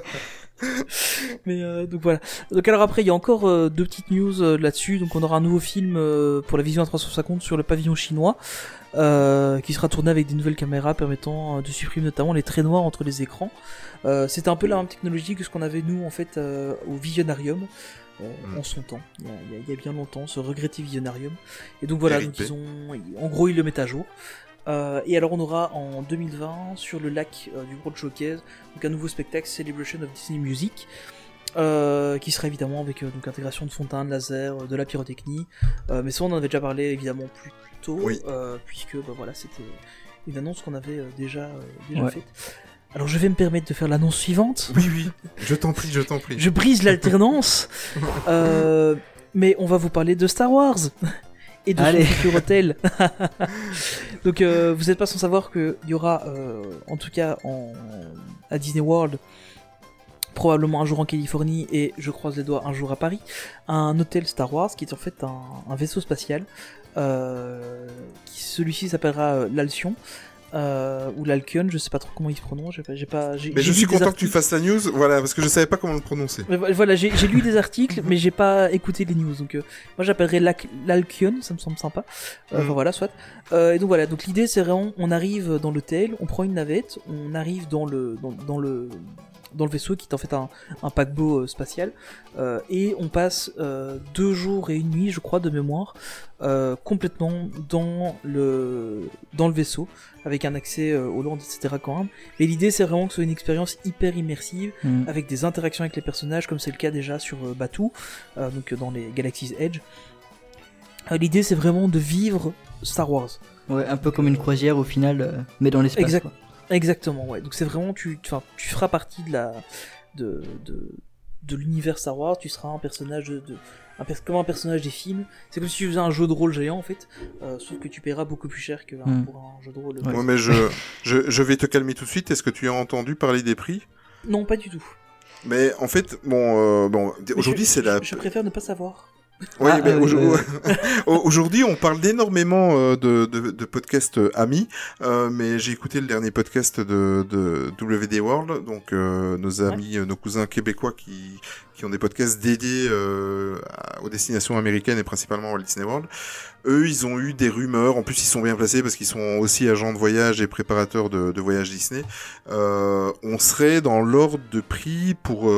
B: Mais euh, donc voilà. Donc alors après, il y a encore euh, deux petites news euh, là-dessus. Donc on aura un nouveau film euh, pour la Vision à 350 sur le pavillon chinois, euh, qui sera tourné avec des nouvelles caméras permettant euh, de supprimer notamment les traits noirs entre les écrans. Euh, C'était un peu la même technologie que ce qu'on avait nous en fait euh, au Visionarium. Euh,
C: Mm.
B: en son temps, il y, a, il y bien longtemps, ce regretté Visionarium. Et donc voilà, donc ils ont, en gros, ils le mettent à jour. Euh, et alors on aura en 2020 sur le lac euh, du World Showcase donc un nouveau spectacle Celebration of Disney Music euh, qui sera évidemment avec euh, donc intégration de fontaines, de laser, de la pyrotechnie. Euh, mais ça on en avait déjà parlé évidemment plus tôt
C: Oui.
B: euh, puisque bah, voilà c'était une annonce qu'on avait déjà euh, déjà
A: Ouais.
B: faite. Alors je vais me permettre de faire l'annonce suivante.
C: Oui, oui. Je t'en prie, je t'en prie.
B: Je brise l'alternance. Euh, mais on va vous parler de Star Wars et de
A: Allez.
B: son futur hôtel. Donc euh, vous n'êtes pas sans savoir qu'il y aura, euh, en tout cas en, à Disney World, probablement un jour en Californie et je croise les doigts un jour à Paris, un hôtel Star Wars qui est en fait un, un vaisseau spatial. Euh, qui celui-ci s'appellera euh, l'Alcyon. Euh, ou l'Alcyon, je sais pas trop comment il se prononce. J'ai pas, j'ai pas, j'ai-
C: Mais
B: j'ai
C: je suis content que tu fasses la news, voilà, parce que je savais pas comment le prononcer.
B: Mais Voilà, j'ai j'ai lu des articles, mais j'ai pas écouté les news. Donc, euh, moi, j'appellerais l'Alc- l'Alcyon, ça me semble sympa. Euh, Enfin
C: Mm.
B: voilà, soit. Euh, et donc voilà, donc l'idée c'est vraiment, on arrive dans l'hôtel, on prend une navette, on arrive dans le dans, dans le dans le vaisseau qui est en fait un, un paquebot euh, spatial, euh, et on passe euh, deux jours et une nuit, je crois, de mémoire, complètement dans le dans le vaisseau, avec un accès euh, au land, etc. quand même. Mais l'idée c'est vraiment que ce soit une expérience hyper immersive
A: Mm.
B: avec des interactions avec les personnages, comme c'est le cas déjà sur Batuu, donc dans les Galaxy's Edge. L'idée, c'est vraiment de vivre Star Wars.
A: Ouais, un peu comme une croisière au final, mais dans l'espace.
B: Exact.
A: quoi.
B: Exactement, ouais. Donc c'est vraiment, tu, enfin, tu feras partie de la, de, de, de l'univers Star Wars. Tu seras un personnage de, de- un comme un personnage des films. C'est comme si tu faisais un jeu de rôle géant en fait, euh, sauf que tu paieras beaucoup plus cher que
A: Mm.
B: pour un jeu de rôle.
A: Ouais.
C: Ouais, mais je, je, je vais te calmer tout de suite. Est-ce que tu as entendu parler des prix?
B: Non, pas du tout.
C: Mais en fait, bon, euh, bon, aujourd'hui c'est la.
B: Je préfère ne pas savoir.
C: Oui,
A: Ah,
C: mais
A: ah
C: aujourd- aujourd'hui, on parle d'énormément euh, de, de, de podcasts euh, amis, euh, mais j'ai écouté le dernier podcast de, de WD World, donc nos amis, nos cousins québécois qui, qui ont des podcasts dédiés aux destinations américaines et principalement à Walt Disney World. Eux, ils ont eu des rumeurs. En plus, ils sont bien placés parce qu'ils sont aussi agents de voyage et préparateurs de, de voyages Disney. On serait dans l'ordre de prix pour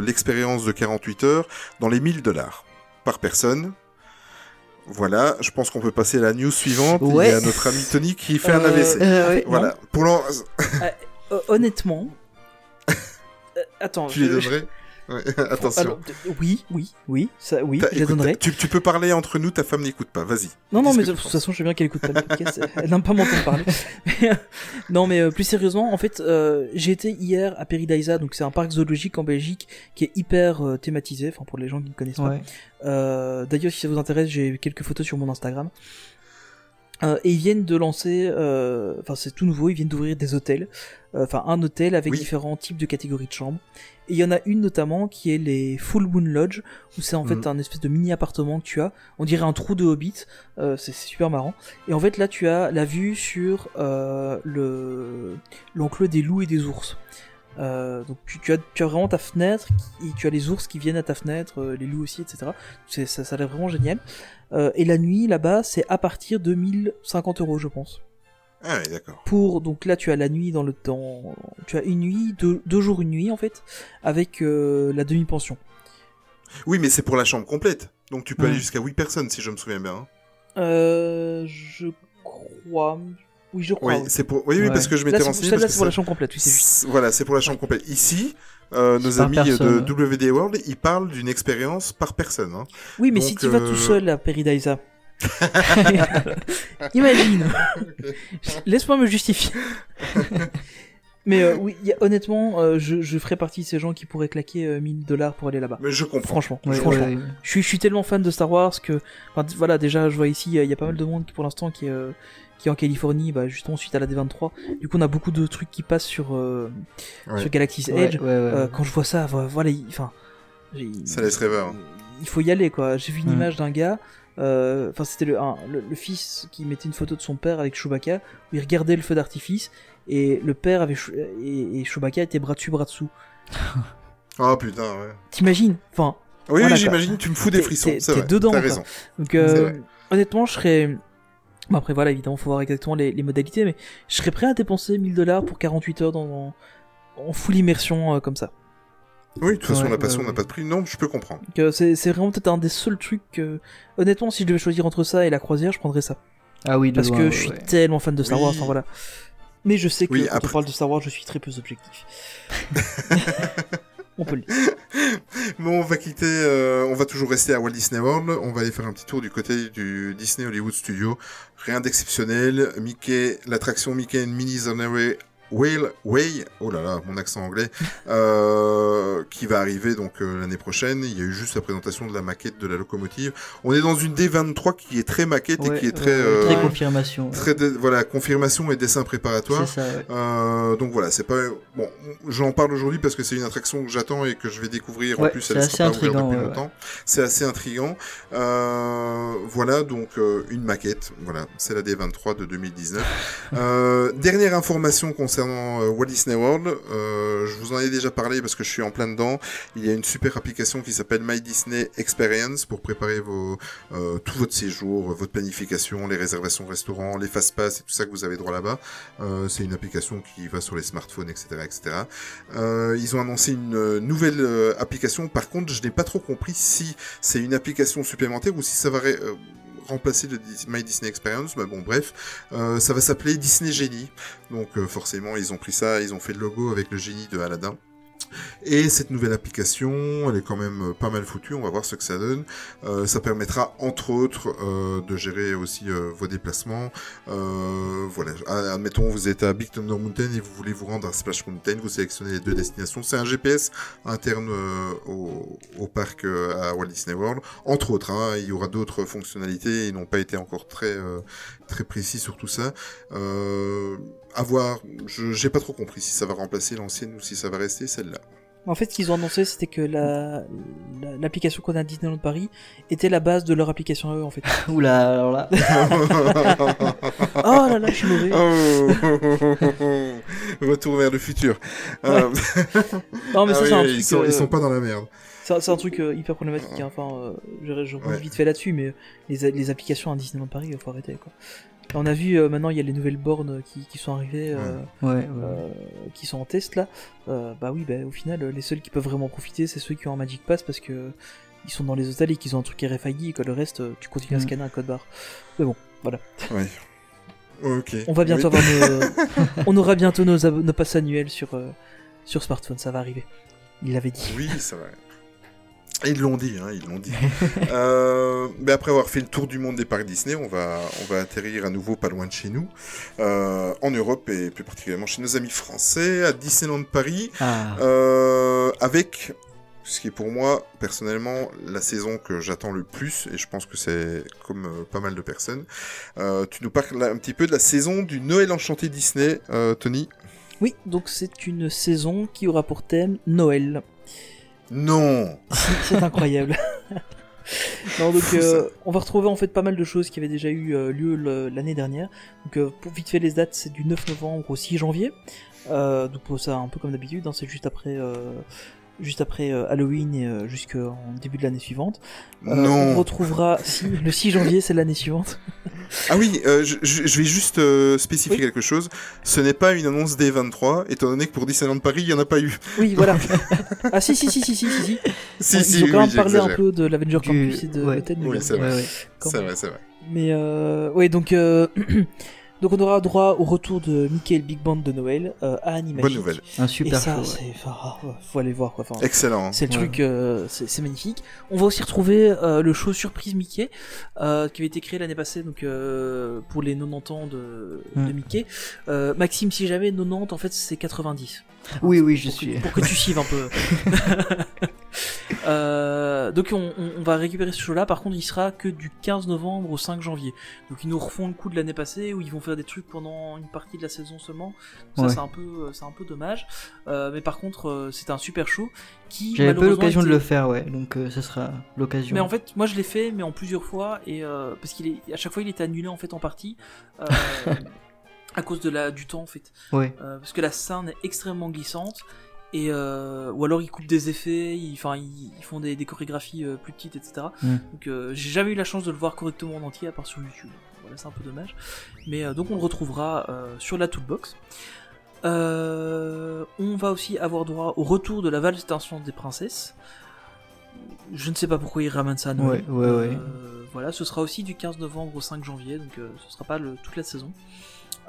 C: l'expérience de 48 heures dans les 1000 dollars par personne. Voilà, je pense qu'on peut passer à la news suivante.
A: Ouais.
C: Il y a notre ami Tony qui fait un
B: Euh,
C: AVC.
A: Euh, ouais.
C: voilà, pour l'en-
B: Euh, honnêtement. Euh, attends.
C: tu les
B: je- je-
C: donnerais Ouais, Attention.
B: Alors, d- oui, oui, oui, ça, oui, je
C: écoute,
B: donnerai.
C: tu, tu peux parler entre nous, ta femme n'écoute pas, vas-y.
B: Non, non, mais de toute façon, je sais bien qu'elle écoute pas le podcast. Elle n'aime pas m'entendre parler. Mais, euh, non, mais euh, plus sérieusement, en fait, euh, j'ai été hier à Peridaisa, donc c'est un parc zoologique en Belgique qui est hyper euh, thématisé, enfin pour les gens qui ne connaissent pas.
A: Ouais.
B: Euh, D'ailleurs, si ça vous intéresse, j'ai quelques photos sur mon Instagram. Euh, et ils viennent de lancer, euh, enfin c'est tout nouveau, ils viennent d'ouvrir des hôtels, Euh, enfin un hôtel avec
C: Oui.
B: différents types de catégories de chambres. Et il y en a une notamment qui est les Full Moon Lodge, où c'est en fait
C: Mhm.
B: un espèce de mini appartement que tu as, on dirait un trou de Hobbit, euh, c'est c'est super marrant. Et en fait là tu as la vue sur euh, le l'enclos des loups et des ours. Euh, donc tu, as, tu as vraiment ta fenêtre et tu as les ours qui viennent à ta fenêtre, euh, les loups aussi, etc. Ça, ça a l'air vraiment génial. Euh, et la nuit là-bas, c'est à partir de 1050 euros, je pense.
C: Ah oui, d'accord.
B: Pour donc là, tu as la nuit dans le temps, tu as une nuit, deux, deux jours une nuit en fait, avec euh, la demi-pension.
C: Oui, mais c'est pour la chambre complète. Donc tu peux aller jusqu'à 8 personnes, si je me souviens bien. hein.
B: Euh, je crois, Oui, je crois.
C: Oui,
B: oui.
C: c'est pour. Oui, oui,
A: Ouais.
C: parce que je m'étais renseigné.
B: celle-là, c'est pour la chambre complète. Oui, c'est juste.
C: C'est- Voilà, c'est pour la chambre complète. Ici, euh, nos amis
A: personne.
C: de WD World, ils parlent d'une expérience par personne. Hein.
B: Oui, mais si tu vas
C: euh,
B: tout seul à Peridaisa. Imagine. Laisse-moi me justifier. mais euh, oui, y a- honnêtement, euh, je, je ferais partie de ces gens qui pourraient claquer euh, 1000 dollars pour aller là-bas.
C: Mais je comprends.
B: Franchement,
A: Ouais,
B: franchement.
A: ouais, ouais.
B: Je suis, je suis tellement fan de Star Wars que, enfin, voilà, déjà, je vois ici, il y a- il y a pas mal de monde qui, pour l'instant, qui est, euh, qui est en Californie, bah, justement, suite à la D23. Du coup, on a beaucoup de trucs qui passent sur, euh,
C: Ouais.
B: sur Galaxy's
A: Ouais,
B: Edge.
A: ouais, ouais.
B: Euh, quand je vois ça, vo- voilà, il- enfin,
C: Ça laisse rêveur.
B: il faut y aller, quoi. J'ai vu une
A: Mm.
B: image d'un gars, euh, enfin, c'était le, le, le fils qui mettait une photo de son père avec Chewbacca, où il regardait le feu d'artifice, et le père avait, et, et Chewbacca était bras dessus, bras dessous.
C: Oh putain, ouais.
B: T'imagines? Enfin,
C: Oui,
B: Voilà,
C: oui, j'imagine, tu me fous des frissons.
B: t'es- dedans,
C: T'as
B: quoi.
C: raison.
B: Donc, euh, honnêtement, je serais. Bon, après, voilà, évidemment, faut voir exactement les, les modalités, mais je serais prêt à dépenser 1000 dollars pour 48 heures dans, en full immersion euh, comme ça.
C: Oui, de toute façon,
A: Ouais,
C: la passion
A: ouais,
C: n'a
A: ouais.
C: pas de prix. Non, je peux comprendre.
B: Euh, c'est c'est vraiment peut-être un des seuls trucs que. Honnêtement, si je devais choisir entre ça et la croisière, je prendrais ça.
A: Ah oui, de
B: Parce
A: loin,
B: que
A: ouais,
B: je suis tellement fan de Star
C: Oui.
B: Wars, enfin voilà. Mais je sais que
C: Oui,
B: quand
C: après-
B: on parle de Star Wars, je suis très peu objectif. on peut.
C: Bon, on va quitter, euh, on va toujours rester à Walt Disney World. On va aller faire un petit tour du côté du Disney Hollywood Studio. Rien d'exceptionnel. Mickey, l'attraction Mickey and Minnie's Runaway Whale Way, oh là là, mon accent anglais, euh, qui va arriver donc euh, l'année prochaine. Il y a eu juste la présentation de la maquette de la locomotive. On est dans une D23 qui est très maquette et qui est très, euh,
A: très confirmation.
C: très voilà, confirmation et dessin préparatoire.
A: ça, ouais.
C: Donc voilà, c'est pas bon. J'en parle aujourd'hui parce que c'est une attraction que j'attends et que je vais découvrir. en plus,
A: c'est assez
C: longtemps. C'est assez intrigant. Voilà donc une maquette. Voilà, c'est la D23 de 2019. euh, dernière information concernant euh, Walt Disney World. Euh, je vous en ai déjà parlé parce que je suis en plein dedans. Il y a une super application qui s'appelle My Disney Experience pour préparer euh, tout votre séjour, votre planification, les réservations restaurants, les fast pass et tout ça que vous avez droit là-bas. C'est une application qui va sur les smartphones, etc., etc. Ils ont annoncé une nouvelle application. Par contre, je n'ai pas trop compris si c'est une application supplémentaire ou si ça va remplacer le My Disney Experience. Mais bon, bref, euh, ça va s'appeler Disney Genie. Donc euh, forcément, ils ont pris ça, ils ont fait le logo avec le génie de Aladdin. Et cette nouvelle application, elle est quand même euh, pas mal foutue, on va voir ce que ça donne. Euh, ça permettra entre autres euh, de gérer aussi vos déplacements. Voilà, admettons vous êtes à Big Thunder Mountain et vous voulez vous rendre à Splash Mountain, vous sélectionnez les deux destinations. C'est un GPS interne au, parc à Walt Disney World. Entre autres, hein, il y aura d'autres fonctionnalités, ils n'ont pas été encore très très précis sur tout ça. À voir, je j'ai pas trop compris si ça va remplacer l'ancienne ou si ça va rester celle-là.
B: En fait, ce qu'ils ont annoncé, c'était que la la- l'application qu'on a à Disneyland Paris était la base de leur application à eux, en fait.
A: Oula, alors là.
B: oh là là, je suis mauvais.
C: Oh Retour vers le futur. Euh,
B: Non, mais ça,
C: ah
B: c'est
C: oui,
B: un
C: ils,
B: truc.
C: sont,
B: euh,
C: ils sont pas dans la merde.
B: C'est un truc euh, hyper problématique. hein. Enfin, euh, je, je
C: Ouais.
B: vite fait là-dessus, mais les, les applications à Disneyland Paris, il faut arrêter. Quoi. On a vu euh, maintenant, il y a les nouvelles bornes qui, qui sont arrivées, euh,
A: Ouais, ouais.
B: euh, qui sont en test là. Euh, bah oui, bah, au final, les seuls qui peuvent vraiment profiter, c'est ceux qui ont un Magic Pass parce que ils sont dans les hôtels et qu'ils ont un truc RFID et que le reste, tu continues à
A: Mm.
B: scanner un code barre. Mais bon, voilà.
C: Ouais. Ok.
B: On va bientôt
C: Oui.
B: avoir nos, on aura bientôt nos, nos passes annuelles sur euh, sur smartphone, ça va arriver. Il l'avait dit.
C: Oui, ça va. Ils l'ont dit, hein, ils l'ont dit. euh, mais après avoir fait le tour du monde des parcs Disney, on va, on va atterrir à nouveau pas loin de chez nous, euh, en Europe et plus particulièrement chez nos amis français, à Disneyland Paris,
A: Ah,
C: euh, avec ce qui est pour moi personnellement la saison que j'attends le plus, et je pense que c'est comme euh, pas mal de personnes. Euh, tu nous parles un petit peu de la saison du Noël enchanté Disney, euh, Tony?
B: Oui, donc c'est une saison qui aura pour thème Noël.
C: Non
B: C'est incroyable. non, donc euh, on va retrouver en fait pas mal de choses qui avaient déjà eu euh, lieu l'année dernière. Donc euh, pour vite fait les dates, c'est du 9 novembre au 6 janvier. Euh, donc ça un peu comme d'habitude, hein, c'est juste après euh, juste après euh, Halloween et euh, jusqu'en début de l'année suivante. Euh, On
C: Non
B: retrouvera si le 6 janvier, c'est l'année suivante.
C: Ah oui, euh, je, vais juste euh, spécifier
B: Oui.
C: quelque chose. Ce n'est pas une annonce des 23, étant donné que pour Disneyland Paris, il n'y en a pas eu.
B: Oui, voilà. ah si si si si si si. si.
C: Si,
B: Ils
C: si,
B: ont quand
C: oui,
B: même parlé un peu de l'Avenger
A: Du-
B: Campus et de
A: ouais.
C: Oui, c'est vrai.
A: ouais, ouais.
C: C'est vrai, c'est vrai.
B: Mais euh, ouais, donc euh, Donc on aura droit au retour de Mickey et le Big Band de Noël euh, à Animagic.
C: Bonne nouvelle.
A: Un
B: Et
A: super
B: ça,
A: show. ouais.
B: enfin, ah, faut aller voir quoi. Enfin,
C: Excellent.
B: c'est le
A: Ouais.
B: truc, euh, c'est, c'est magnifique. On va aussi retrouver euh, le show Surprise Mickey, euh, qui avait été créé l'année passée, donc euh, pour les 90 ans de,
A: Mm.
B: de Mickey. Euh, Maxime, si jamais 90, en fait, c'est 90.
A: Oui, oui, je
B: pour,
A: suis.
B: que, pour que tu suives un peu. Euh, donc on, va récupérer ce show-là. Par contre, il sera que du 15 novembre au 5 janvier. Donc ils nous refont le coup de l'année passée où ils vont faire des trucs pendant une partie de la saison seulement. Donc
A: Ouais.
B: Ça c'est un peu, c'est un peu dommage. Euh, mais par contre, euh, c'est un super show qui
A: J'avais pas l'occasion de le faire, ouais, donc euh, ça sera l'occasion.
B: mais en fait, moi je l'ai fait, mais en plusieurs fois, et euh, parce qu'il est à chaque fois il était annulé en fait en partie à cause de la du temps en fait,
A: Ouais.
B: Euh, parce que la scène est extrêmement glissante et euh, ou alors ils coupent des effets, ils, enfin ils, ils font des, des chorégraphies euh, plus petites, etc.
A: Mm.
B: Donc euh, j'ai jamais eu la chance de le voir correctement en entier à part sur YouTube. Voilà, c'est un peu dommage. Mais euh, donc on le retrouvera euh, sur la Toolbox. Euh, on va aussi avoir droit au retour de la valse d'instance des princesses. Je ne sais pas pourquoi ils ramènent ça à Noël.
A: Ouais, ouais, ouais.
B: Voilà, ce sera aussi du 15 novembre au 5 janvier, donc euh, ce sera pas le, toute la saison.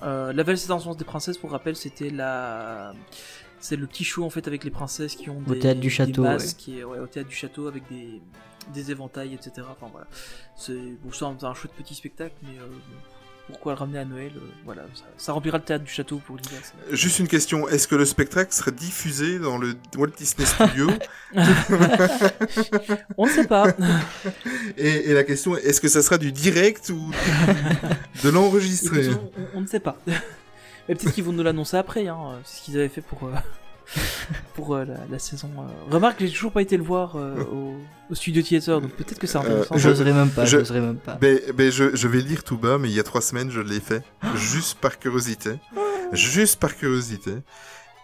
B: Euh, la valse d'instance des princesses, pour rappel, c'était la c'est le petit show en fait avec les princesses qui ont
A: Au
B: des,
A: théâtre du
B: des
A: château,
B: masques et, ouais, au théâtre du château avec des, des éventails etc enfin voilà. C'est bon c'est un, c'est un chouette petit spectacle mais euh, bon, pourquoi le ramener à Noël euh, voilà ça, ça remplira le théâtre du château pour l'hiver
C: Juste une question, est-ce que le spectacle serait diffusé dans le Walt Disney Studio
B: on ne sait pas.
C: Et, et la question est, est-ce que ça sera du direct ou de l'enregistré?
B: On, on- on ne sait pas mais peut-être qu'ils vont nous l'annoncer après hein. c'est ce qu'ils avaient fait pour euh, pour euh, la, la saison euh. remarque j'ai toujours pas été le voir euh, au, au studio theater donc peut-être que c'est intéressant
C: je-
A: J'oserais même pas,
C: je-
A: j'oserais même pas.
C: Ben, ben, je, je vais le dire tout bas, mais il y a trois semaines, je l'ai fait. juste par curiosité. Juste par curiosité.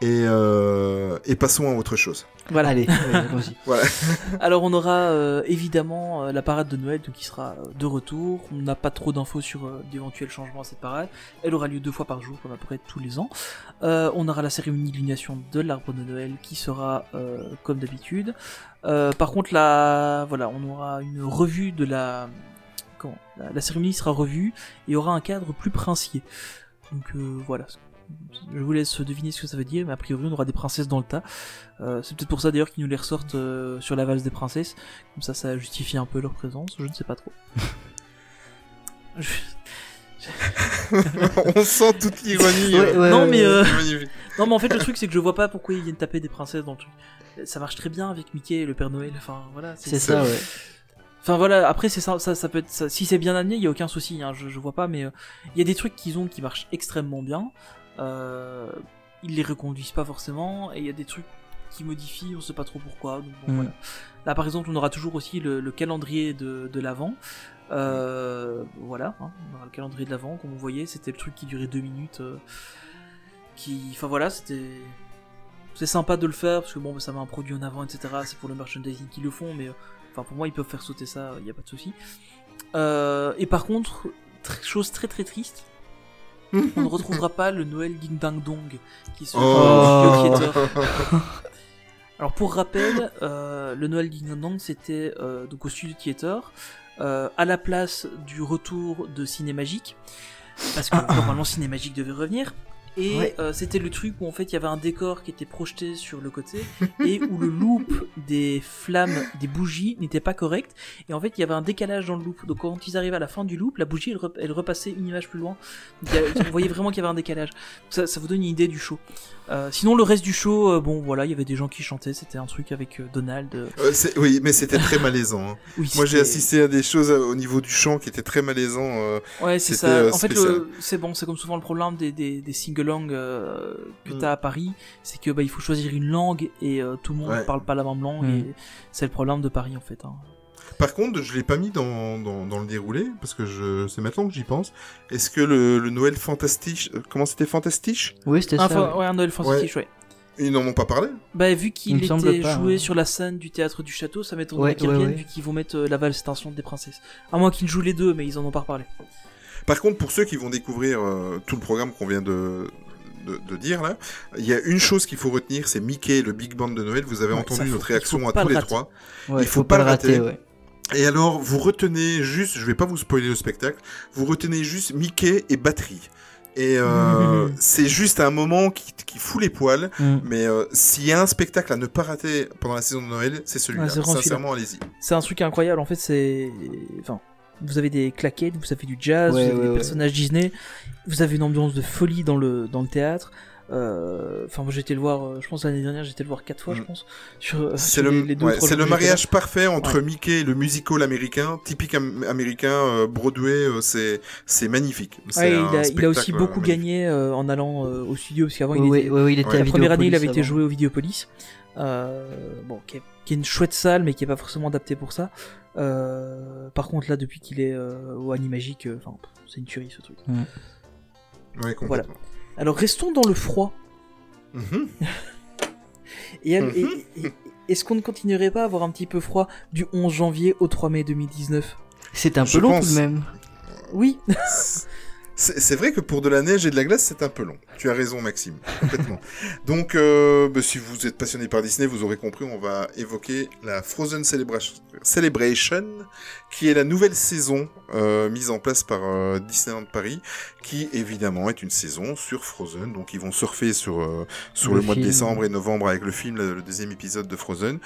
C: Et, euh, et passons à autre chose.
B: voilà
A: Allez.
B: Alors on aura euh, évidemment euh, la parade de Noël donc qui sera euh, de retour. On n'a pas trop d'infos sur euh, d'éventuels changements à cette parade. Elle aura lieu deux fois par jour comme à peu près tous les ans. Euh, on aura la cérémonie d'illumination de l'arbre de Noël qui sera euh, comme d'habitude. Euh, par contre la voilà on aura une revue de la comment la, la cérémonie sera revue et aura un cadre plus princier. Donc euh, voilà. Je vous laisse deviner ce que ça veut dire, mais a priori on aura des princesses dans le tas. Euh, c'est peut-être pour ça d'ailleurs qu'ils nous les ressortent euh, sur la valse des princesses. Comme ça, ça justifie un peu leur présence. Je ne sais pas trop. Je-
C: On sent toute l'ironie.
A: Ouais, ouais,
B: non, mais euh,
C: magnifique.
B: non, mais en fait, le truc c'est que je vois pas pourquoi ils viennent taper des princesses dans le truc. Ça marche très bien avec Mickey et le Père Noël. Enfin voilà.
A: C'est ça, ouais.
B: Enfin voilà. Après, c'est ça, ça, ça peut être. ça- si c'est bien amené, il y a aucun souci. Hein, je, je vois pas, mais euh, il y a des trucs qu'ils ont qui marchent extrêmement bien. Euh, ils les reconduisent pas forcément, et il y a des trucs qui modifient, on sait pas trop pourquoi. Donc bon,
A: Mm.
B: voilà. Là, par exemple, on aura toujours aussi le, le calendrier de, de l'avant. Euh, voilà, hein, on aura le calendrier de l'avant, comme vous voyez, c'était le truc qui durait deux minutes. euh, qui, enfin voilà, c'était, c'est sympa de le faire parce que bon, bah, ça met un produit en avant, etc. C'est pour le merchandising qu'ils le font, mais euh, enfin pour moi, ils peuvent faire sauter ça, il y a pas de souci. Euh, et par contre, tr- chose très très triste. On ne retrouvera pas le Noël Ding Dang Dong qui se
C: Oh.
B: Studio Theater. Alors pour rappel, euh, le Noël Ding Dang Dong c'était euh, donc au Studio Theater euh, à la place du retour de Cinémagique parce que normalement Cinémagique devait revenir et
A: Ouais.
B: euh, c'était le truc où en fait il y avait un décor qui était projeté sur le côté et où le loop des flammes des bougies n'était pas correct et en fait il y avait un décalage dans le loop donc quand ils arrivaient à la fin du loop la bougie elle, rep- elle repassait une image plus loin donc, on voyait vraiment qu'il y avait un décalage ça, ça vous donne une idée du show Euh, sinon le reste du show euh, bon voilà il y avait des gens qui chantaient c'était un truc avec euh, Donald euh,
C: Euh, oui, mais c'était très malaisant. hein.
B: oui,
C: Moi, j'ai assisté à des choses euh, au niveau du chant qui étaient très malaisants. euh,
B: Ouais, c'est ça.
C: euh,
B: en fait, c'est bon, c'est comme souvent le problème des, des, des sing-along euh, que
C: Mm.
B: t'as à Paris, c'est que bah, il faut choisir une langue et euh, tout le monde
C: Ouais.
B: parle pas la même langue
A: Mm.
B: et c'est le problème de Paris en fait. Hein.
C: Par contre, je l'ai pas mis dans, dans, dans le déroulé parce que je c'est maintenant que j'y pense. Est-ce que le, le Noël fantastique, euh, comment c'était fantastique
A: Oui, c'était ça.
B: fa-
A: ouais.
B: ouais, un Noël fantastique, ouais.
C: Ils n'en ont pas parlé?
B: Bah vu
A: Il
B: qu'il était
A: pas,
B: joué
A: hein.
B: sur la scène du théâtre du château, ça m'étonnerait
A: Ouais,
B: qu'ils
A: ouais,
B: reviennent
A: ouais.
B: vu qu'ils vont mettre euh, la valse extinction des princesses. À moins qu'ils jouent les deux, mais ils en ont pas reparlé.
C: Par contre, pour ceux qui vont découvrir euh, tout le programme qu'on vient de, de, de dire là, il y a une chose qu'il faut retenir, c'est Mickey, le Big Band de Noël. Vous avez
B: Ouais,
C: entendu
B: faut-
C: notre réaction
B: faut
C: à tous
B: le
C: les trois.
A: Ouais,
C: il faut pas le rater.
A: ouais.
C: Et alors, vous retenez juste, je vais pas vous spoiler le spectacle, vous retenez juste Mickey et batterie. Et euh, c'est juste un moment qui, qui fout les poils.
A: Mm.
C: Mais euh, s'il y a un spectacle à ne pas rater pendant la saison de Noël, c'est celui-là. Sincèrement, allez-y.
B: C'est un truc incroyable. En fait, c'est. Enfin, vous avez des claquettes, vous avez du jazz,
A: Ouais,
B: vous avez
A: ouais,
B: des
A: ouais.
B: personnages Disney, vous avez une ambiance de folie dans le, dans le théâtre. Euh, Enfin, moi j'ai été le voir, euh, je pense l'année dernière, j'ai été le voir quatre fois, je pense. Sur, euh,
C: C'est
B: sur
C: le,
B: les- deux, j'étais
C: mariage parfait entre
B: Ouais.
C: Mickey et le musical américain, typique am- américain, euh, Broadway, euh, c'est c'est magnifique. C'est
B: Ouais,
C: un
B: il, a, il a
C: spectacle,
B: aussi
C: euh,
B: beaucoup
C: magnifique.
B: gagné euh, en allant euh, au studio, parce qu'avant
A: Ouais,
B: il
A: ouais, ouais, il était
B: la première année il avait été joué au Vidéopolis. Euh, bon, qui est, qui est une chouette salle, mais qui est pas forcément adaptée pour ça. Euh, par contre, là, depuis qu'il est euh, au Animagique, euh, enfin, c'est une tuerie ce truc.
C: Ouais, complètement.
B: Alors restons dans le froid.
C: Mhm.
B: Et,
C: Mhm.
B: et- et- est-ce qu'on ne continuerait pas à avoir un petit peu froid du 11 janvier au 3 mai 2019
A: C'est un
C: Je
A: peu long
C: pense.
A: tout de même.
B: Oui,
C: C'est vrai que pour de la neige et de la glace, c'est un peu long. Tu as raison, Maxime, complètement. Donc, euh, bah, si vous êtes passionné par Disney, vous aurez compris, on va évoquer la Frozen Celebration, Celebration qui est la nouvelle saison euh, mise en place par euh, Disneyland Paris, qui évidemment est une saison sur Frozen. Donc, ils vont surfer sur euh, sur
A: Le
C: le, mois de décembre et novembre avec le film, le, le deuxième épisode de Frozen.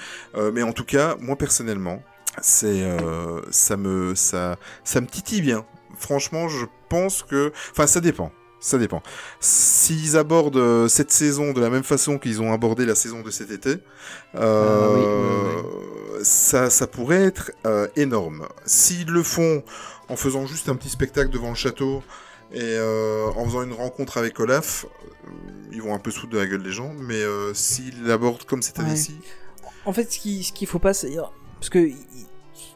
C: Mais en tout cas, moi personnellement, c'est euh, ça me ça ça me titille bien. Franchement, je pense que enfin ça dépend. Ça dépend. S'ils abordent euh, cette saison de la même façon qu'ils ont abordé la saison de cet été, euh,
A: Ah oui,
C: ça, ça pourrait être euh, énorme. S'ils le font en faisant juste un petit spectacle devant le château et euh, en faisant une rencontre avec Olaf, euh, ils vont un peu se foutre de la gueule des gens. Mais euh, s'ils l'abordent comme cette
B: Ouais.
C: année-ci,
B: en fait, ce qui- ce qu'il faut pas, c'est parce que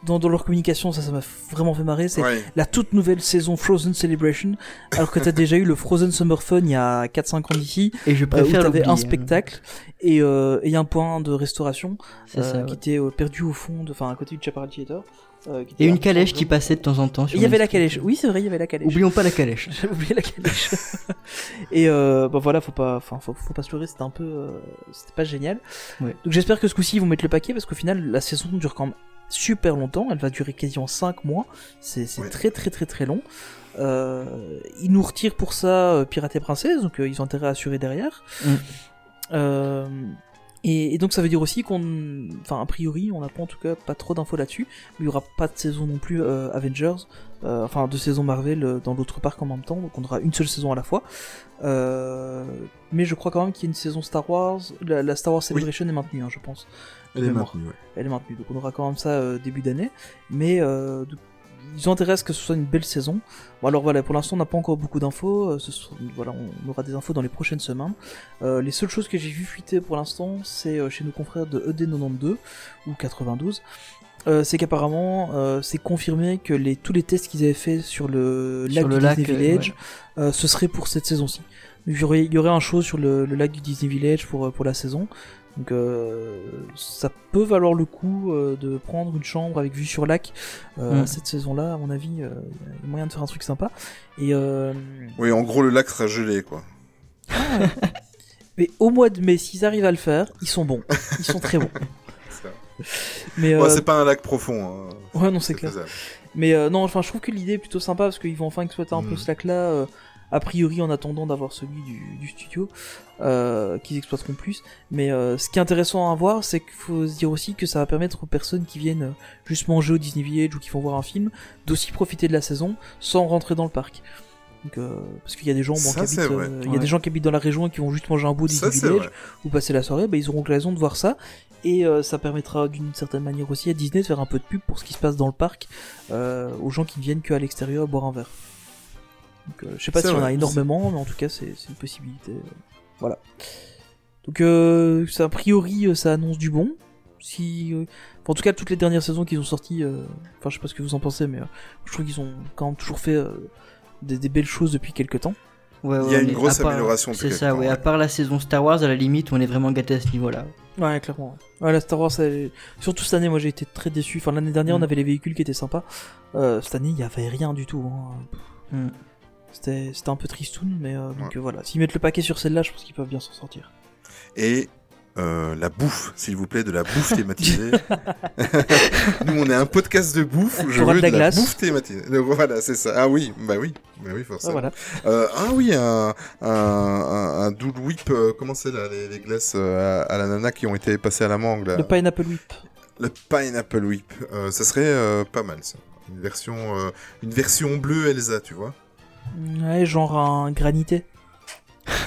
B: dans, dans leur communication, ça, ça m'a vraiment fait marrer. C'est
C: ouais.
B: la toute nouvelle saison Frozen Celebration, alors que t'as déjà eu le Frozen Summer Fun il y a 4-5 ans d'ici,
A: Et je
B: euh, où
A: préfère
B: t'avais un
A: hein.
B: spectacle et, euh, et un point de restauration
A: C'est
B: euh,
A: ça, ouais.
B: qui était euh, perdu au fond, enfin à côté du Chaparral Theater. euh,
A: Et une
B: un
A: calèche qui passait de temps en temps.
B: Il y avait la calèche. Oui, c'est vrai, il y avait la calèche.
A: Oublions pas la calèche.
B: J'avais oublié la calèche. et euh, bah voilà, faut pas, enfin, faut, faut pas se leurrer, c'était un peu, euh, c'était pas génial.
A: Ouais.
B: Donc j'espère que ce coup-ci ils vont mettre le paquet parce qu'au final la saison dure quand même super longtemps. Elle va durer quasiment 5 mois. C'est
C: Ouais.
B: très très très très long. Euh, ils nous retirent pour ça euh, Pirate et Princesse, donc euh, ils ont intérêt à assurer derrière.
A: Mm.
B: Euh, et, et donc ça veut dire aussi qu'on, enfin a priori, on n'a pas en tout cas pas trop d'infos là-dessus. Mais il y aura pas de saison non plus Avengers, enfin de saison Marvel dans l'autre parc en même temps. Donc on aura une seule saison à la fois. Mais je crois quand même qu'il y a une saison Star Wars. La, la Star Wars Celebration est maintenue, hein, je pense.
C: Elle est maintenue. ouais.
B: Elle est maintenue. Donc on aura quand même ça euh, début d'année. Mais euh, ils ont intérêt à ce que ce soit une belle saison. Bon, alors voilà, pour l'instant on n'a pas encore beaucoup d'infos. Euh, ce sont- voilà, on aura des infos dans les prochaines semaines. Euh, les seules choses que j'ai vu fuiter pour l'instant, c'est euh, chez nos confrères de E ED92 ou 92. Euh, c'est qu'apparemment, euh, c'est confirmé que les, tous les tests qu'ils avaient fait sur le lac
A: Sur le
B: du
A: lac,
B: Disney
A: euh,
B: Village, euh, ce serait pour cette saison-ci. Il y aurait, il y aurait un show sur le, le lac du Disney Village pour, pour la saison. Donc euh, ça peut valoir le coup euh, de prendre une chambre avec vue sur lac euh,
A: Mm.
B: cette saison-là. À mon avis, euh, il y a moyen de faire un truc sympa. Et euh,
C: Oui, en gros, le lac sera gelé, quoi.
B: mais au mois de mai, s'ils arrivent à le faire, ils sont bons. Ils sont très bons. Mais
C: Ouais, c'est pas un lac profond. hein.
B: ouais, non, c'est clair.
C: faisable.
B: Mais euh, non, enfin, je trouve que l'idée est plutôt sympa parce qu'ils vont enfin exploiter un peu
C: Mm.
B: ce lac-là. A priori, en attendant d'avoir celui du, du studio, euh, qu'ils exploiteront plus. Mais euh, ce qui est intéressant à voir, c'est qu'il faut se dire aussi que ça va permettre aux personnes qui viennent euh, juste manger au Disney Village ou qui vont voir un film d'aussi profiter de la saison sans rentrer dans le parc. Donc, euh, parce qu'il y a des gens bon, qui habitent,
C: vrai.
B: euh, il y a
A: Ouais.
B: des gens qui habitent dans la région et qui vont juste manger un bout au
C: Ça,
B: Disney
C: c'est
B: Village ou passer la soirée, bah, ils auront l'occasion de voir ça. Et euh, ça permettra d'une certaine manière aussi à Disney de faire un peu de pub pour ce qui se passe dans le parc aux gens qui ne viennent qu'à l'extérieur boire un verre. Donc, euh, je sais pas
C: C'est
B: s'il y en a
C: vrai.
B: énormément, mais en tout cas c'est une possibilité. euh, voilà. Donc euh, ça, a priori euh, ça annonce du bon. Si, euh, enfin, en tout cas toutes les dernières saisons qu'ils ont sorties, euh, enfin je sais pas ce que vous en pensez, mais euh, je trouve qu'ils ont quand même toujours fait euh, des, des belles choses depuis quelques temps.
A: Ouais,
C: Il y a
A: ouais,
C: une grosse
A: part-
C: amélioration
A: C'est ça,
C: temps,
A: ouais.
C: ouais.
A: À part la saison Star Wars, à la limite, on est vraiment gâté à ce niveau-là.
B: Ouais, clairement. Ouais, la Star Wars, elle- surtout cette année, moi j'ai été très déçu. Enfin, l'année dernière,
A: Mm.
B: on avait les véhicules qui étaient sympas. Euh, cette année, il y avait rien du tout. hein.
A: Mm.
B: C'était un peu tristoun, mais euh, donc euh, voilà. S'ils mettent le paquet sur celle-là, je pense qu'ils peuvent bien s'en sortir.
C: Et euh, la bouffe, s'il vous plaît, de la bouffe thématisée. Nous, on est un podcast de bouffe. Je veux
B: de
C: de
B: la
C: la
B: glace.
C: bouffe thématisée. Voilà, c'est ça. Ah oui, bah oui, bah oui,
B: Ah,
C: forcément.
B: voilà.
C: Euh, ah oui, un, un, un, un Doodle Whip, euh, comment c'est là, les, les glaces à, à l'ananas qui ont été passées à la mangue là?
B: Le pineapple whip.
C: Le Pineapple Whip, ça serait pas mal ça. Une version, une version bleue Elsa, tu vois.
B: Ouais, genre un granité.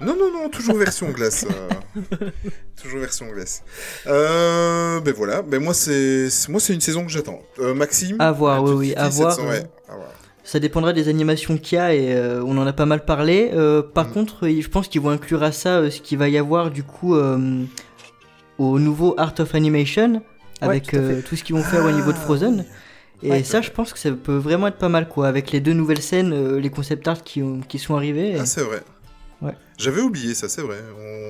C: Non, non, non, toujours version glace. euh, toujours version glace. Euh, ben voilà, ben moi c'est moi c'est une saison que j'attends. Euh, Maxime?
A: À voir,
C: un
A: oui, oui, à voir,
C: saison, ouais, à voir.
A: Ça dépendra des animations qu'il y a et euh, on en a pas mal parlé. Euh, par
C: Mm.
A: contre, je pense qu'ils vont inclure à ça euh, ce qu'il va y avoir du coup euh, au nouveau Art of Animation avec euh, tout ce qu'ils vont faire au niveau de
C: Ah,
A: Frozen. Et
B: Ouais,
A: ça, je pense que ça peut vraiment être pas mal quoi, avec les deux nouvelles scènes, euh, les concept art qui, ont- qui sont arrivés. et-
C: Ah, c'est vrai.
A: Ouais.
C: J'avais oublié ça, c'est vrai.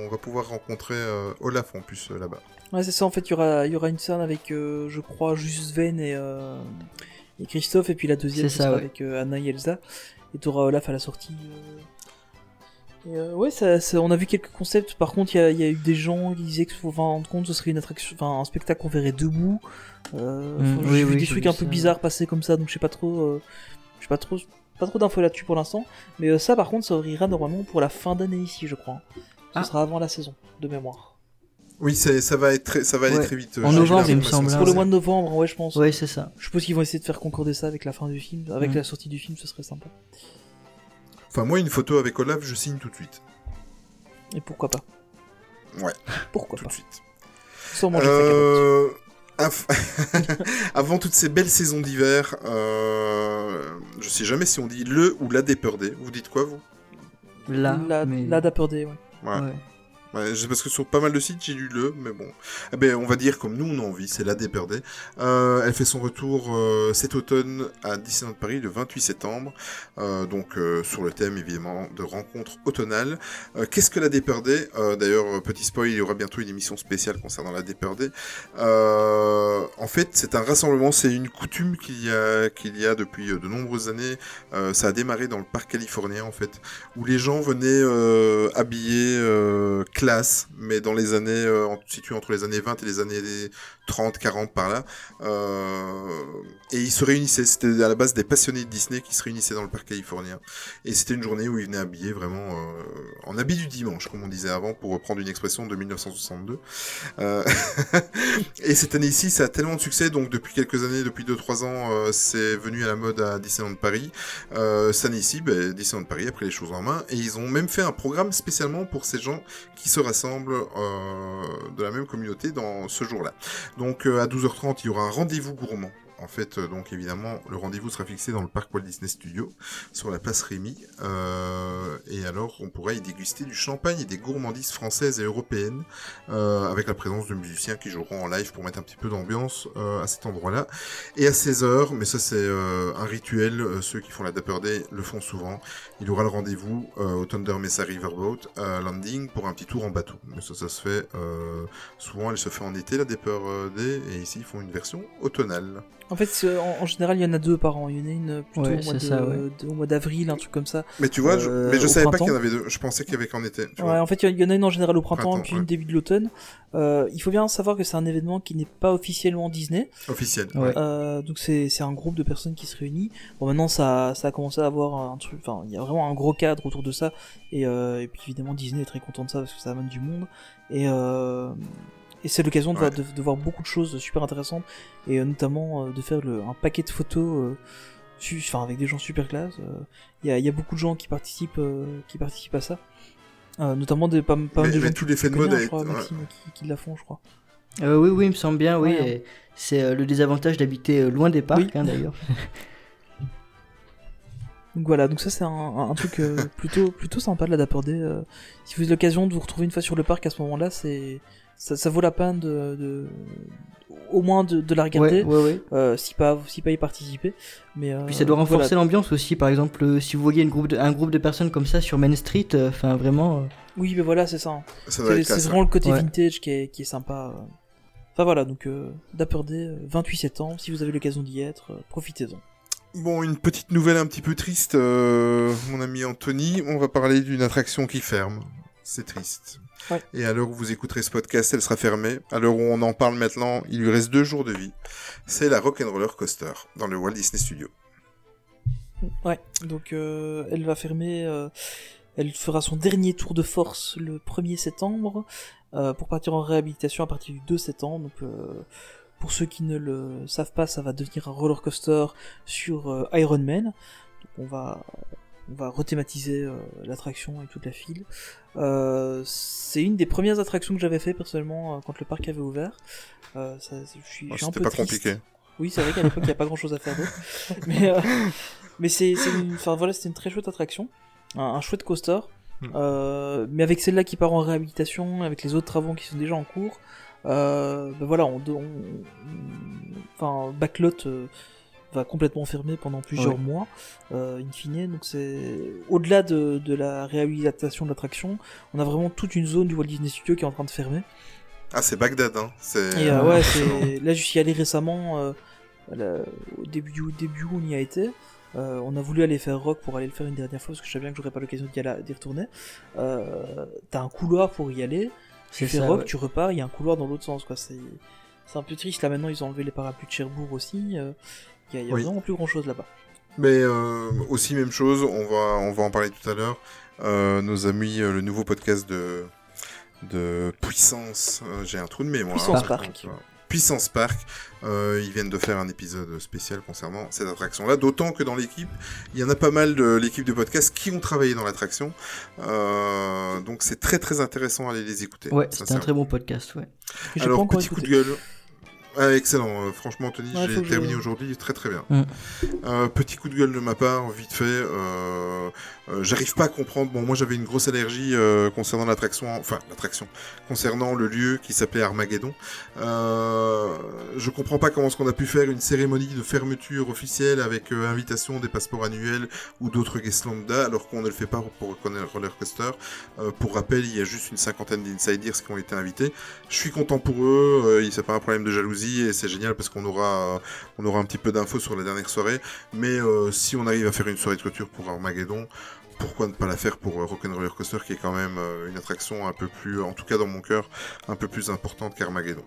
C: On va pouvoir rencontrer euh, Olaf en plus euh, là-bas.
B: Ouais, c'est ça, en fait, il y aura, y aura une scène avec, euh, je crois, juste Sven et, euh, et Christophe, et puis la deuxième,
A: ça,
B: sera
A: ouais.
B: avec euh, Anna et Elsa. Et t'auras Olaf à la sortie. Euh. Ouais, ça, ça- on a vu quelques concepts. Par contre, il y a, il y a eu des gens qui disaient que, faut rendre compte, ce serait une attraction, enfin, un spectacle qu'on verrait debout. Euh,
A: Mm, oui,
B: j'ai vu
A: oui,
B: des trucs
A: vu
B: un peu
A: ça.
B: bizarres passer comme ça, donc je sais pas trop, euh, je sais pas trop, pas trop d'infos là-dessus pour l'instant. Mais euh, ça, par contre, ça ouvrira normalement pour la fin d'année ici, je crois. Ce
A: Ah.
B: sera avant la saison, de mémoire.
C: Oui, ça va être très, ça va aller
A: Ouais.
C: très vite.
A: En novembre, il me semble, hein.
B: Pour le
C: ça-
B: mois de novembre, ouais, je pense.
A: Ouais, c'est ça.
B: Je suppose qu'ils vont essayer de faire concorder ça avec la fin du film. Avec
A: Mm.
B: la sortie du film, ce serait sympa.
C: Enfin, moi, une photo avec Olaf, je signe tout de suite.
B: Et pourquoi pas
C: Ouais,
B: Pourquoi
C: tout
B: pas
C: de suite.
B: Sans manger.
C: Euh, af- Avant toutes ces belles saisons d'hiver, euh... je sais jamais si on dit le ou la déperdée. Vous dites quoi, vous?
B: La,
A: mais...
B: la Dapper Day, ouais.
C: Ouais.
A: ouais.
C: Ouais, parce que sur pas mal de sites, j'ai lu le, mais bon. Eh ben, on va dire comme nous, on a envie, c'est la déperdée. Euh, elle fait son retour euh, cet automne à Disneyland Paris le 28 septembre. Euh, donc, sur le thème, évidemment, de rencontres automnales. Qu'est-ce que la déperdée? D'ailleurs, petit spoil, il y aura bientôt une émission spéciale concernant la déperdée. En fait, c'est un rassemblement, c'est une coutume qu'il y a, qu'il y a depuis de nombreuses années. Ça a démarré dans le parc californien, en fait où les gens venaient habillés euh, classe, mais dans les années euh, situées entre les années 20 et les années 30, 40 par là. Euh, et ils se réunissaient. C'était à la base des passionnés de Disney qui se réunissaient dans le parc californien. Et c'était une journée où ils venaient habillés vraiment euh, en habit du dimanche, comme on disait avant, pour reprendre une expression de 1962. Euh, et cette année-ci, ça a tellement de succès, donc depuis quelques années, depuis 2-3 ans, c'est venu à la mode à Disneyland Paris. Cette année-ci, ben, Disneyland Paris a pris les choses en main et ils ont même fait un programme spécialement pour ces gens qui se rassemblent euh, de la même communauté dans ce jour-là. Donc euh, à 12h30, il y aura un rendez-vous gourmand. En fait, euh, donc évidemment, le rendez-vous sera fixé dans le parc Walt Disney Studio, sur la place Rémy. Euh, et alors, on pourra y déguster du champagne et des gourmandises françaises et européennes, euh, avec la présence de musiciens qui joueront en live pour mettre un petit peu d'ambiance à cet endroit-là. Et à 16h, mais ça c'est un rituel, ceux qui font la Dapper Day le font souvent, il y aura le rendez-vous au Thunder Mesa Riverboat Landing pour un petit tour en bateau. Mais ça, ça se fait souvent, elle se fait en été la Dapper Day, et ici ils font une version automnale.
B: En fait, en, en général, il y en a deux par an. Il y en a une plutôt
A: Ouais,
B: au mois,
A: c'est
B: de-
A: ça, ouais.
B: de- au mois d'avril, un truc comme ça.
C: Mais tu vois, je,
B: Euh,
C: mais je savais pas qu'il y en avait deux, je pensais qu'il y avait qu'en été. Tu
B: Ouais,
C: vois.
B: en fait, il y en a une en général au printemps,
C: Printemps,
B: puis
C: ouais.
B: une début de l'automne. Euh, il faut bien savoir que c'est un événement qui n'est pas officiellement Disney.
C: Officiel.
A: Ouais.
B: Euh, donc c'est c'est un groupe de personnes qui se réunit. Bon maintenant ça ça a commencé à avoir un truc, enfin il y a vraiment un gros cadre autour de ça. Et, euh, et puis évidemment Disney est très content de ça parce que ça amène du monde. Et euh, et c'est l'occasion de, voir-
C: Ouais.
B: de, de voir beaucoup de choses super intéressantes et euh, notamment euh, de faire le, un paquet de photos. euh, Enfin, avec des gens super classe, Euh, il y, a, il y a beaucoup de gens qui participent, euh, qui participent à ça, Euh, notamment des pas, pas mal
C: Mais-
B: de
C: mais
B: gens
C: tous les faits de mode
B: je
C: a
B: crois,
C: ouais.
B: Maxime, qui, qui la font, je crois.
A: Euh, oui, oui, il me semble bien, oui.
B: Ouais, hein.
A: C'est euh, le désavantage d'habiter euh, loin des parcs,
B: Oui.
A: hein, d'ailleurs.
B: Donc voilà, donc ça c'est un, un truc euh, plutôt plutôt sympa de la Dapper Day. euh. si vous avez l'occasion de vous retrouver une fois sur le parc à ce moment-là, c'est ça, ça vaut la peine de, de au moins de, de la regarder,
A: Ouais, ouais, ouais.
B: euh, si pas si pas y participer. Mais euh,
A: Puis ça doit renforcer
B: voilà.
A: l'ambiance aussi. Par exemple, euh, si vous voyez une groupe de- un groupe de personnes comme ça sur Main Street, euh, enfin vraiment. euh,
B: Oui, mais voilà, c'est ça. hein.
C: Ça
B: C'est vraiment le côté
A: Ouais.
B: vintage qui est qui est sympa. euh. Enfin voilà, donc euh, Dapper Day, euh, 28 septembre. Si vous avez l'occasion d'y être, euh, profitez-en.
C: Bon, une petite nouvelle un petit peu triste, euh, mon ami Anthony. On va parler d'une attraction qui ferme. C'est triste.
B: Ouais.
C: Et à l'heure où vous écouterez ce podcast, elle sera fermée. À l'heure où on en parle maintenant, il lui reste deux jours de vie. C'est la Rock'n'Roller Coaster dans le Walt Disney Studio.
B: Ouais, donc euh, elle va fermer, euh, elle fera son dernier tour de force le 1er septembre euh, pour partir en réhabilitation à partir du 2 septembre. Donc pour ceux qui ne le savent pas, ça va devenir un roller coaster sur Iron Man. Donc on va on va rethématiser euh, l'attraction et toute la file. Euh, c'est une des premières attractions que j'avais fait personnellement euh, quand le parc avait ouvert. Ça, je suis, je suis un
C: C'était
B: peu
C: pas
B: triste.
C: compliqué.
B: Oui, c'est vrai qu'à l'époque, il n'y a pas grand chose à faire d'autre. Mais, mais c'est, une, enfin, voilà, c'était une très chouette attraction. Un, un chouette coaster.
C: Hmm.
B: Mais avec celle-là qui part en réhabilitation, avec les autres travaux qui sont déjà en cours, ben voilà, on, enfin, Backlot va complètement fermer pendant plusieurs
A: Ouais.
B: mois, euh, in fine. Donc c'est au-delà de, de la réhabilitation de l'attraction, on a vraiment toute une zone du Walt Disney Studio qui est en train de fermer.
C: Ah, c'est Bagdad, hein. C'est...
B: Et euh, ouais, c'est... là, je suis allé récemment, euh, la- au début, du- au début où on y a été. Euh, on a voulu aller faire rock pour aller le faire une dernière fois parce que je savais bien que j'aurais pas l'occasion d'y, aller- d'y retourner. Euh, t'as un couloir pour y aller. Tu
A: C'est
B: fais
A: ça,
B: rock,
A: ouais.
B: tu repars, il y a un couloir dans l'autre sens, quoi. C'est, c'est un peu triste. Là, maintenant, ils ont enlevé les parapluies de Cherbourg aussi. euh, Il y a, il y a
C: Oui.
B: vraiment plus grand chose là-bas.
C: Mais euh, aussi même chose, on va on va en parler tout à l'heure. Euh, nos amis, euh, le nouveau podcast de de Puissance, euh, j'ai un trou de mémoire.
B: Puissance
C: par
B: Park.
C: Puissance Park, euh, ils viennent de faire un épisode spécial concernant cette attraction-là. D'autant que dans l'équipe, il y en a pas mal de l'équipe de podcast qui ont travaillé dans l'attraction. Euh, donc c'est très très intéressant d'aller les écouter.
A: Ouais, c'était un très bon podcast, ouais.
C: Alors petit coup de gueule. Ah, excellent, euh, franchement Anthony,
B: Ouais,
C: j'ai terminé aujourd'hui très très bien.
A: Mm.
C: Euh, petit coup de gueule de ma part, vite fait. euh, euh, J'arrive pas à comprendre. Bon, moi j'avais une grosse allergie euh, concernant l'attraction, enfin l'attraction, concernant le lieu qui s'appelait Armageddon. Euh, je comprends pas comment est-ce qu'on a pu faire une cérémonie de fermeture officielle avec euh, invitation des passeports annuels ou d'autres guest lambda, alors qu'on ne le fait pas pour reconnaître Roller Coaster. Euh, pour rappel, il y a juste une cinquantaine d'insiders qui ont été invités. Je suis content pour eux. Euh, c'est pas un problème de jalousie et c'est génial parce qu'on aura, on aura un petit peu d'infos sur la dernière soirée. Mais si on arrive à faire une soirée de clôture pour Armageddon, pourquoi ne pas la faire pour euh, Rock'n'Roller Coaster qui est quand même euh, une attraction un peu plus, en tout cas dans mon cœur, un peu plus importante qu'Armageddon.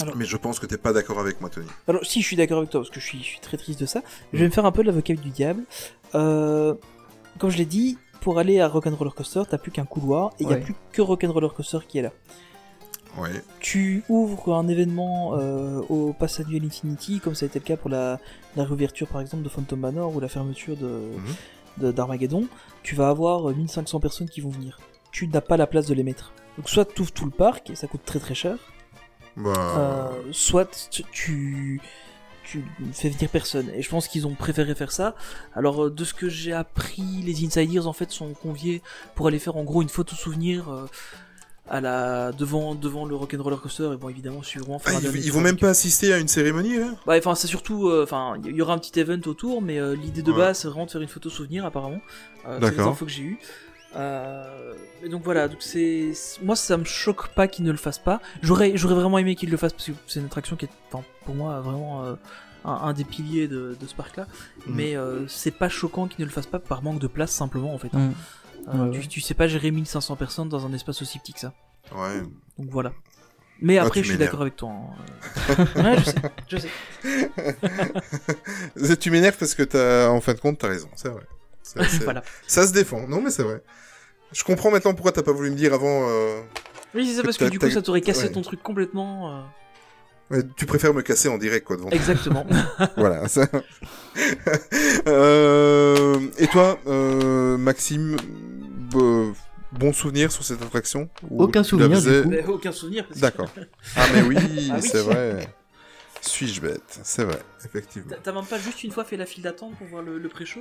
B: Alors-
C: Mais je pense que t'es pas d'accord avec moi, Tony.
B: Alors, si, je suis d'accord avec toi, parce que je suis, je suis très triste de ça. Je vais me faire un peu l'avocat du diable. Euh, comme je l'ai dit, pour aller à Rock'n'Roller Coaster, t'as plus qu'un couloir, et il n'y a plus que Rock'n'Roller Coaster qui est là.
C: Ouais.
B: Tu ouvres un événement euh, au Pass Annuel Infinity, comme ça a été le cas pour la, la réouverture par exemple de Phantom Manor ou la fermeture de, de- d'Armageddon, tu vas avoir euh, 1500 personnes qui vont venir. Tu n'as pas la place de les mettre. Donc soit tu ouvres tout le parc, et ça coûte très très cher,
C: Bah,
B: euh, soit tu, tu, fais venir personne. Et je pense qu'ils ont préféré faire ça. Alors, euh, de ce que j'ai appris, les insiders en fait sont conviés pour aller faire en gros une photo souvenir euh, à la devant devant le Rock'n'Roller Coaster. Et bon, évidemment, sûrement
C: ah, ils, vont même pas assister à une cérémonie, là
B: Bah, enfin, c'est surtout, euh, enfin, il y aura un petit event autour, mais euh, l'idée de
C: Ouais.
B: base, c'est vraiment de faire une photo souvenir, apparemment. Euh, c'est les infos que j'ai eues. Euh, et donc voilà, donc c'est moi ça me choque pas qu'ils ne le fassent pas. J'aurais j'aurais vraiment aimé qu'ils le fassent parce que c'est une attraction qui est enfin, pour moi vraiment euh, un, un des piliers de, de ce parc là.
C: Mhm.
B: Mais euh, c'est pas choquant qu'ils ne le fassent pas par manque de place simplement en fait.
A: Mm.
B: Euh,
A: Ouais,
B: tu, sais pas gérer 1500 personnes dans un espace aussi petit que ça.
C: Ouais.
B: Donc voilà. Mais après je suis d'accord avec toi. hein. ouais, je sais, je sais.
C: tu m'énerves parce que t'as, en fin de compte, t'as raison, c'est vrai.
B: Voilà.
C: Ça se défend. Non, mais c'est vrai. Je comprends maintenant pourquoi t'as pas voulu me dire avant. euh,
B: Oui, c'est ça parce que du coup ça t'aurait cassé
C: ouais.
B: ton truc complètement. euh,
C: ouais, tu préfères me casser en direct, quoi, devant.
B: Exactement.
C: voilà. Ça... Euh, Et toi, euh, Maxime, b- bon souvenir sur cette attraction Ou
A: Aucun souvenir, du coup.
B: Aucun souvenir. parce que
C: D'accord. Ah, mais oui,
B: Ah oui.
C: c'est vrai. Suis-je bête? C'est vrai, effectivement.
B: T'as- même pas juste une fois fait la file d'attente pour voir le, le pré-show?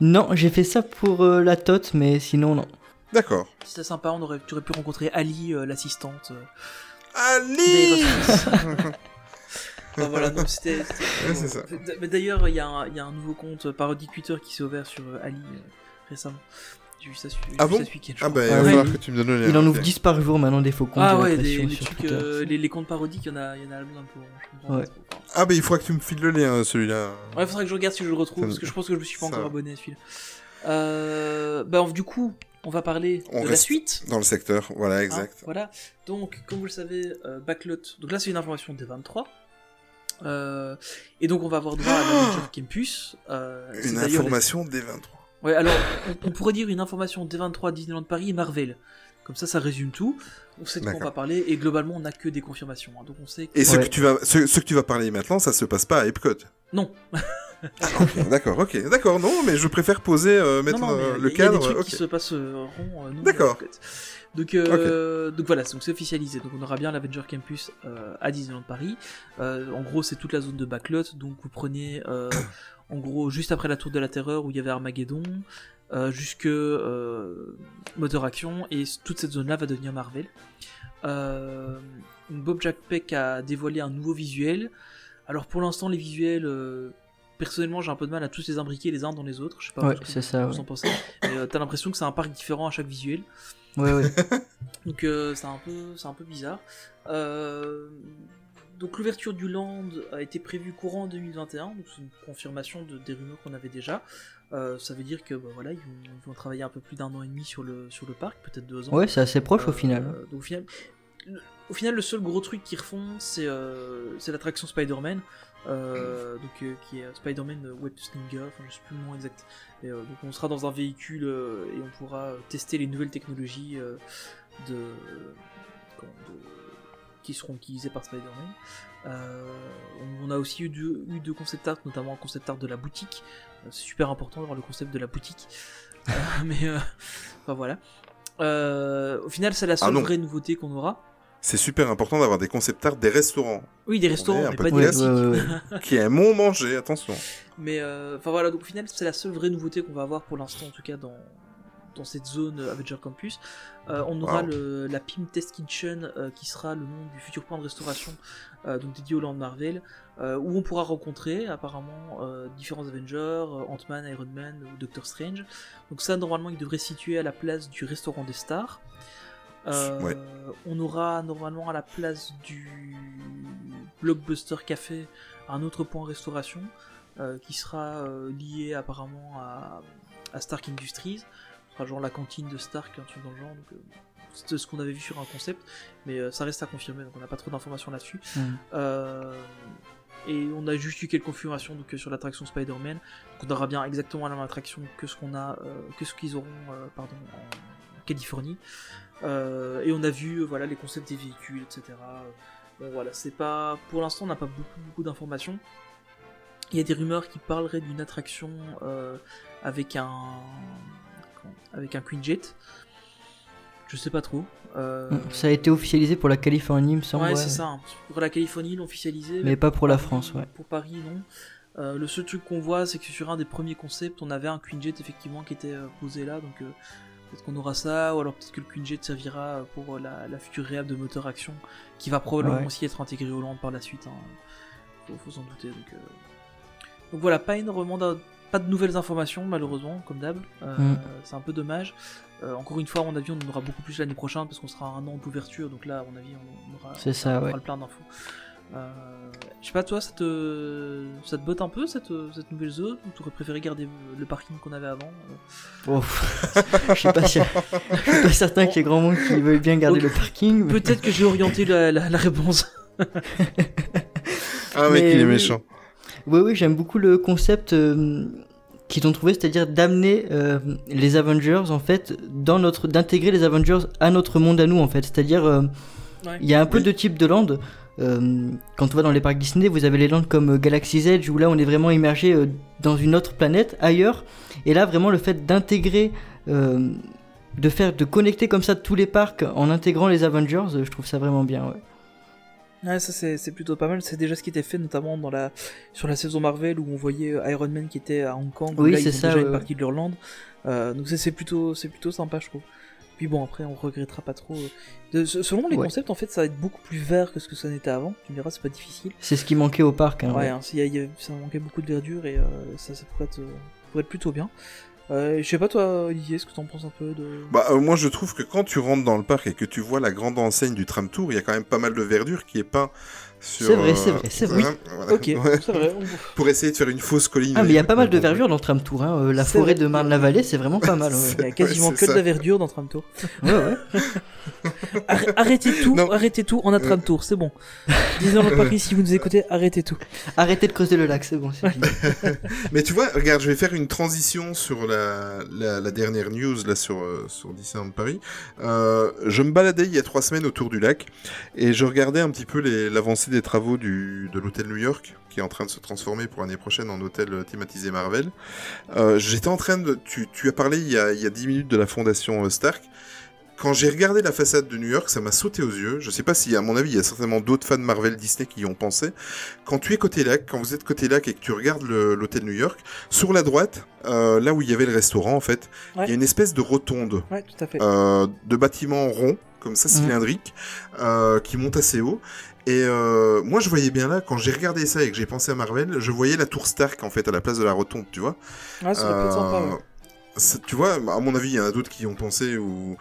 A: Non, j'ai fait ça pour euh, la tote, mais sinon, non.
C: D'accord.
B: C'était sympa, on aurait, tu aurais pu rencontrer Ali, euh, l'assistante. euh,
C: Ali
B: Enfin, voilà, non, c'était.
C: Ouais, ça.
B: Mais d'ailleurs, il y, a un- il y a un nouveau compte parodie Twitter qui s'est ouvert sur euh, Ali euh, récemment. J'ai vu ça, su- j'ai
C: Ah bon
B: ça ce week-end.
C: Ah, bah, il va
A: oui.
C: falloir que tu me donnes le lien.
A: Il en ouvre
C: ok.
A: 10 par jour maintenant des faux comptes.
B: Ah ouais, des, les, trucs, euh, les, les comptes parodiques, il y en a, il y en a un peu.
A: Ouais.
B: trop. Enfin,
C: Ah, bah, il faudra que tu me files le lien, celui-là.
B: Ouais, faudrait que je regarde si je le retrouve,
C: Ça
B: parce que je pense que je me suis pas
C: ça
B: encore abonné à celui-là. Euh, bah, du coup, on va parler
C: On
B: de la suite.
C: Dans le secteur, voilà,
B: hein,
C: exact.
B: voilà. Donc, comme vous le savez, euh, Backlot. Donc là, c'est une information des 23. Euh, et donc, on va avoir droit à l'Avenger Campus. Euh,
C: Une information des 23.
B: Ouais, alors, on, on pourrait dire une information des 23 Disneyland Paris et Marvel. Comme ça, ça résume tout. On sait de quoi on va parler et globalement, on n'a que des confirmations. hein. Donc, on sait que...
C: Et ce,
A: Ouais.
C: que tu vas, ce, ce que tu vas parler maintenant, ça se passe pas à Epcot.
B: Non,
C: Ok, d'accord, ok, d'accord, non, mais je préfère poser, euh, mettre
B: non, non, mais
C: euh,
B: il y a-
C: le
B: il y a des
C: cadre.
B: trucs qui se passeront euh, non,
C: D'accord.
B: à Epcot. Donc, euh, donc voilà, donc c'est officialisé. Donc on aura bien l'Avenger Campus euh, à Disneyland Paris. Euh, en gros, c'est toute la zone de backlot. Donc vous prenez, euh, en gros, juste après la Tour de la Terreur où il y avait Armageddon, euh, jusque euh, Moteur Action, et toute cette zone-là va devenir Marvel. Euh, Bob Jack Peck a dévoilé un nouveau visuel. Alors pour l'instant, les visuels, personnellement, j'ai un peu de mal à tous les imbriquer les uns dans les autres. Je sais pas
A: Ouais,
B: ce que
A: c'est ça,
B: vous
A: ouais.
B: en pensez. Mais t'as l'impression que c'est un parc différent à chaque visuel.
A: Ouais, ouais.
B: Donc c'est un peu, c'est un peu bizarre. Donc l'ouverture du land a été prévue courant 2021, donc c'est une confirmation de, des rumeurs qu'on avait déjà. Euh, ça veut dire que bah, voilà, ils vont, ils vont travailler un peu plus d'un an et demi sur le sur le parc, peut-être deux ans.
A: Ouais, c'est assez proche au
B: Euh,
A: final.
B: donc, au final, le, au final, le seul gros truc qu'ils refont, c'est euh, l'attraction Spider-Man. euh, donc euh, qui est Spider-Man Web Slinger, enfin je sais plus le nom exact. Et, euh, donc on sera dans un véhicule et on pourra tester les nouvelles technologies de- qui seront utilisées par Spider-Man. Euh, on, a aussi eu deux, eu deux concept art, notamment un concept art de la boutique. Euh, c'est super important d'avoir le concept de la boutique. Euh, mais euh, enfin voilà. Euh, au final, c'est la seule
C: Ah non.
B: vraie nouveauté qu'on aura.
C: C'est super important d'avoir des concept art des restaurants,
B: Oui, des restaurants, mais pas des
A: ouais.
C: qui aiment manger, attention.
B: Mais euh, enfin voilà, donc au final, c'est la seule vraie nouveauté qu'on va avoir pour l'instant, en tout cas dans, dans cette zone euh, Avenger Campus. Euh, on aura
C: Wow.
B: le, la Pim Test Kitchen euh, qui sera le nom du futur point de restauration donc dédié au Land Marvel, où on pourra rencontrer apparemment différents Avengers, Ant-Man, Iron Man ou Doctor Strange. Donc ça, normalement, il devrait se situer à la place du restaurant des stars. Euh,
C: Ouais.
B: On aura normalement à la place du Blockbuster Café un autre point restauration euh, qui sera euh, lié apparemment à, à Stark Industries. Genre la cantine de Stark, un truc dans le genre. Donc, euh, c'était ce qu'on avait vu sur un concept, mais euh, ça reste à confirmer, donc on n'a pas trop d'informations là-dessus.
A: Mm.
B: Euh, et on a juste eu quelques confirmations donc, sur l'attraction Spider-Man. Donc on aura bien exactement la même attraction que ce qu'on a, euh, que ce qu'ils auront, euh, pardon, en Californie. Et on a vu, voilà, les concepts des véhicules, etc. Bon voilà, c'est pas, pour l'instant, on n'a pas beaucoup beaucoup d'informations. Il y a des rumeurs qui parleraient d'une attraction avec un, avec un Queen Jet. Je sais pas trop. Euh,
A: Ça a été officialisé pour la Californie, il me semble.
B: ouais,
A: ouais.
B: c'est ça. hein. Pour la Californie, ils l'ont officialisé.
A: Mais pas pour la
B: Paris-
A: France, ouais.
B: Pour Paris, non. Euh, le seul truc qu'on voit, c'est que sur un des premiers concepts, on avait un Queen Jet effectivement qui était euh, posé là, donc euh, peut-être qu'on aura ça, ou alors peut-être que le Queen Jet servira pour la, la future réhab de moteur action, qui va probablement
A: Ouais.
B: aussi être intégré au land par la suite. Hein. Faut, faut s'en douter. Donc, donc voilà, pas énormément pas de nouvelles informations malheureusement, comme d'hab. Euh,
A: Mm.
B: C'est un peu dommage. Euh, encore une fois, à mon avis, on en aura beaucoup plus l'année prochaine parce qu'on sera à un an d'ouverture, donc là, à mon avis, on, on aura,
A: ça,
B: on aura
A: ouais.
B: le plein d'infos. Euh, je sais pas, toi, ça te, ça te botte un peu cette, cette nouvelle zone? Ou t'aurais préféré garder le parking qu'on avait avant? Euh
A: Oh, je suis pas sûr. Je suis pas certain qu'il y ait grand monde qui veuille bien garder le parking. mais-
B: Peut-être que j'ai orienté la, la- la réponse.
C: Ah mec,
A: Mais
C: il est méchant.
A: Oui, oui, j'aime beaucoup le concept euh, qu'ils ont trouvé, c'est-à-dire d'amener euh, les Avengers, en fait, dans notre, d'intégrer les Avengers à notre monde à nous, en fait. C'est-à-dire, euh,
B: Ouais.
A: il y a un peu
C: Oui.
A: de type de land. Euh, quand on va dans les parcs Disney, vous avez les lands comme Galaxy's Edge, où là, on est vraiment immergé euh, dans une autre planète, ailleurs. Et là, vraiment, le fait d'intégrer, euh, de faire, de connecter comme ça tous les parcs en intégrant les Avengers, je trouve ça vraiment bien. Ouais.
B: Ouais, ça c'est c'est plutôt pas mal. C'est déjà ce qui était fait notamment dans la sur la saison Marvel où on voyait euh, Iron Man qui était à Hong Kong.
A: Oui, c'est ça,
B: déjà
A: ouais,
B: une partie de leur land. Euh, donc c'est- c'est plutôt c'est plutôt sympa, je trouve. Puis bon, après, on regrettera pas trop. euh. De- se- selon les
A: Ouais.
B: concepts, en fait, ça va être beaucoup plus vert que ce que ça n'était avant. Tu me diras, c'est pas difficile.
A: C'est ce qui manquait au parc. hein,
B: Ouais,
A: ouais.
B: hein, s'il y a- il y a- ça manquait beaucoup de verdure et euh, ça, ça pourrait être, euh, pourrait être plutôt bien. Euh, je sais pas toi, Olivier, est-ce que t'en penses un peu de...
C: Bah, euh, moi, je trouve que quand tu rentres dans le parc et que tu vois la grande enseigne du tram tour, il y a quand même pas mal de verdure qui est peint.
A: C'est vrai,
C: euh,
A: c'est vrai, c'est vrai.
C: voilà.
B: Ok,
C: Ouais.
B: c'est vrai.
C: Pour essayer de faire une fausse colline.
A: Ah, mais il y a pas mal de verdure dans le tram tour. Hein. euh, La
B: C'est
A: forêt
B: vrai.
A: de Marne-la-Vallée, c'est vraiment pas mal. Ouais,
B: Il y a quasiment
C: Ouais,
B: que de la verdure dans Tram Tour.
A: ouais. ouais.
B: Arr- Arrêtez tout,
C: Non.
B: arrêtez tout, on a Tram Tour, c'est bon. Disneyland Paris, si vous nous écoutez, arrêtez tout.
A: Arrêtez de creuser le lac, c'est bon. c'est fini.
C: Mais tu vois, regarde, je vais faire une transition sur la, la, la dernière news là sur euh, sur Disneyland Paris. Euh, je me baladais il y a trois semaines autour du lac et je regardais un petit peu les- des travaux du, de l'hôtel New York qui est en train de se transformer pour l'année prochaine en hôtel euh, thématisé Marvel. Euh, J'étais en train de, tu, tu as parlé il y a il y a dix minutes de la fondation euh, Stark. Quand j'ai regardé la façade de New York, ça m'a sauté aux yeux. Je sais pas si, à mon avis, il y a certainement d'autres fans Marvel Disney qui y ont pensé. Quand tu es côté lac, quand vous êtes côté lac et que tu regardes l'hôtel New York, sur la droite, euh, là où il y avait le restaurant, en fait, il y a une espèce de rotonde
B: Ouais, tout à fait.
C: euh, de bâtiments ronds, comme ça,
A: Mhm.
C: cylindriques, euh, qui monte assez haut. Et euh, moi, je voyais bien là, quand j'ai regardé ça et que j'ai pensé à Marvel, je voyais la tour Stark, en fait, à la place de la rotonde, tu vois.
B: Ouais, ça sympa. ouais.
C: Euh, c'est- Tu vois, à mon avis, il y en a d'autres qui y ont pensé ou-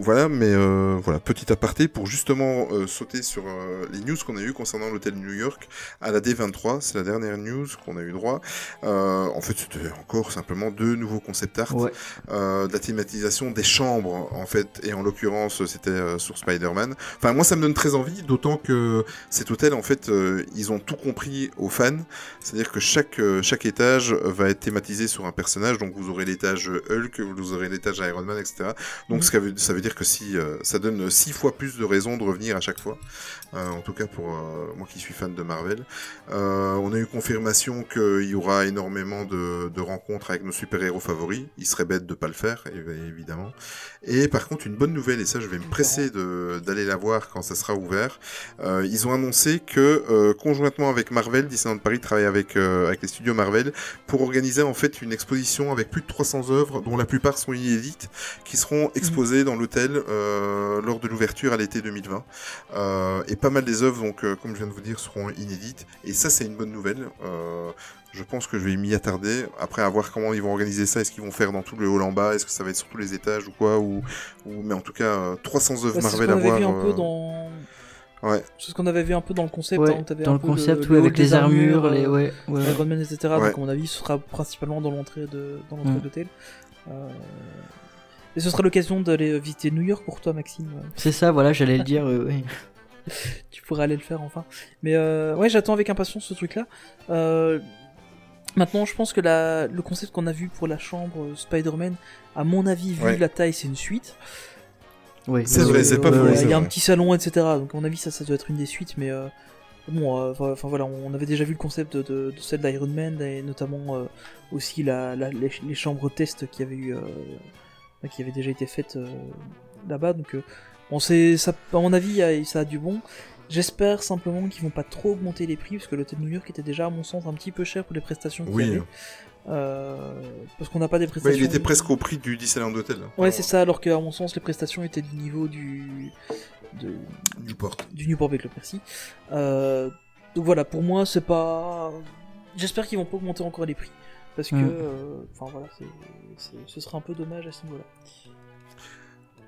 C: voilà, mais euh, voilà, petit aparté pour justement euh, sauter sur euh, les news qu'on a eu concernant l'hôtel New York à la D23, c'est la dernière news qu'on a eu droit. En fait, c'était encore simplement deux nouveaux concept art,
A: Ouais.
C: de la thématisation des chambres en fait, et en l'occurrence c'était sur Spider-Man. Enfin, moi ça me donne très envie, d'autant que cet hôtel en fait, ils ont tout compris aux fans. C'est-à-dire que chaque, chaque étage va être thématisé sur un personnage. Donc vous aurez l'étage Hulk, vous aurez l'étage Iron Man, etc. Donc ce qui ça veut dire que si euh, ça donne six fois plus de raisons de revenir à chaque fois. Euh, en tout cas pour euh, moi qui suis fan de Marvel. Euh, on a eu confirmation qu'il y aura énormément de, de rencontres avec nos super-héros favoris. Il serait bête de pas le faire, évi- évidemment. Et par contre, une bonne nouvelle, et ça je vais me presser d'aller la voir quand ça sera ouvert. Ils ont annoncé que conjointement avec Marvel, Disneyland Paris travaille avec, avec les studios Marvel pour organiser en fait une exposition avec plus de 300 œuvres, dont la plupart sont inédites, qui seront exposées dans l'hôtel euh, lors de l'ouverture à l'été 2020. Euh, et pas mal des œuvres, donc euh, comme je viens de vous dire, seront inédites. Et ça, c'est une bonne nouvelle. Euh, je pense que je vais m'y attarder. Après, à voir comment ils vont organiser ça. Est-ce qu'ils vont faire dans tout le hall en bas Est-ce que ça va être sur tous les étages ou quoi ou, ou... Mais en tout cas, euh, 300 œuvres
B: Ouais,
C: Marvel à
B: avait
C: voir.
B: vu un peu
C: euh,
B: dans.
C: Ouais.
B: C'est ce qu'on avait vu un peu dans le concept.
A: Ouais,
B: hein,
A: dans
B: un
A: le
B: peu
A: concept,
B: le
A: avec
B: des
A: les armures, les... ouais, ouais.
B: Iron Man, etc.
C: Ouais.
B: Donc, à mon avis, ce sera principalement dans l'entrée de, dans l'entrée
A: Mm.
B: de l'hôtel. Euh, Et ce sera l'occasion d'aller visiter New York pour toi, Maxime.
A: C'est ça, voilà, j'allais le dire. euh, ouais.
B: tu pourrais aller le faire enfin. Mais euh, ouais, j'attends avec impatience ce truc-là. Euh, maintenant, je pense que la, le concept qu'on a vu pour la chambre euh, Spider-Man, à mon avis, vu
C: Ouais.
B: la taille, c'est une suite.
A: Ouais,
C: C'est vrai, c'est pas faux.
B: Il y a un petit salon, etc. Donc à mon avis, ça, ça doit être une des suites. Mais euh, bon, enfin voilà, on avait déjà vu le concept de, de, de celle d'Iron Man et notamment euh, aussi la, la- les, les chambres test qui avaient eu, euh, qui avaient déjà été faites euh, là-bas. Donc euh, bon, c'est ça, à mon avis, ça a du bon. J'espère simplement qu'ils vont pas trop augmenter les prix parce que l'hôtel New York était déjà à mon sens un petit peu cher pour les prestations qu'il y
C: Oui.
B: avait. Euh, parce qu'on n'a pas des
C: Bah,
B: prestations.
C: il était presque au prix du Disneyland Hotel.
B: Ouais, c'est ça, alors qu'à mon sens, les prestations étaient du niveau du. de-
C: Du port.
B: du Newport Bay Club, merci. Euh, donc voilà, pour moi, c'est pas. J'espère qu'ils vont pas augmenter encore les prix. Parce que.
A: Mm.
B: euh, Enfin voilà, c'est- c'est- ce serait un peu dommage à ce niveau-là.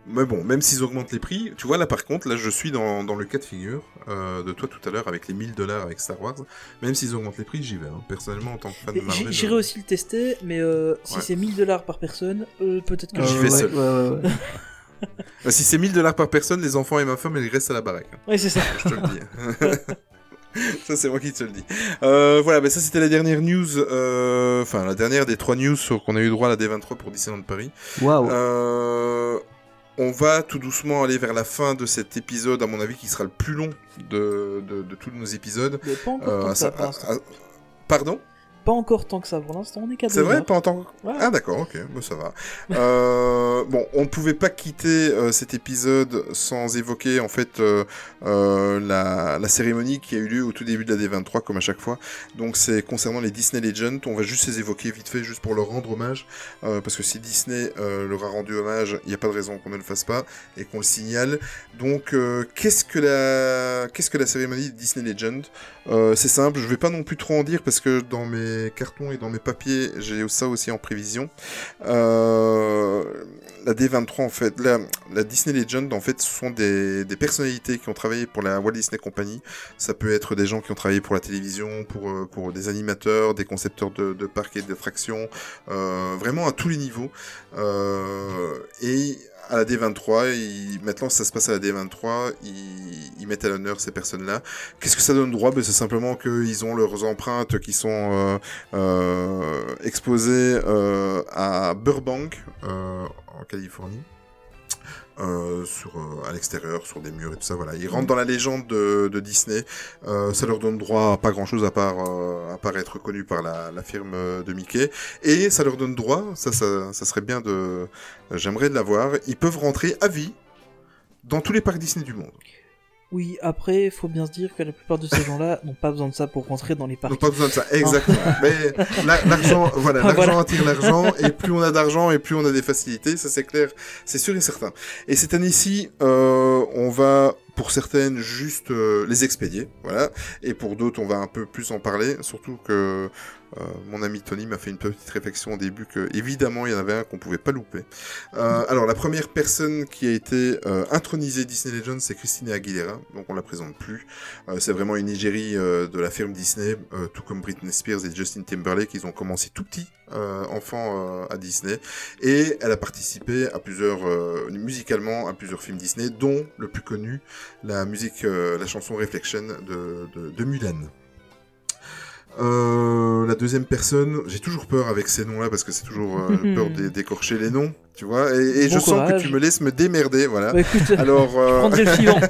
C: Mais bon, même s'ils augmentent les prix, tu vois, là par contre, là je suis dans, dans le cas de figure euh, de toi tout à l'heure avec les 1000 dollars avec Star Wars. Même s'ils augmentent les prix, j'y vais. hein. Personnellement, en tant que fan de Marvel.
B: J'irai
C: euh,
B: aussi le tester, mais euh, si
C: Ouais.
B: c'est 1000 dollars par personne, euh, peut-être que
A: Euh,
C: J'y vais
A: ouais,
C: seul.
A: ouais, ouais, ouais.
C: bah, si c'est 1000 dollars par personne, les enfants et ma femme, ils restent à la baraque. hein.
B: Ouais, c'est ça.
C: Je te le dis. ça, c'est moi qui te le dis. Euh, voilà, bah, ça c'était la dernière news, euh, enfin la dernière des trois news sur- qu'on a eu droit à la D23 pour Disneyland Paris.
A: Waouh.
C: On va tout doucement aller vers la fin de cet épisode, à mon avis, qui sera le plus long de, de, de tous nos épisodes.
B: Mais pas encore
C: Euh,
B: ça
C: à- à- Pardon?
B: Pas encore tant que ça pour l'instant, on est qu'à
C: C'est vrai
B: heures.
C: Pas en tant.
B: Ouais.
C: Ah d'accord, ok, bon, ça va. Euh, bon, on ne pouvait pas quitter euh, cet épisode sans évoquer en fait euh, la, la cérémonie qui a eu lieu au tout début de la D23 comme à chaque fois. Donc c'est concernant les Disney Legends, on va juste les évoquer vite fait juste pour leur rendre hommage parce que si Disney leur a rendu hommage, il n'y a pas de raison qu'on ne le fasse pas et qu'on le signale. Donc qu'est-ce que la qu'est-ce que la cérémonie Disney Legends? C'est simple, je vais pas non plus trop en dire parce que dans mes cartons et dans mes papiers, j'ai ça aussi en prévision. Euh, la D23, en fait, la, la, Disney Legend, en fait, ce sont des, des, personnalités qui ont travaillé pour la Walt Disney Company. Ça peut être des gens qui ont travaillé pour la télévision, pour, euh, pour des animateurs, des concepteurs de, de parcs et d'attractions, euh, vraiment à tous les niveaux. Euh, et à la D23, ils, maintenant ça se passe à la D23, ils, ils mettent à l'honneur ces personnes-là. Qu'est-ce que ça donne droit? Ben, C'est simplement qu'ils ont leurs empreintes qui sont euh, euh, exposées euh, à Burbank, en Californie. Euh, sur euh, à l'extérieur, sur des murs et tout ça. Voilà, ils rentrent dans la légende de, Disney. Euh, ça leur donne droit à pas grand chose à part à part être connu par la, la, firme de Mickey. Et ça leur donne droit, ça, ça, ça serait bien de, j'aimerais de l'avoir. Ils peuvent rentrer à vie dans tous les parcs Disney du monde.
B: Oui, après, il faut bien se dire que la plupart de ces gens-là n'ont pas besoin de ça pour rentrer dans les parcs.
C: N'ont pas besoin de ça, exactement. Mais l'argent, voilà, l'argent voilà. attire l'argent, et plus on a d'argent, et plus on a des facilités, ça c'est clair, c'est sûr et certain. Et cette année-ci, euh, on va, pour certaines, juste euh, les expédier, voilà, et pour d'autres, on va un peu plus en parler, surtout que euh, mon ami Tony m'a fait une petite réflexion au début que évidemment il y en avait un qu'on pouvait pas louper. Euh, alors la première personne qui a été euh, intronisée Disney Legends c'est Christine Aguilera, donc on la présente plus. C'est vraiment une égérie de la firme Disney, tout comme Britney Spears et Justin Timberlake, ils ont commencé tout petit. enfant à Disney et elle a participé à plusieurs musicalement à plusieurs films Disney dont le plus connu la musique la chanson Reflection de, de, de Mulan. Euh, la deuxième personne, j'ai toujours peur avec ces noms-là parce que c'est toujours euh, peur d'écorcher les noms, tu vois. Et, et bon je courage. sens que tu me laisses me démerder, voilà.
B: Bah, écoute,
C: alors,
B: euh... je le suivant.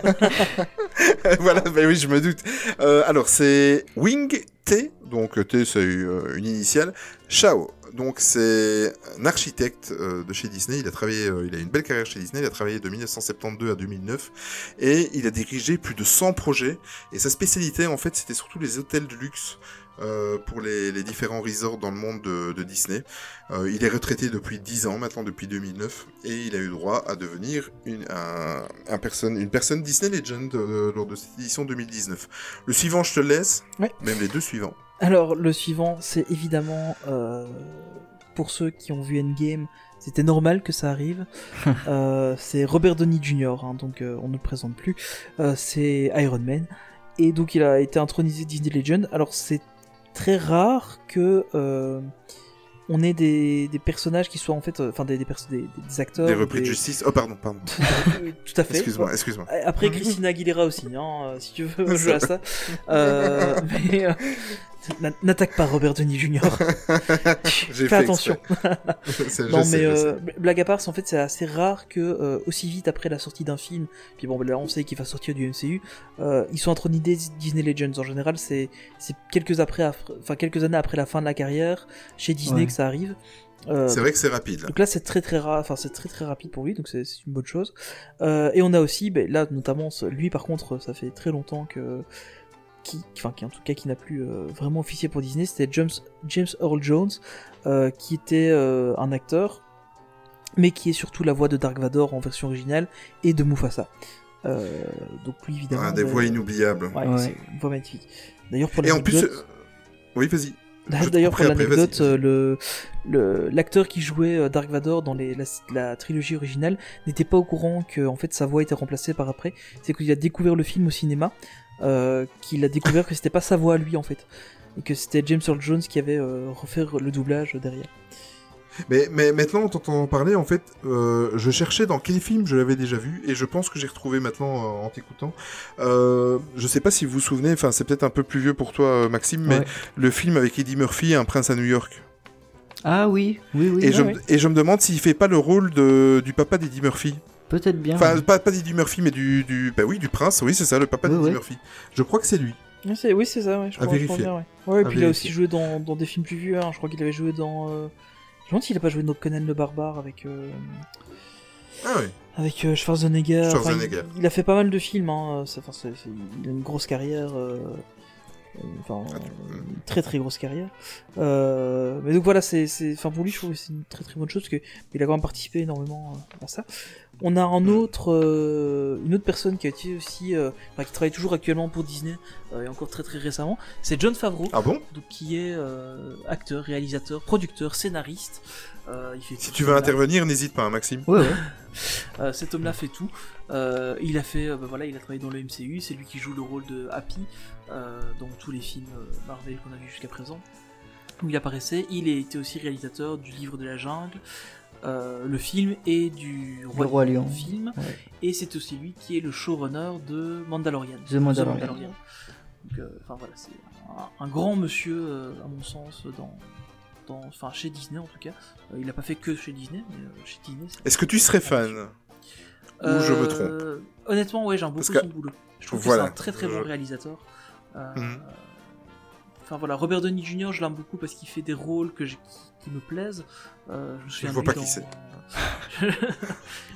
C: voilà, bah oui, je me doute. Euh, alors c'est Wing T, donc T c'est une initiale. Shao, donc c'est un architecte euh, de chez Disney. Il a travaillé, euh, il a une belle carrière chez Disney. Il a travaillé de 1972 à 2009 et il a dirigé plus de 100 projets. Et sa spécialité en fait, c'était surtout les hôtels de luxe. Euh, pour les, les, différents resorts dans le monde de, de Disney. Euh, il est retraité depuis 10 ans, maintenant depuis 2009, et il a eu droit à devenir une, un, un personne, une personne Disney Legend euh, lors de cette édition 2019. Le suivant, je te laisse,
B: ouais.
C: même les deux suivants.
B: Alors, le suivant, c'est évidemment, euh, pour ceux qui ont vu Endgame, c'était normal que ça arrive. euh, c'est Robert Downey Jr., hein, donc euh, on ne le présente plus. Euh, c'est Iron Man. Et donc il a été intronisé Disney Legend. Alors c'est très rare que euh, on ait des, des, personnages qui soient en fait, enfin des, des, des, des, acteurs.
C: Des repris de justice. Oh pardon, pardon.
B: Tout à fait.
C: Excuse-moi, excuse-moi.
B: Après Christina Aguilera aussi, hein, si tu veux jouer à ça. Euh, mais n'attaque pas Robert Denis Jr. Fais fait attention. non mais euh, blague à part, en fait c'est assez rare que euh, aussi vite après la sortie d'un film, puis bon là on sait qu'il va sortir du MCU, euh, ils sont intronisés Disney Legends. En général c'est c'est quelques après, enfin quelques années après la fin de la carrière chez Disney ouais. que ça arrive.
C: Euh, c'est vrai que c'est rapide. Là.
B: Donc là, c'est très très rare, enfin c'est très très rapide pour lui, donc c'est une bonne chose. Euh, et on a aussi, ben, là notamment, lui par contre, ça fait très longtemps que qui, enfin qui en tout cas qui n'a plus euh, vraiment officié pour Disney, c'était James James Earl Jones, euh, qui était euh, un acteur, mais qui est surtout la voix de Dark Vador en version originale et de Mufasa. donc lui évidemment.
C: Ah, des voix inoubliables.
B: Ouais, ouais. c'est une voix magnifique. D'ailleurs pour
C: Et en plus, oui vas-y.
B: D'ailleurs, pour l'anecdote, le l'acteur qui jouait Dark Vador dans les, la, la trilogie originale n'était pas au courant que en fait sa voix était remplacée par après. C'est qu'il a découvert le film au cinéma, euh, qu'il a découvert que c'était pas sa voix à lui en fait, et que c'était James Earl Jones qui avait euh, refait le doublage derrière.
C: Mais, mais maintenant, en t'entendant parler, en fait, euh, je cherchais dans quel film je l'avais déjà vu, et je pense que j'ai retrouvé maintenant euh, en t'écoutant. Euh, je sais pas si vous vous souvenez, enfin, c'est peut-être un peu plus vieux pour toi, Maxime, ouais. mais le film avec Eddie Murphy, Un prince à New York.
A: Ah oui, oui, oui.
C: Et,
A: ouais,
C: je,
A: ouais.
C: et je me demande s'il fait pas le rôle de, du papa d'Eddie Murphy.
A: Peut-être bien.
C: Enfin, pas, pas d'Eddie Murphy, mais du, du. Bah oui, du prince, oui, c'est ça, le papa
A: Oui,
C: d'Eddie
A: oui.
C: Murphy. Je crois que c'est lui.
B: Oui, c'est oui, c'est ça, ouais, je
C: À
B: crois, crois
C: vérifier.
B: bien, ouais. Ouais, et
C: À
B: puis il a aussi joué dans, dans des films plus vieux, hein. je crois qu'il avait joué dans... Euh... Je me demande s'il a pas joué dans Conan le Barbare avec... Euh...
C: Ah oui.
B: Avec euh, Schwarzenegger. Enfin,
C: Schwarzenegger.
B: il, il a fait pas mal de films, hein. enfin, il a une grosse carrière. Euh, Enfin,
C: Ah,
B: une très très grosse carrière. Euh, mais donc voilà, c'est, c'est, enfin pour lui, je trouve que c'est une très très bonne chose parce que il a quand même participé énormément euh, à ça. On a un autre, euh, une autre personne qui a été aussi, euh, enfin, qui travaille toujours actuellement pour Disney euh, et encore très très récemment, c'est John Favreau,
C: Ah bon?
B: Donc qui est euh, acteur, réalisateur, producteur, scénariste. Euh, il fait
C: Si tu veux intervenir, n'hésite pas, hein, Maxime.
A: Ouais, ouais.
B: Euh, cet homme-là fait tout. Euh, il a fait, euh, bah voilà, il a travaillé dans le MCU. C'est lui qui joue le rôle de Happy euh, dans tous les films euh, Marvel qu'on a vu jusqu'à présent. Où il apparaissait. Il a été aussi réalisateur du Livre de la Jungle, euh, le film et du Roi,
A: Roi Lion.
B: film.
A: Ouais.
B: Et c'est aussi lui qui est le showrunner de Mandalorian.
A: The Mandalorian.
B: Donc, euh, enfin voilà, c'est un, un grand monsieur euh, à mon sens dans, dans, enfin chez Disney en tout cas. Euh, il n'a pas fait que chez Disney, mais euh, chez Disney. c'est-
C: Est-ce que tu serais fan? Ou je me trompe
B: Honnêtement, ouais, j'aime beaucoup
C: que-
B: son boulot. Je trouve
C: Voilà.
B: que c'est un très très bon
C: Je-
B: réalisateur. Euh,
C: Mhm.
B: Enfin voilà, Robert Downey Jr. je l'aime beaucoup parce qu'il fait des rôles que qui, qui me plaisent. Euh, je me souviens
C: vois
B: de
C: pas
B: lui
C: qui
B: dans-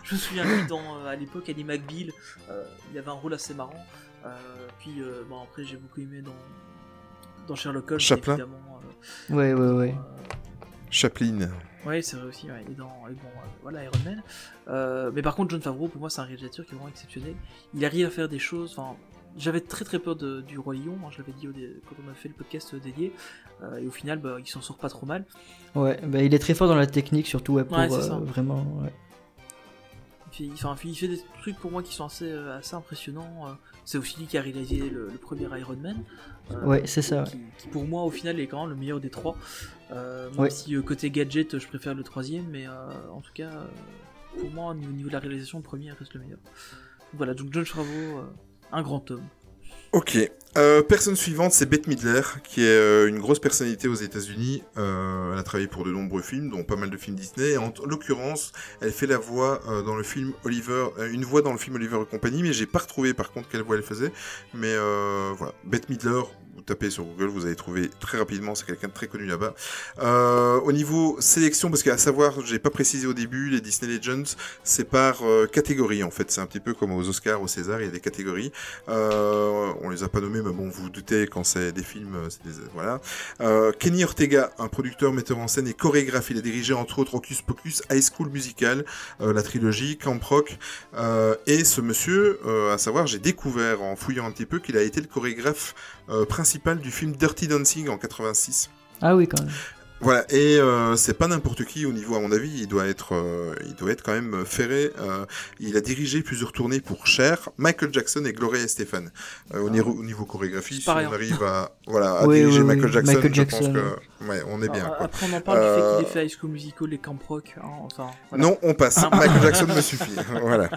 B: je me souviens lui dans euh, à l'époque Annie McBeal. Euh, il avait un rôle assez marrant. Euh, puis euh, bon après j'ai beaucoup aimé dans dans Sherlock Holmes
C: Chaplin.
B: évidemment. euh,
A: Ouais, ouais, ouais.
B: euh,
C: Chaplin.
B: Ouais, c'est vrai aussi, ouais. et, dans, et bon, euh, voilà, Iron Man. Euh, mais par contre, John Favreau, pour moi, c'est un réalisateur qui est vraiment exceptionnel. Il arrive à faire des choses, enfin, j'avais très très peur de- du Roi Lion, hein, je l'avais dit au dé- quand on a fait le podcast dédié, euh, et au final, bah, il s'en sort pas trop mal.
A: Ouais, bah, il est très fort dans la technique, surtout ouais, pour
B: Ouais,
A: euh, vraiment. ouais.
B: Il fait, enfin, il fait des trucs pour moi qui sont assez, euh, assez impressionnants. euh. C'est aussi lui qui a réalisé le, le premier Iron Man.
A: Ouais, c'est ça,
B: Qui, qui, pour moi, au final, est quand même le meilleur des trois. Même
A: Ouais.
B: si côté gadget, je préfère le troisième, mais en tout cas, pour moi, au niveau de la réalisation, le premier reste le meilleur. Voilà, donc John Favreau, un grand homme.
C: Ok. Euh, personne suivante, c'est Bette Midler, qui est euh, une grosse personnalité aux États-Unis. Euh, elle a travaillé pour de nombreux films, dont pas mal de films Disney. En l'occurrence, elle fait la voix dans le film Oliver, une voix dans le film Oliver et compagnie, mais j'ai pas retrouvé par contre quelle voix elle faisait. Mais voilà, Bette Midler. Vous tapez sur Google, vous allez trouver très rapidement, c'est quelqu'un de très connu là-bas. Euh, au niveau sélection, parce qu'à savoir, j'ai pas précisé au début, les Disney Legends, c'est par euh, catégorie en fait. C'est un petit peu comme aux Oscars, au César, il y a des catégories. Euh, on les a pas nommés, mais bon, vous vous doutez, quand c'est des films, c'est des... Voilà. Kenny Ortega, un producteur, metteur en scène et chorégraphe. Il a dirigé entre autres Hocus Pocus, High School Musical, la trilogie, Camp Rock. Et ce monsieur, à savoir, j'ai découvert en fouillant un petit peu qu'il a été le chorégraphe euh, du film Dirty Dancing en 86.
A: Ah oui, quand même.
C: Voilà, et euh, c'est pas n'importe qui au niveau, à mon avis, il doit être, euh, il doit être quand même ferré. Euh, il a dirigé plusieurs tournées pour Cher, Michael Jackson et Gloria Estefan. Euh, au, niveau, au niveau chorégraphie, si on
B: rien.
C: arrive à, voilà, à
A: Oui,
C: diriger
A: oui, oui,
C: Michael Jackson,
A: Michael
C: je
A: Jackson.
C: pense que, ouais, on est bien.
B: Alors,
C: quoi.
B: Après, on en parle du
C: Euh,
B: fait qu'il ait fait High School Musical et Camp Rock. hein, enfin, voilà.
C: Non, on passe.
B: Ah.
C: Michael Jackson me suffit. voilà.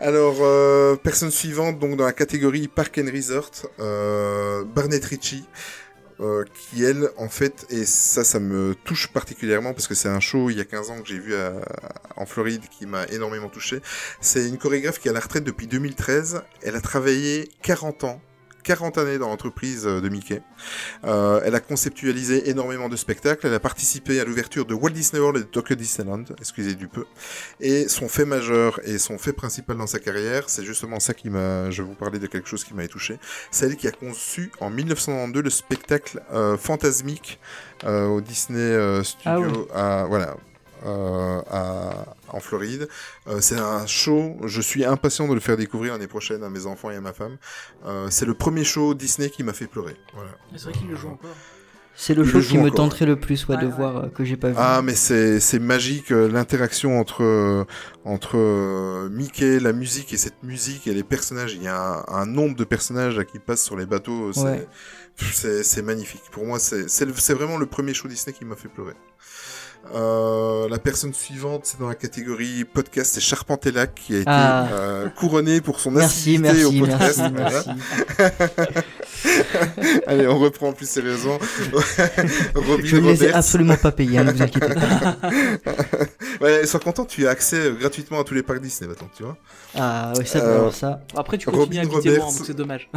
C: Alors, euh, personne suivante, donc dans la catégorie Park and Resort, euh, Barnett Ritchie, euh, qui elle, en fait, et ça, ça me touche particulièrement parce que c'est un show il y a 15 ans que j'ai vu à- en Floride qui m'a énormément touché. C'est une chorégraphe qui est à la retraite depuis 2013. Elle a travaillé 40 ans. 40 années dans l'entreprise euh, de Mickey. Euh, elle a conceptualisé énormément de spectacles. Elle a participé à l'ouverture de Walt Disney World et de Tokyo Disneyland, excusez du peu. Et son fait majeur et son fait principal dans sa carrière, c'est justement ça qui m'a. Je vais vous parler de quelque chose qui m'avait touché. C'est elle qui a conçu en 1992 le spectacle euh, fantasmique euh, au Disney euh, Studio, à, voilà, à- en Floride. Euh, c'est un show. Je suis impatient de le faire découvrir l'année prochaine à mes enfants et à ma femme. Euh, c'est le premier show Disney qui m'a fait pleurer. Voilà.
B: C'est vrai qu'il le joue encore.
A: C'est le
C: Il
A: show
C: le
A: qui me
C: encore,
A: tenterait le plus ouais,
B: Ouais,
A: de
B: ouais.
A: voir euh, que j'ai pas vu.
C: Ah, mais c'est c'est magique euh, l'interaction entre euh, entre euh, Mickey, la musique et cette musique et les personnages. Il y a un, un nombre de personnages là, qui passent sur les bateaux. C'est
A: Ouais.
C: c'est c'est magnifique. Pour moi, c'est c'est le- c'est vraiment le premier show Disney qui m'a fait pleurer. Euh, la personne suivante, c'est dans la catégorie podcast, c'est Charpentella qui a été
A: Ah.
C: euh, couronné pour son
A: merci,
C: assiduité au podcast.
A: merci,
C: Voilà.
A: merci.
C: Allez, on reprend plus sérieusement. Robin
A: Je ne les ai absolument pas payés, hein, ne vous inquiétez pas.
C: ouais, sois content, tu as accès euh, gratuitement à tous les parcs Disney maintenant, tu vois.
A: Ah oui, ça,
C: Euh,
A: ça.
B: Après, tu
C: Robin
B: continues à
C: Roberts.
B: donc c'est dommage.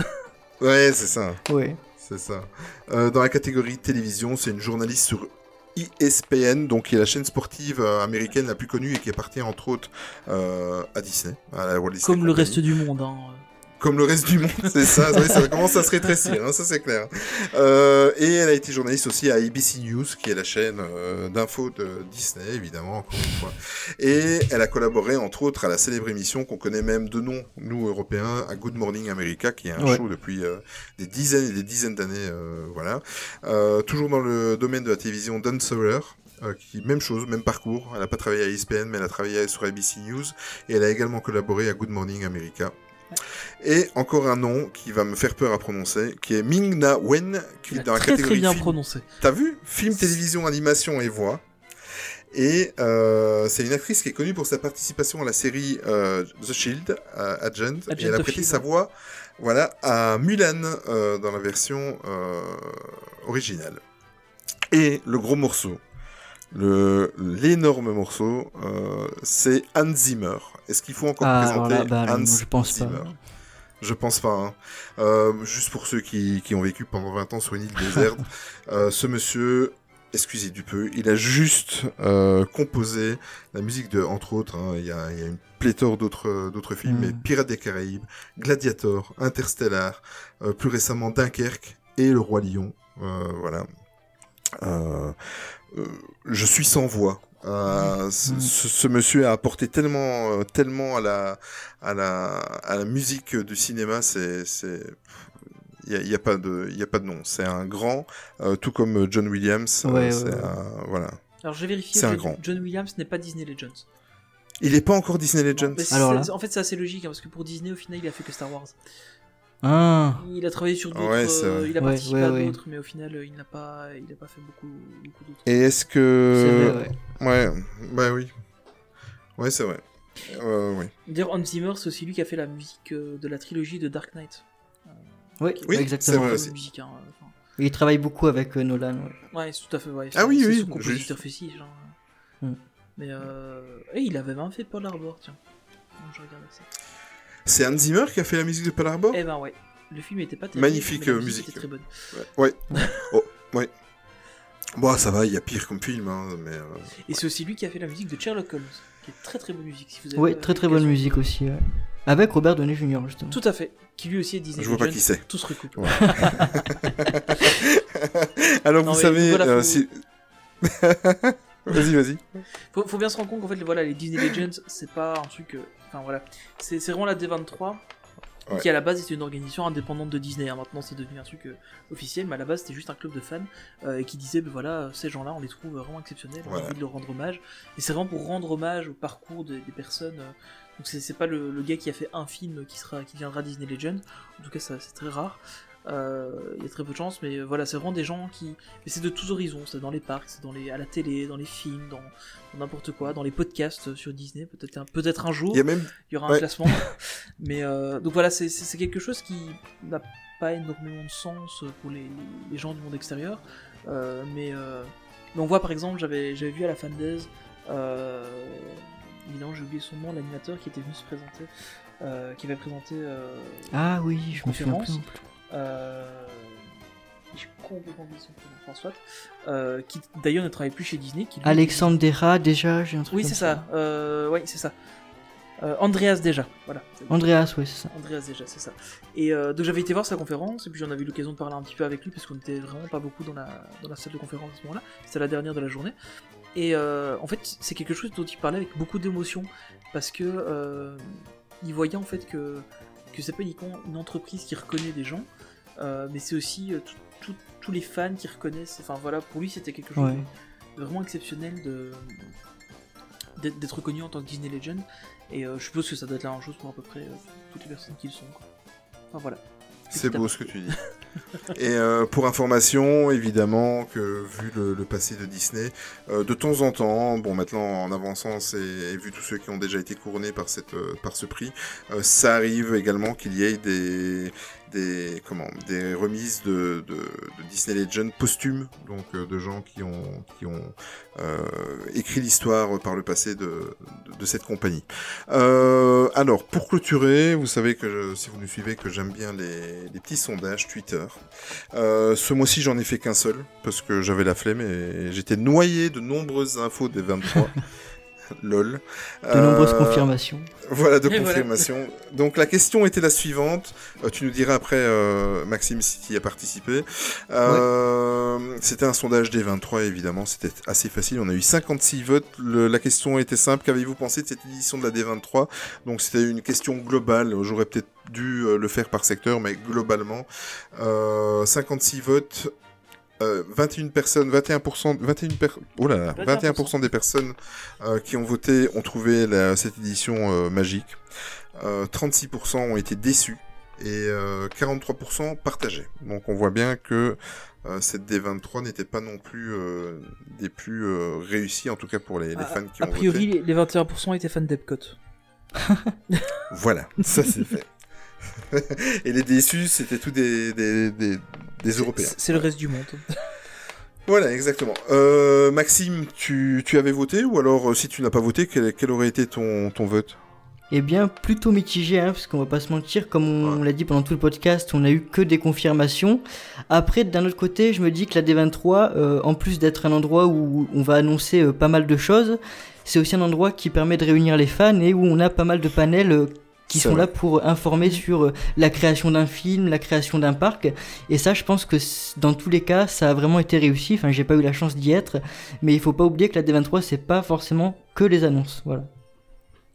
C: Ouais, c'est ça,
A: Ouais.
C: c'est ça. Euh, dans la catégorie télévision, c'est une journaliste sur ESPN, donc qui est la chaîne sportive euh, américaine la plus connue et qui appartient entre autres euh, à Disney, à la Walt Disney
B: Comme le reste du monde. Hein.
C: Comme le reste du monde, c'est ça. Ça commence à se rétrécir, hein, ça c'est clair. Euh, et elle a été journaliste aussi à ABC News, qui est la chaîne euh, d'infos de Disney, évidemment, encore une fois. Et elle a collaboré, entre autres, à la célèbre émission qu'on connaît même de nom, nous Européens, à Good Morning America, qui est un
A: Ouais.
C: show depuis euh, des dizaines et des dizaines d'années, euh, voilà. Toujours dans le domaine de la télévision, Dan Sawyer. euh, qui même chose, même parcours. Elle n'a pas travaillé à ESPN, mais elle a travaillé sur ABC News et elle a également collaboré à Good Morning America. Et encore un nom qui va me faire peur à prononcer, qui est Ming Na Wen, qui est dans la
B: très très
C: catégorie
B: bien
C: film.
B: prononcé.
C: T'as vu? Film, télévision, animation et voix. Et euh, c'est une actrice qui est connue pour sa participation à la série euh, The Shield, euh, Agent, et elle a prêté
B: Shield,
C: sa
B: ouais.
C: voix voilà, à Mulan dans la version originale. Et le gros morceau, l'énorme morceau, euh, c'est Hans Zimmer. Est-ce qu'il faut encore
A: Ah,
C: présenter
A: bah, non,
C: Hans
A: je pense pas.
C: Je pense pas. hein. Euh, juste pour ceux qui, qui ont vécu pendant 20 ans sur une île déserte, euh, ce monsieur, excusez du peu, il a juste euh, composé la musique de, entre autres, hein, il y, a, il y a une pléthore d'autres d'autres films,
A: Mm.
C: mais Pirates des Caraïbes, Gladiator, Interstellar, plus récemment Dunkerque et Le Roi Lion. Voilà. Euh, je suis sans voix. Euh, ce,
A: Mm.
C: ce- ce monsieur a apporté tellement, euh, tellement à la, à la, à la musique du cinéma, c'est, c'est, il y a, y a pas de, il y a pas de nom. C'est un grand, euh, tout comme John Williams. euh,
A: Ouais, ouais,
C: c'est
A: ouais.
C: un- voilà.
B: Alors j'ai vérifié,
C: C'est un
B: John-
C: grand.
B: John Williams n'est pas Disney Legends.
C: Il est pas encore Disney Legends.
A: Alors là.
B: En fait, c'est assez logique hein, parce que pour Disney, au final, il a fait que Star Wars.
A: Ah,
B: Il a travaillé sur d'autres,
C: Ouais,
B: euh,
C: vrai.
B: il a
A: Ouais,
B: participé
A: ouais,
B: à
A: ouais.
B: d'autres, mais au final, euh, il n'a pas, il n'a pas fait beaucoup, beaucoup d'autres.
C: Et est-ce
A: c'est
C: que,
A: vrai, ouais.
C: ouais, bah oui, ouais, c'est vrai. Euh, oui.
B: D'ailleurs, Hans Zimmer, c'est aussi lui qui a fait la musique euh, de la trilogie de Dark Knight.
A: Ouais,
C: Oui,
A: exactement.
C: vrai aussi.
B: bonne musique, hein, enfin.
A: Il travaille beaucoup avec euh, Nolan. ouais.
B: Ouais, c'est tout à fait. Ouais,
C: Ah oui, oui,
B: son compositeur fétiche. Genre.
A: Hmm.
B: Mais euh... et il avait même fait Pearl Harbor, tiens. Non, je regarde ça.
C: C'est Hans Zimmer qui a fait la musique de Pearl Harbor?
B: Eh ben ouais, le film était pas terrible.
C: Magnifique,
B: mais la
C: euh,
B: musique
C: musique.
B: était très bonne.
C: Ouais. oh, ouais. Bon, ça va, il y a pire comme film, hein, mais. euh,
B: Et c'est aussi lui qui a fait la musique de Sherlock Holmes, qui est très très bonne musique. Si vous avez
A: Ouais,
B: euh,
A: très très bonne musique aussi. ouais. Avec Robert Downey Jr. justement.
B: Tout à fait. Qui lui aussi est Disney
C: Je vois pas qui c'est.
B: Tout se recoupe.
C: Ouais. Alors,
B: Non,
C: vous savez.
B: voilà,
C: euh,
B: faut-
C: si- vas-y, vas-y.
B: Faut, faut bien se rendre compte qu'en fait, voilà, les Disney Legends, c'est pas un truc. Enfin voilà, c'est vraiment la D23
C: Ouais.
B: qui à la base était une organisation indépendante de Disney. hein. Maintenant, c'est devenu un truc euh, officiel, mais à la base, c'était juste un club de fans euh, et qui disait, ben voilà, ces gens-là, on les trouve vraiment exceptionnels, on a envie de leur rendre hommage. Et c'est vraiment pour rendre hommage au parcours des, des personnes. euh, donc c'est pas le, le gars qui a fait un film qui sera qui deviendra Disney Legend. En tout cas, c'est très rare. Euh, Il y a très peu de chance, mais euh, voilà, c'est vraiment des gens qui. Mais c'est de tous horizons. C'est dans les parcs, c'est dans les à la télé, dans les films, dans dans n'importe quoi, dans les podcasts sur Disney. Peut-être un, peut-être un jour,
C: Il y a même.
B: il y aura un
C: ouais.
B: classement. mais euh, donc voilà, c'est- c'est c'est quelque chose qui n'a pas énormément de sens pour les, les gens du monde extérieur. Euh, mais, euh, mais on voit par exemple, j'avais j'avais vu à la Fandaise, euh, évidemment j'ai oublié son nom, l'animateur qui était venu se présenter, euh, qui avait présenté. euh,
A: Ah oui, je me souviens
B: Conférence.
A: plus.
B: Euh, j'ai complètement oublié son prénom, François, euh, qui d'ailleurs ne travaille plus chez Disney. Qui, lui,
A: Alexandre Dera, déjà, j'ai un truc
B: Oui, c'est ça. Euh, oui, c'est ça. Euh, Andreas déjà, voilà.
A: Andreas, ouais, c'est ça.
B: Andreas déjà, c'est ça. Et donc j'avais été voir sa conférence, et puis j'en avais eu l'occasion de parler un petit peu avec lui, parce qu'on était vraiment pas beaucoup dans la, dans la salle de conférence à ce moment-là. C'était la dernière de la journée. Et en fait, c'est quelque chose dont il parlait avec beaucoup d'émotion, parce que il voyait en fait que, que c'est pas uniquement une entreprise qui reconnaît des gens, euh, mais c'est aussi euh, tous les fans qui reconnaissent. Enfin voilà, pour lui c'était quelque chose
A: Ouais.
B: de, vraiment exceptionnel de d'être reconnu en tant que Disney Legend. Et euh, je suppose que ça doit être la même chose pour à peu près euh, toutes les personnes qui le sont. Quoi. Enfin voilà.
C: C'est beau ce que tu dis. Et euh, pour information, évidemment, que vu le, le passé de Disney, euh, de temps en temps, bon maintenant en avançant, c'est et vu tous ceux qui ont déjà été couronnés par cette euh, par ce prix, euh, ça arrive également qu'il y ait des des comment des remises de, Disney Legend posthumes, donc euh, de gens qui ont euh, écrit l'histoire par le passé de, cette compagnie. Euh, alors, pour clôturer, vous savez que si vous nous suivez, que j'aime bien les, les petits sondages Twitter. Ce mois-ci, j'en ai fait qu'un seul parce que j'avais la flemme et j'étais noyé de nombreuses infos des 23. lol.
A: De nombreuses
C: Euh,
A: confirmations.
C: Voilà, de
B: Et voilà.
C: confirmation. Donc la question était la suivante. Euh, tu nous diras après, euh, Maxime, si tu y as participé. Euh, C'était un sondage des 23, évidemment. C'était assez facile. On a eu 56 votes. Le- la question était simple. Qu'avez-vous pensé de cette édition de la D23 Donc c'était une question globale. J'aurais peut-être dû le faire par secteur, mais globalement, euh, 56 votes. Euh, 21 personnes, 21%, 21 per- oh là là, 21% des personnes euh, qui ont voté ont trouvé la- cette édition euh, magique. Euh, 36% ont été déçus et euh, 43% partagés. Donc on voit bien que euh, cette D23 n'était pas non plus euh, des plus euh, réussies, en tout cas pour les, les
B: A-
C: fans qui
B: A
C: ont
B: priori,
C: voté.
B: les les 21% étaient fans d'Epcot.
C: Voilà, ça c'est fait. et les déçus, c'était tous des, des, des, des Européens.
B: C'est le reste du monde.
C: Voilà, exactement. Euh, Maxime, tu, tu avais voté ou alors euh, si tu n'as pas voté, quel, quel aurait été ton, ton vote?
A: Eh bien, plutôt mitigé, hein, parce qu'on va pas se mentir, comme on l'a dit pendant tout le podcast, on a eu que des confirmations. Après, d'un autre côté, je me dis que la D23, euh, en plus d'être un endroit où on va annoncer euh, pas mal de choses, c'est aussi un endroit qui permet de réunir les fans et où on a pas mal de panels euh, qui sont
C: vrai.
A: là pour informer sur euh, la création d'un film, la création d'un parc. Et ça, je pense que dans tous les cas, ça a vraiment été réussi. Enfin, j'ai pas eu la chance d'y être, mais il faut pas oublier que la D23, c'est pas forcément que les annonces. Voilà.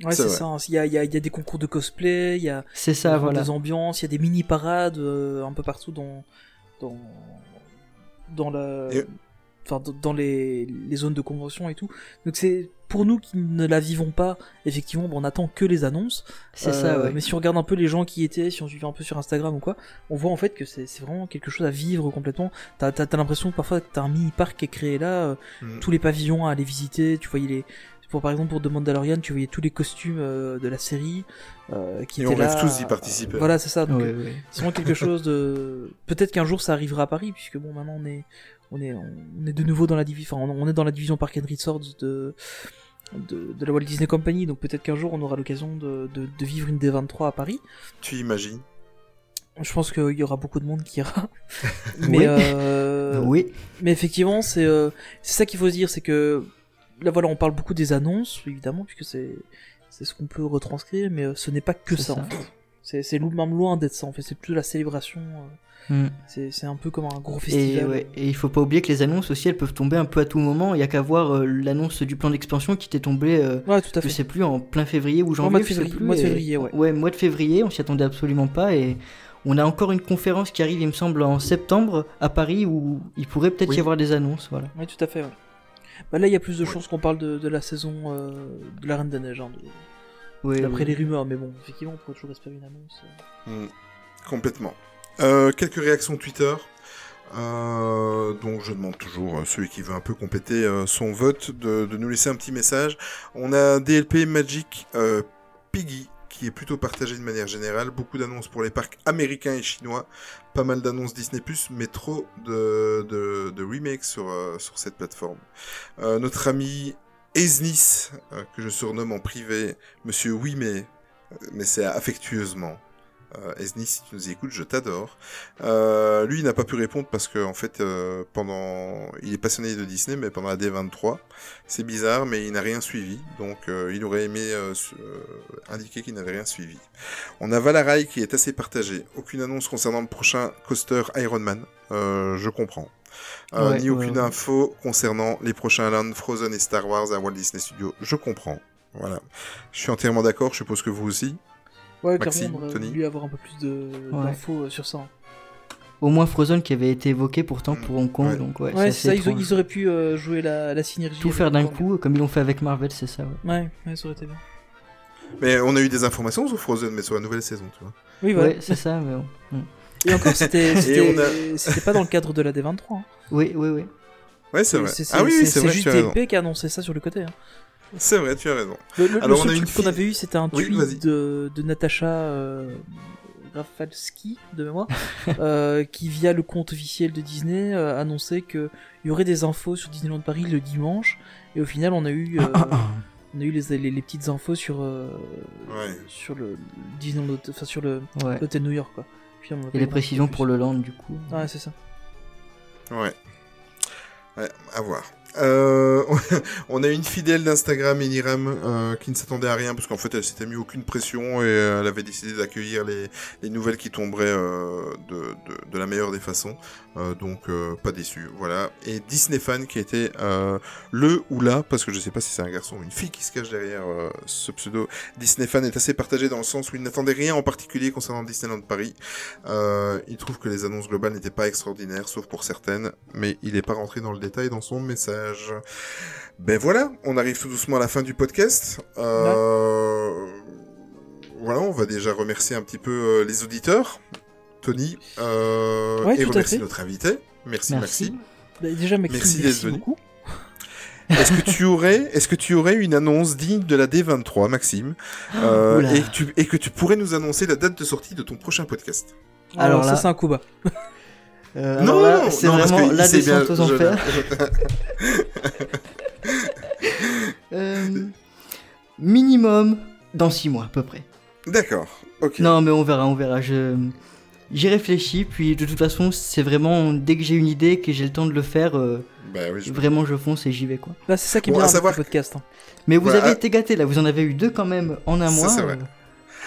B: Ouais,
C: C'est
B: ça. hein. Il y a, il y, a, il y a des concours de cosplay, il y a
A: C'est ça,
B: il y a
A: voilà.
B: des ambiances, il y a des mini parades euh, un peu partout dans dans dans la
C: Et-
B: enfin dans- les, les zones de convention et tout. Donc c'est pour nous qui ne la vivons pas, effectivement, bon, on attend que les annonces.
A: C'est
B: Euh,
A: ça, ouais.
B: Mais si on regarde un peu les gens qui étaient, si on suivait un peu sur Instagram ou quoi, on voit en fait que c'est vraiment quelque chose à vivre complètement. T'as as, l'impression que parfois t'as un mini parc qui est créé là, euh,
C: Mm.
B: tous les pavillons à aller visiter. Tu voyais les, pour par exemple pour The Mandalorian, tu voyais tous les costumes euh, de la série euh, qui
C: Et
B: étaient
C: on
B: là.
C: rêve tous d'y participer.
B: Voilà, c'est ça. Donc,
A: Ouais,
B: euh,
A: ouais.
B: c'est vraiment quelque chose de. Peut-être qu'un jour ça arrivera à Paris, puisque bon, maintenant on est, on est, on est de nouveau dans la division, enfin, on est dans la division Park and Resorts de, de, de la Walt Disney Company, donc peut-être qu'un jour on aura l'occasion de, de, de vivre une D23 à Paris.
C: Tu imagines?
B: Je pense qu'il y aura beaucoup de monde qui ira. mais,
A: Oui.
B: euh,
A: oui,
B: mais effectivement, c'est euh, c'est ça qu'il faut se dire, c'est que là voilà, on parle beaucoup des annonces, évidemment, puisque c'est c'est ce qu'on peut retranscrire, mais euh, ce n'est pas que ça,
A: ça.
B: en fait. C'est loin d'être ça en fait, c'est plutôt la célébration. euh,
A: Mm.
B: c'est c'est un peu comme un gros
A: Et,
B: festival.
A: ouais, et il faut pas oublier que les annonces aussi, elles peuvent tomber un peu à tout moment. Il y a qu'à voir euh, l'annonce du plan d'expansion qui était tombée, euh,
B: Ouais, tout à
A: je
B: fait.
A: sais plus, en plein février ou janvier.
B: mois de
A: je sais
B: février-
A: plus,
B: mois de
A: et-
B: février, ouais.
A: mois de février, on s'y attendait absolument pas. Et on a encore une conférence qui arrive, il me semble, en septembre à Paris où il pourrait peut-être
C: Oui.
A: y avoir des annonces. Voilà.
B: Ouais, tout à fait. ouais. Bah là, il y a plus de
C: Ouais.
B: chances qu'on parle de, de la saison euh, de la Reine des Neiges, hein, de- d'après les rumeurs, mais bon, effectivement, on pourrait toujours espérer une annonce. euh.
C: Mm, Complètement. Euh, quelques réactions Twitter. Euh, donc je demande toujours euh, celui qui veut un peu compléter euh, son vote de, nous laisser un petit message. On a DLP Magic Piggy qui est plutôt partagé de manière générale. Beaucoup d'annonces pour les parcs américains et chinois. Pas mal d'annonces Disney+, mais trop de, remakes sur, cette plateforme. Notre ami Esnis, que je surnomme en privé Monsieur Oui mais, mais c'est affectueusement. Euh, Esnis, si tu nous écoutes, je t'adore. Euh, lui, il n'a pas pu répondre parce que en fait, euh, pendant, il est passionné de Disney, mais pendant la D23, c'est bizarre, mais il n'a rien suivi. Donc, euh, il aurait aimé indiquer qu'il n'avait rien suivi. On a Valarai qui est assez partagé. Aucune annonce concernant le prochain coaster Iron Man. Je comprends.
A: Ouais,
C: ni
A: ouais,
C: aucune
A: ouais.
C: info concernant les prochains Land, Frozen et Star Wars à Walt Disney Studios. Je comprends. Voilà. Je suis entièrement d'accord. Je suppose que vous aussi.
B: Ouais,
C: Maxime,
B: clairement, on aurait
C: Tony
B: voulu avoir un peu plus de-
A: Ouais.
B: d'infos euh, sur ça. hein.
A: Au moins Frozen qui avait été évoqué pourtant pour Hong Kong.
C: Ouais.
A: Donc ouais,
B: Ouais,
A: c'est
B: ça, ils, auraient pu euh, jouer la, la synergie.
A: Tout
B: avec
A: faire d'un
B: Hong Kong.
A: coup, comme ils l'ont fait avec Marvel, c'est ça. Ouais.
B: Ouais, ouais, ça aurait été bien.
C: Mais on a eu des informations sur Frozen, mais sur la nouvelle saison, tu vois.
B: Oui, voilà.
A: Ouais, c'est ça. Mais bon.
B: Et encore, c'était c'était-
C: on a-
B: c'était pas dans le cadre de la D23. hein.
A: Oui, oui, oui.
C: Ouais, c'est vrai.
B: C'est
C: Ah oui, oui, c'est vrai,
B: juste
C: tu as raison.
B: DLP qui a annoncé ça sur le côté. hein.
C: C'est vrai, tu as raison.
B: Le, le- le
C: Alors, on
B: seul
C: a une
B: truc qu'on avait eu, c'était un tweet de, de Natacha euh, Rafalski, de mémoire, euh, qui, via le compte officiel de Disney, euh, annonçait qu'il y aurait des infos sur Disneyland Paris le dimanche. Et au final, on a eu, euh, on a eu les, les, les petites infos sur, euh,
C: Ouais.
B: sur le Disneyland, enfin, sur le
A: Ouais.
B: l'hôtel New York, quoi. Puis,
A: Et les précisions pour le land du coup.
B: Ouais, c'est ça.
C: Ouais. Ouais, à voir. Euh, on a une fidèle d'Instagram, Eniram, euh, qui ne s'attendait à rien parce qu'en fait elle s'était mis aucune pression et elle avait décidé d'accueillir les, les nouvelles qui tomberaient euh, de la meilleure des façons. Euh, donc euh, pas déçu, voilà. Et Disney Fan qui était euh, le ou la, parce que je sais pas si c'est un garçon ou une fille qui se cache derrière ce pseudo. Disney Fan est assez partagé dans le sens où il n'attendait rien en particulier concernant Disneyland Paris. Il trouve que les annonces globales n'étaient pas extraordinaires, sauf pour certaines, mais il n'est pas rentré dans le détail dans son message. Ben voilà, on arrive tout doucement à la fin du podcast. Euh, Voilà, on va déjà remercier un petit peu euh, les auditeurs, Tony, euh,
B: Ouais,
C: et
B: tout à
C: remercier
B: fait.
C: notre invité. Merci,
A: Merci.
C: Maxime.
B: Bah, déjà, Maxime,
C: Merci
B: merci,
C: d'être venu.
B: beaucoup.
C: Est-ce que tu aurais, est-ce que tu aurais une annonce digne de la D23, Maxime, euh,
A: Oula.
C: et, que tu, et que tu pourrais nous annoncer la date de sortie de ton prochain podcast
A: Alors
B: Alors, ça, c'est un coup bas.
A: Euh, là, c'est
C: non, parce
A: vraiment la
C: c'est
A: descente aux enfers. Euh, minimum dans six mois à peu près.
C: D'accord. Ok.
A: Non, mais on verra, on verra. Je j'y réfléchis, puis de toute façon, c'est vraiment dès que j'ai une idée, que j'ai le temps de le faire, euh,
C: Bah oui, je-
A: vraiment je fonce et j'y vais quoi.
B: Là, c'est ça qui est
C: Bon,
B: bien
C: à savoir-
B: le podcast. hein.
A: Mais vous
C: Voilà.
A: avez été gâtés là, vous en avez eu deux quand même en un
C: Ça,
A: mois.
C: c'est vrai.
A: euh,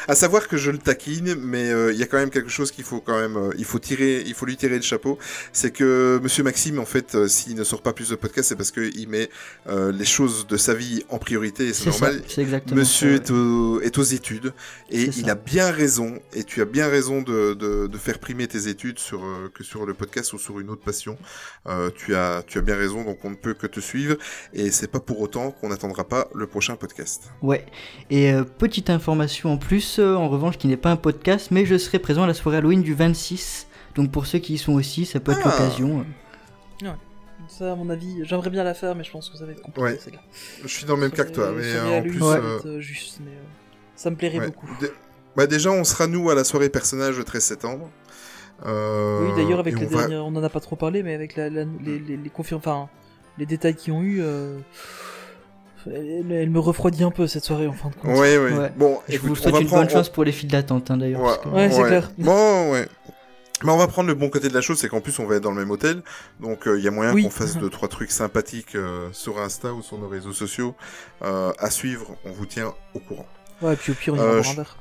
C: À savoir que je le taquine, mais euh, il y a quand même quelque chose qu'il faut quand même, euh, il faut tirer, il faut lui tirer le chapeau. C'est que Monsieur Maxime, en fait, euh, s'il ne sort pas plus de podcasts, c'est parce qu'il met euh, les choses de sa vie en priorité, et c'est
A: ça,
C: normal.
A: c'est exactement
C: Monsieur
A: ça,
C: est, au- est aux études et il
A: ça.
C: a bien raison et tu as bien raison de, de, de faire primer tes études sur euh, que sur le podcast ou sur une autre passion. Euh, tu as tu as bien raison donc on ne peut que te suivre et c'est pas pour autant qu'on n'attendra pas le prochain podcast.
A: Ouais. Et euh, petite information en plus, en revanche, qui n'est pas un podcast, mais je serai présent à la soirée Halloween du 26. Donc pour ceux qui y sont aussi, ça peut être
C: Ah.
A: l'occasion.
B: Ça, à mon avis, j'aimerais bien la faire, mais je pense que ça va être compliqué.
C: Ouais.
B: celle-là.
C: Je suis dans le même cas que toi mais euh, en plus
A: Ouais.
B: va
C: euh,
B: euh, juste, mais euh, ça me plairait
C: ouais.
B: beaucoup.
C: Bah déjà on sera nous à la soirée personnage le 13 septembre. Euh,
B: Oui, d'ailleurs, avec les
C: on va-
B: dernières, on en a pas trop parlé, mais avec la, la- les, les, les confirm- enfin, les détails qu'ils ont eu, euh, elle, elle me refroidit un peu cette soirée en fin de compte.
C: Ouais, ouais.
A: Ouais.
C: Bon,
A: Je
C: écoute,
A: vous
C: on
A: souhaite
C: va
A: une
C: prendre-
A: bonne chance pour les files d'attente hein, d'ailleurs.
C: Ouais,
A: parce que-
B: Ouais, c'est clair.
C: Bon, ouais. Mais on va prendre le bon côté de la chose, c'est qu'en plus on va être dans le même hôtel, donc il y a moyen
B: Oui.
C: qu'on fasse deux trois trucs sympathiques euh, sur Insta ou sur nos réseaux sociaux euh, à suivre. On vous tient au courant.
B: Ouais, et puis au pire, on
C: Euh,
B: ira boire
C: je-
B: un verre.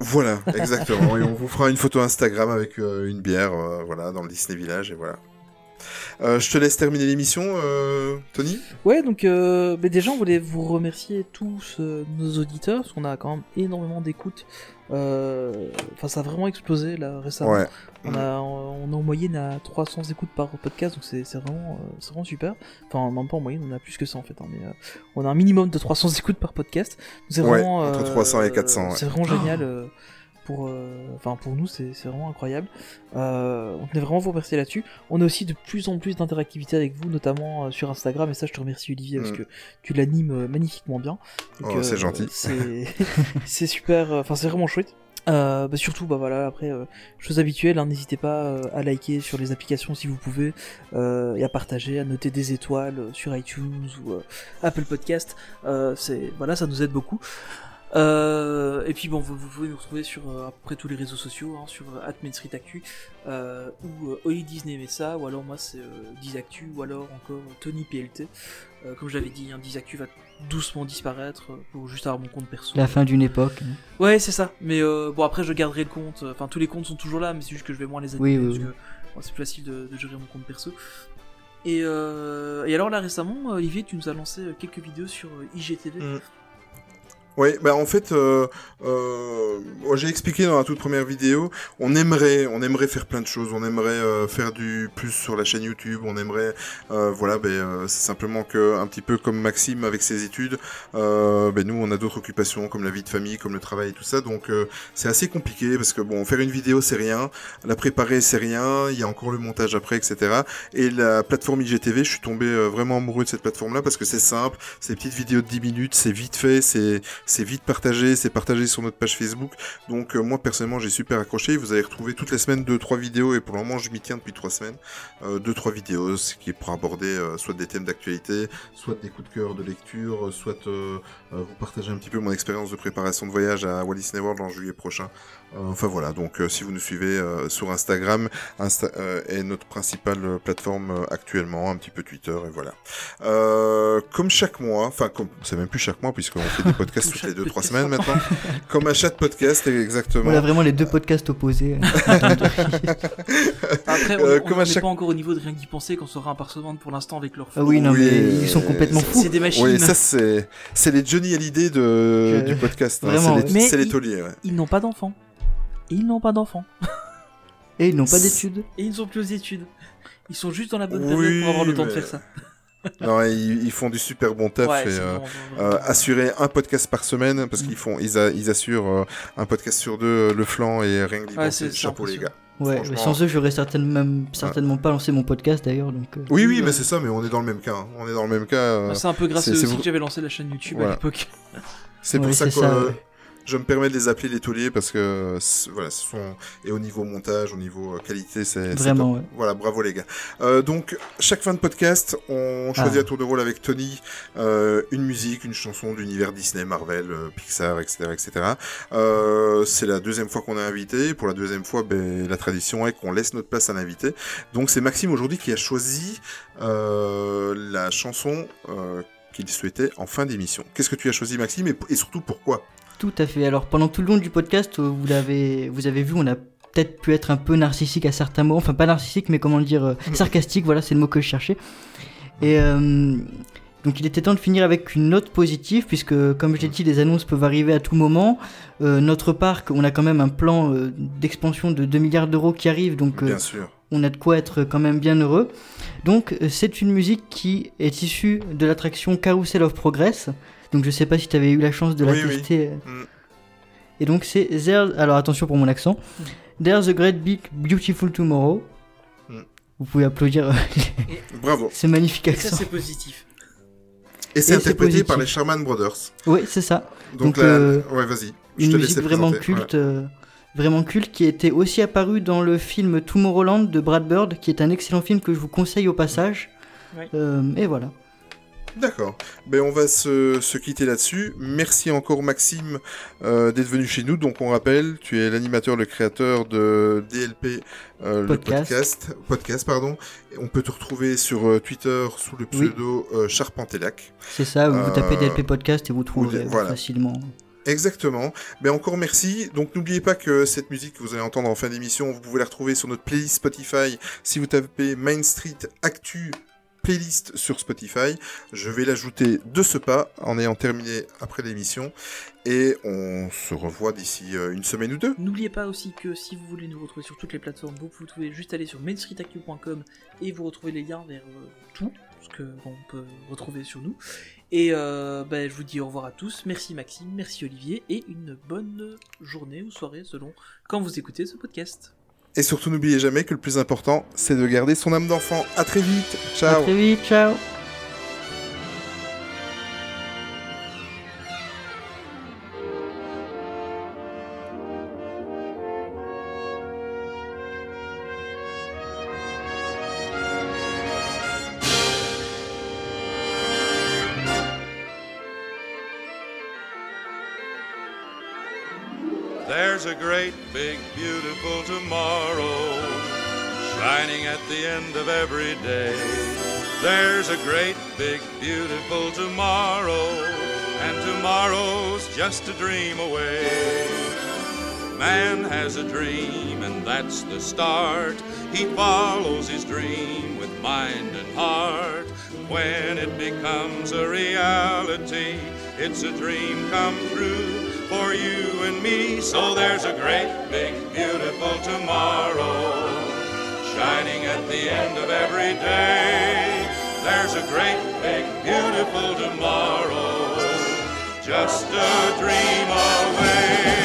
C: Voilà, exactement. et on vous fera une photo Instagram avec euh, une bière, euh, voilà, dans le Disney Village et voilà. Euh, je te laisse terminer l'émission, euh, Tony.
B: Ouais, donc euh, mais déjà, on voulait vous remercier tous euh, nos auditeurs, parce qu'on a quand même énormément d'écoutes. Enfin, ça a vraiment explosé là récemment.
C: Ouais.
B: On a, on est en moyenne à 300 écoutes par podcast, donc c'est vraiment, c'est vraiment super. Enfin, même pas en moyenne, on a plus que ça en fait, hein, mais on a un minimum de 300 écoutes par podcast. C'est
C: Ouais,
B: vraiment
C: entre
B: euh,
C: 300 et 400, ouais.
B: C'est vraiment génial. euh, pour, euh, enfin pour nous, c'est vraiment incroyable. Euh, on tenait vraiment vous remercier là-dessus. On a aussi de plus en plus d'interactivité avec vous, notamment euh, sur Instagram. Et ça, je te remercie Olivier parce
C: Mm.
B: que tu l'animes magnifiquement bien.
C: Oh, c'est gentil.
B: C'est super. Enfin, c'est vraiment chouette. Euh, bah surtout, bah voilà, après, euh, chose habituelle, hein, n'hésitez pas euh, à liker sur les applications si vous pouvez, et à partager, à noter des étoiles sur iTunes ou Apple Podcast. C'est voilà, ça nous aide beaucoup. Euh, et puis bon, vous, vous pouvez nous retrouver sur euh, à peu près tous les réseaux sociaux, hein, sur euh, Main Street Actu, euh, ou euh, Oli Disney Messa, ou alors moi c'est euh, Dizactu, ou alors encore Tony PLT. Euh, comme je l'avais dit, hein, Dizactu va doucement disparaître pour juste avoir mon compte perso.
A: La fin d'une époque. hein.
B: Ouais, c'est ça. Mais euh, bon, après, je garderai le compte. Enfin, tous les comptes sont toujours là, mais c'est juste que je vais moins les
A: Oui,
B: animer
A: oui,
B: parce
A: oui.
B: que bon, c'est plus facile de, de gérer mon compte perso. Et, euh, et alors là récemment, Olivier, tu nous as lancé quelques vidéos sur IGTV.
C: Mm. Oui, bah en fait, euh, euh, moi, j'ai expliqué dans la toute première vidéo, on aimerait, on aimerait faire plein de choses, on aimerait euh, faire du plus sur la chaîne YouTube, on aimerait, euh, voilà, euh, c'est simplement que un petit peu comme Maxime avec ses études, ben nous on a d'autres occupations comme la vie de famille, comme le travail et tout ça, donc c'est assez compliqué parce que bon, faire une vidéo c'est rien, la préparer c'est rien, il y a encore le montage après, etc. Et la plateforme IGTV, je suis tombé vraiment amoureux de cette plateforme-là parce que c'est simple, c'est petites vidéos de 10 minutes, c'est vite fait, c'est c'est vite partagé, c'est partagé sur notre page Facebook. Donc euh, moi personnellement j'ai super accroché. Vous allez retrouver toutes les semaines deux trois vidéos et pour le moment je m'y tiens depuis trois semaines. Euh, deux trois vidéos, ce qui est pour aborder euh, soit des thèmes d'actualité, soit des coups de cœur de lecture, euh, soit euh, euh, vous partager un petit peu mon expérience de préparation de voyage à Walt Disney World en juillet prochain. Euh, enfin voilà, donc euh, si vous nous suivez euh, sur Instagram, Insta euh, est notre principale euh, plateforme euh, actuellement, un petit peu Twitter et voilà. Euh, comme chaque mois, enfin comme c'est même plus chaque mois puisqu'on fait des podcasts toutes les deux trois
B: podcast.
C: semaines maintenant, comme à chaque podcast exactement.
A: Voilà vraiment les deux podcasts opposés.
B: Après, on
C: Euh,
B: on
C: comme à chaque-
B: pas encore au niveau de rien qu'y penser qu'on sera impersonnante pour l'instant avec leur
A: ah oui, non,
C: Oui,
A: mais ils sont complètement fous.
B: C'est des machines.
C: Oui, ça c'est c'est les Johnny Hallyday de
A: Je-
C: du podcast. hein. C'est les,
B: ouais. Ils n'ont pas d'enfants. Ils n'ont pas d'enfants.
A: Et ils n'ont pas d'études.
B: Et ils ne sont plus aux études. Ils sont juste dans la bonne
C: Oui,
B: période pour avoir le temps de faire ça.
C: Non, ils, ils font du super bon taf
B: Ouais,
C: et euh, euh, assurer un podcast par semaine parce qu'ils font ils, a- ils assurent euh, un podcast sur deux euh, le flanc et rien que
B: Ouais,
C: chapeau les gars.
A: Ouais, sans eux, j'aurais certainement, même, certainement pas lancé mon podcast d'ailleurs. Donc, euh,
C: Oui oui
B: Ouais.
C: mais c'est ça mais on est dans le même cas. hein. On est dans le même cas. euh,
B: Bah, C'est un peu grâce
C: c'est-
B: à aussi
C: vous-
B: que j'avais lancé la chaîne YouTube
C: Voilà.
B: à l'époque.
C: c'est pour
A: ouais,
C: ça que je me permets de les appeler les tauliers parce que voilà ce sont et au niveau montage au niveau euh, qualité c'est
A: Vraiment, ouais.
C: Voilà, bravo les gars. Euh, donc, chaque fin de podcast, on choisit
A: Ah.
C: à tour de rôle avec Tony euh, une musique, une chanson d'univers Disney, Marvel, Pixar, etc. etc. Euh, c'est la deuxième fois qu'on est invité. Pour la deuxième fois, ben, la tradition est qu'on laisse notre place à l'invité. Donc, c'est Maxime aujourd'hui qui a choisi la chanson qu'il souhaitait en fin d'émission. Qu'est-ce que tu as choisi, Maxime, et, et surtout pourquoi?
A: Tout à fait. Alors pendant tout le long du podcast, euh, vous l'avez, vous avez vu, on a peut-être pu être un peu narcissique à certains mots. Enfin pas narcissique, mais comment dire, euh, sarcastique. Voilà, c'est le mot que je cherchais. Et euh, donc il était temps de finir avec une note positive, puisque comme je l'ai dit, les annonces peuvent arriver à tout moment. Euh, notre parc, on a quand même un plan euh, d'expansion de 2 milliards d'euros qui arrive, donc euh,
C: Bien sûr.
A: on a de quoi être quand même bien heureux. Donc c'est une musique qui est issue de l'attraction Carousel of Progress. Donc je sais pas si tu avais eu la chance de la
C: Oui, oui.
A: tester.
C: Mm.
A: Et donc c'est There... Alors attention pour mon accent. There's a great big beautiful tomorrow.
C: Mm.
A: Vous pouvez applaudir
C: Bravo.
A: ce magnifique
B: Et ça,
A: accent.
B: c'est positif.
C: Et c'est
A: c'est
C: interprété par les Sherman Brothers.
A: Oui, c'est ça.
C: Donc,
A: Donc,
C: là,
A: euh,
C: ouais, vas-y.
A: Une
C: te
A: musique vraiment
C: présenter.
A: culte. euh, Vraiment culte, qui était aussi apparue dans le film Tomorrowland de Brad Bird, qui est un excellent film que je vous conseille au passage.
B: Ouais.
A: Euh, et voilà.
C: D'accord. Ben on va se, se quitter là-dessus. Merci encore Maxime euh, d'être venu chez nous. Donc on rappelle, tu es l'animateur, le créateur de DLP, euh, le
A: Podcast.
C: podcast, podcast pardon. Et on peut te retrouver sur euh, Twitter sous le
A: Oui.
C: pseudo euh, Charpentelac.
A: C'est ça, vous tapez DLP Podcast et vous trouverez
C: voilà.
A: facilement.
C: Exactement. Ben encore merci. Donc n'oubliez pas que cette musique que vous allez entendre en fin d'émission, vous pouvez la retrouver sur notre playlist Spotify. Si vous tapez Main Street Actu playlist sur Spotify, je vais l'ajouter de ce pas en ayant terminé après l'émission. Et on se revoit d'ici euh, une semaine ou deux.
B: N'oubliez pas aussi que si vous voulez nous retrouver sur toutes les plateformes, vous pouvez juste aller sur mainstreetactu.com et vous retrouvez les liens vers euh, tout ce que on peut retrouver sur nous. Et euh, ben, je vous dis au revoir à tous. Merci Maxime, merci Olivier et une bonne journée ou soirée selon quand vous écoutez ce podcast.
C: Et surtout n'oubliez jamais que le plus important, c'est de garder son âme d'enfant. À très vite.
A: À
C: Ciao.
A: très vite, ciao
F: beautiful tomorrow shining at the end of every day. There's a great, big, beautiful tomorrow, and tomorrow's just a dream away. Man has a dream, and that's the start. He follows his dream with mind and heart. When it becomes a reality, it's a dream come true for you and me. So there's a great, big, beautiful tomorrow shining at the end of every day. There's a great, big, beautiful tomorrow just a dream away.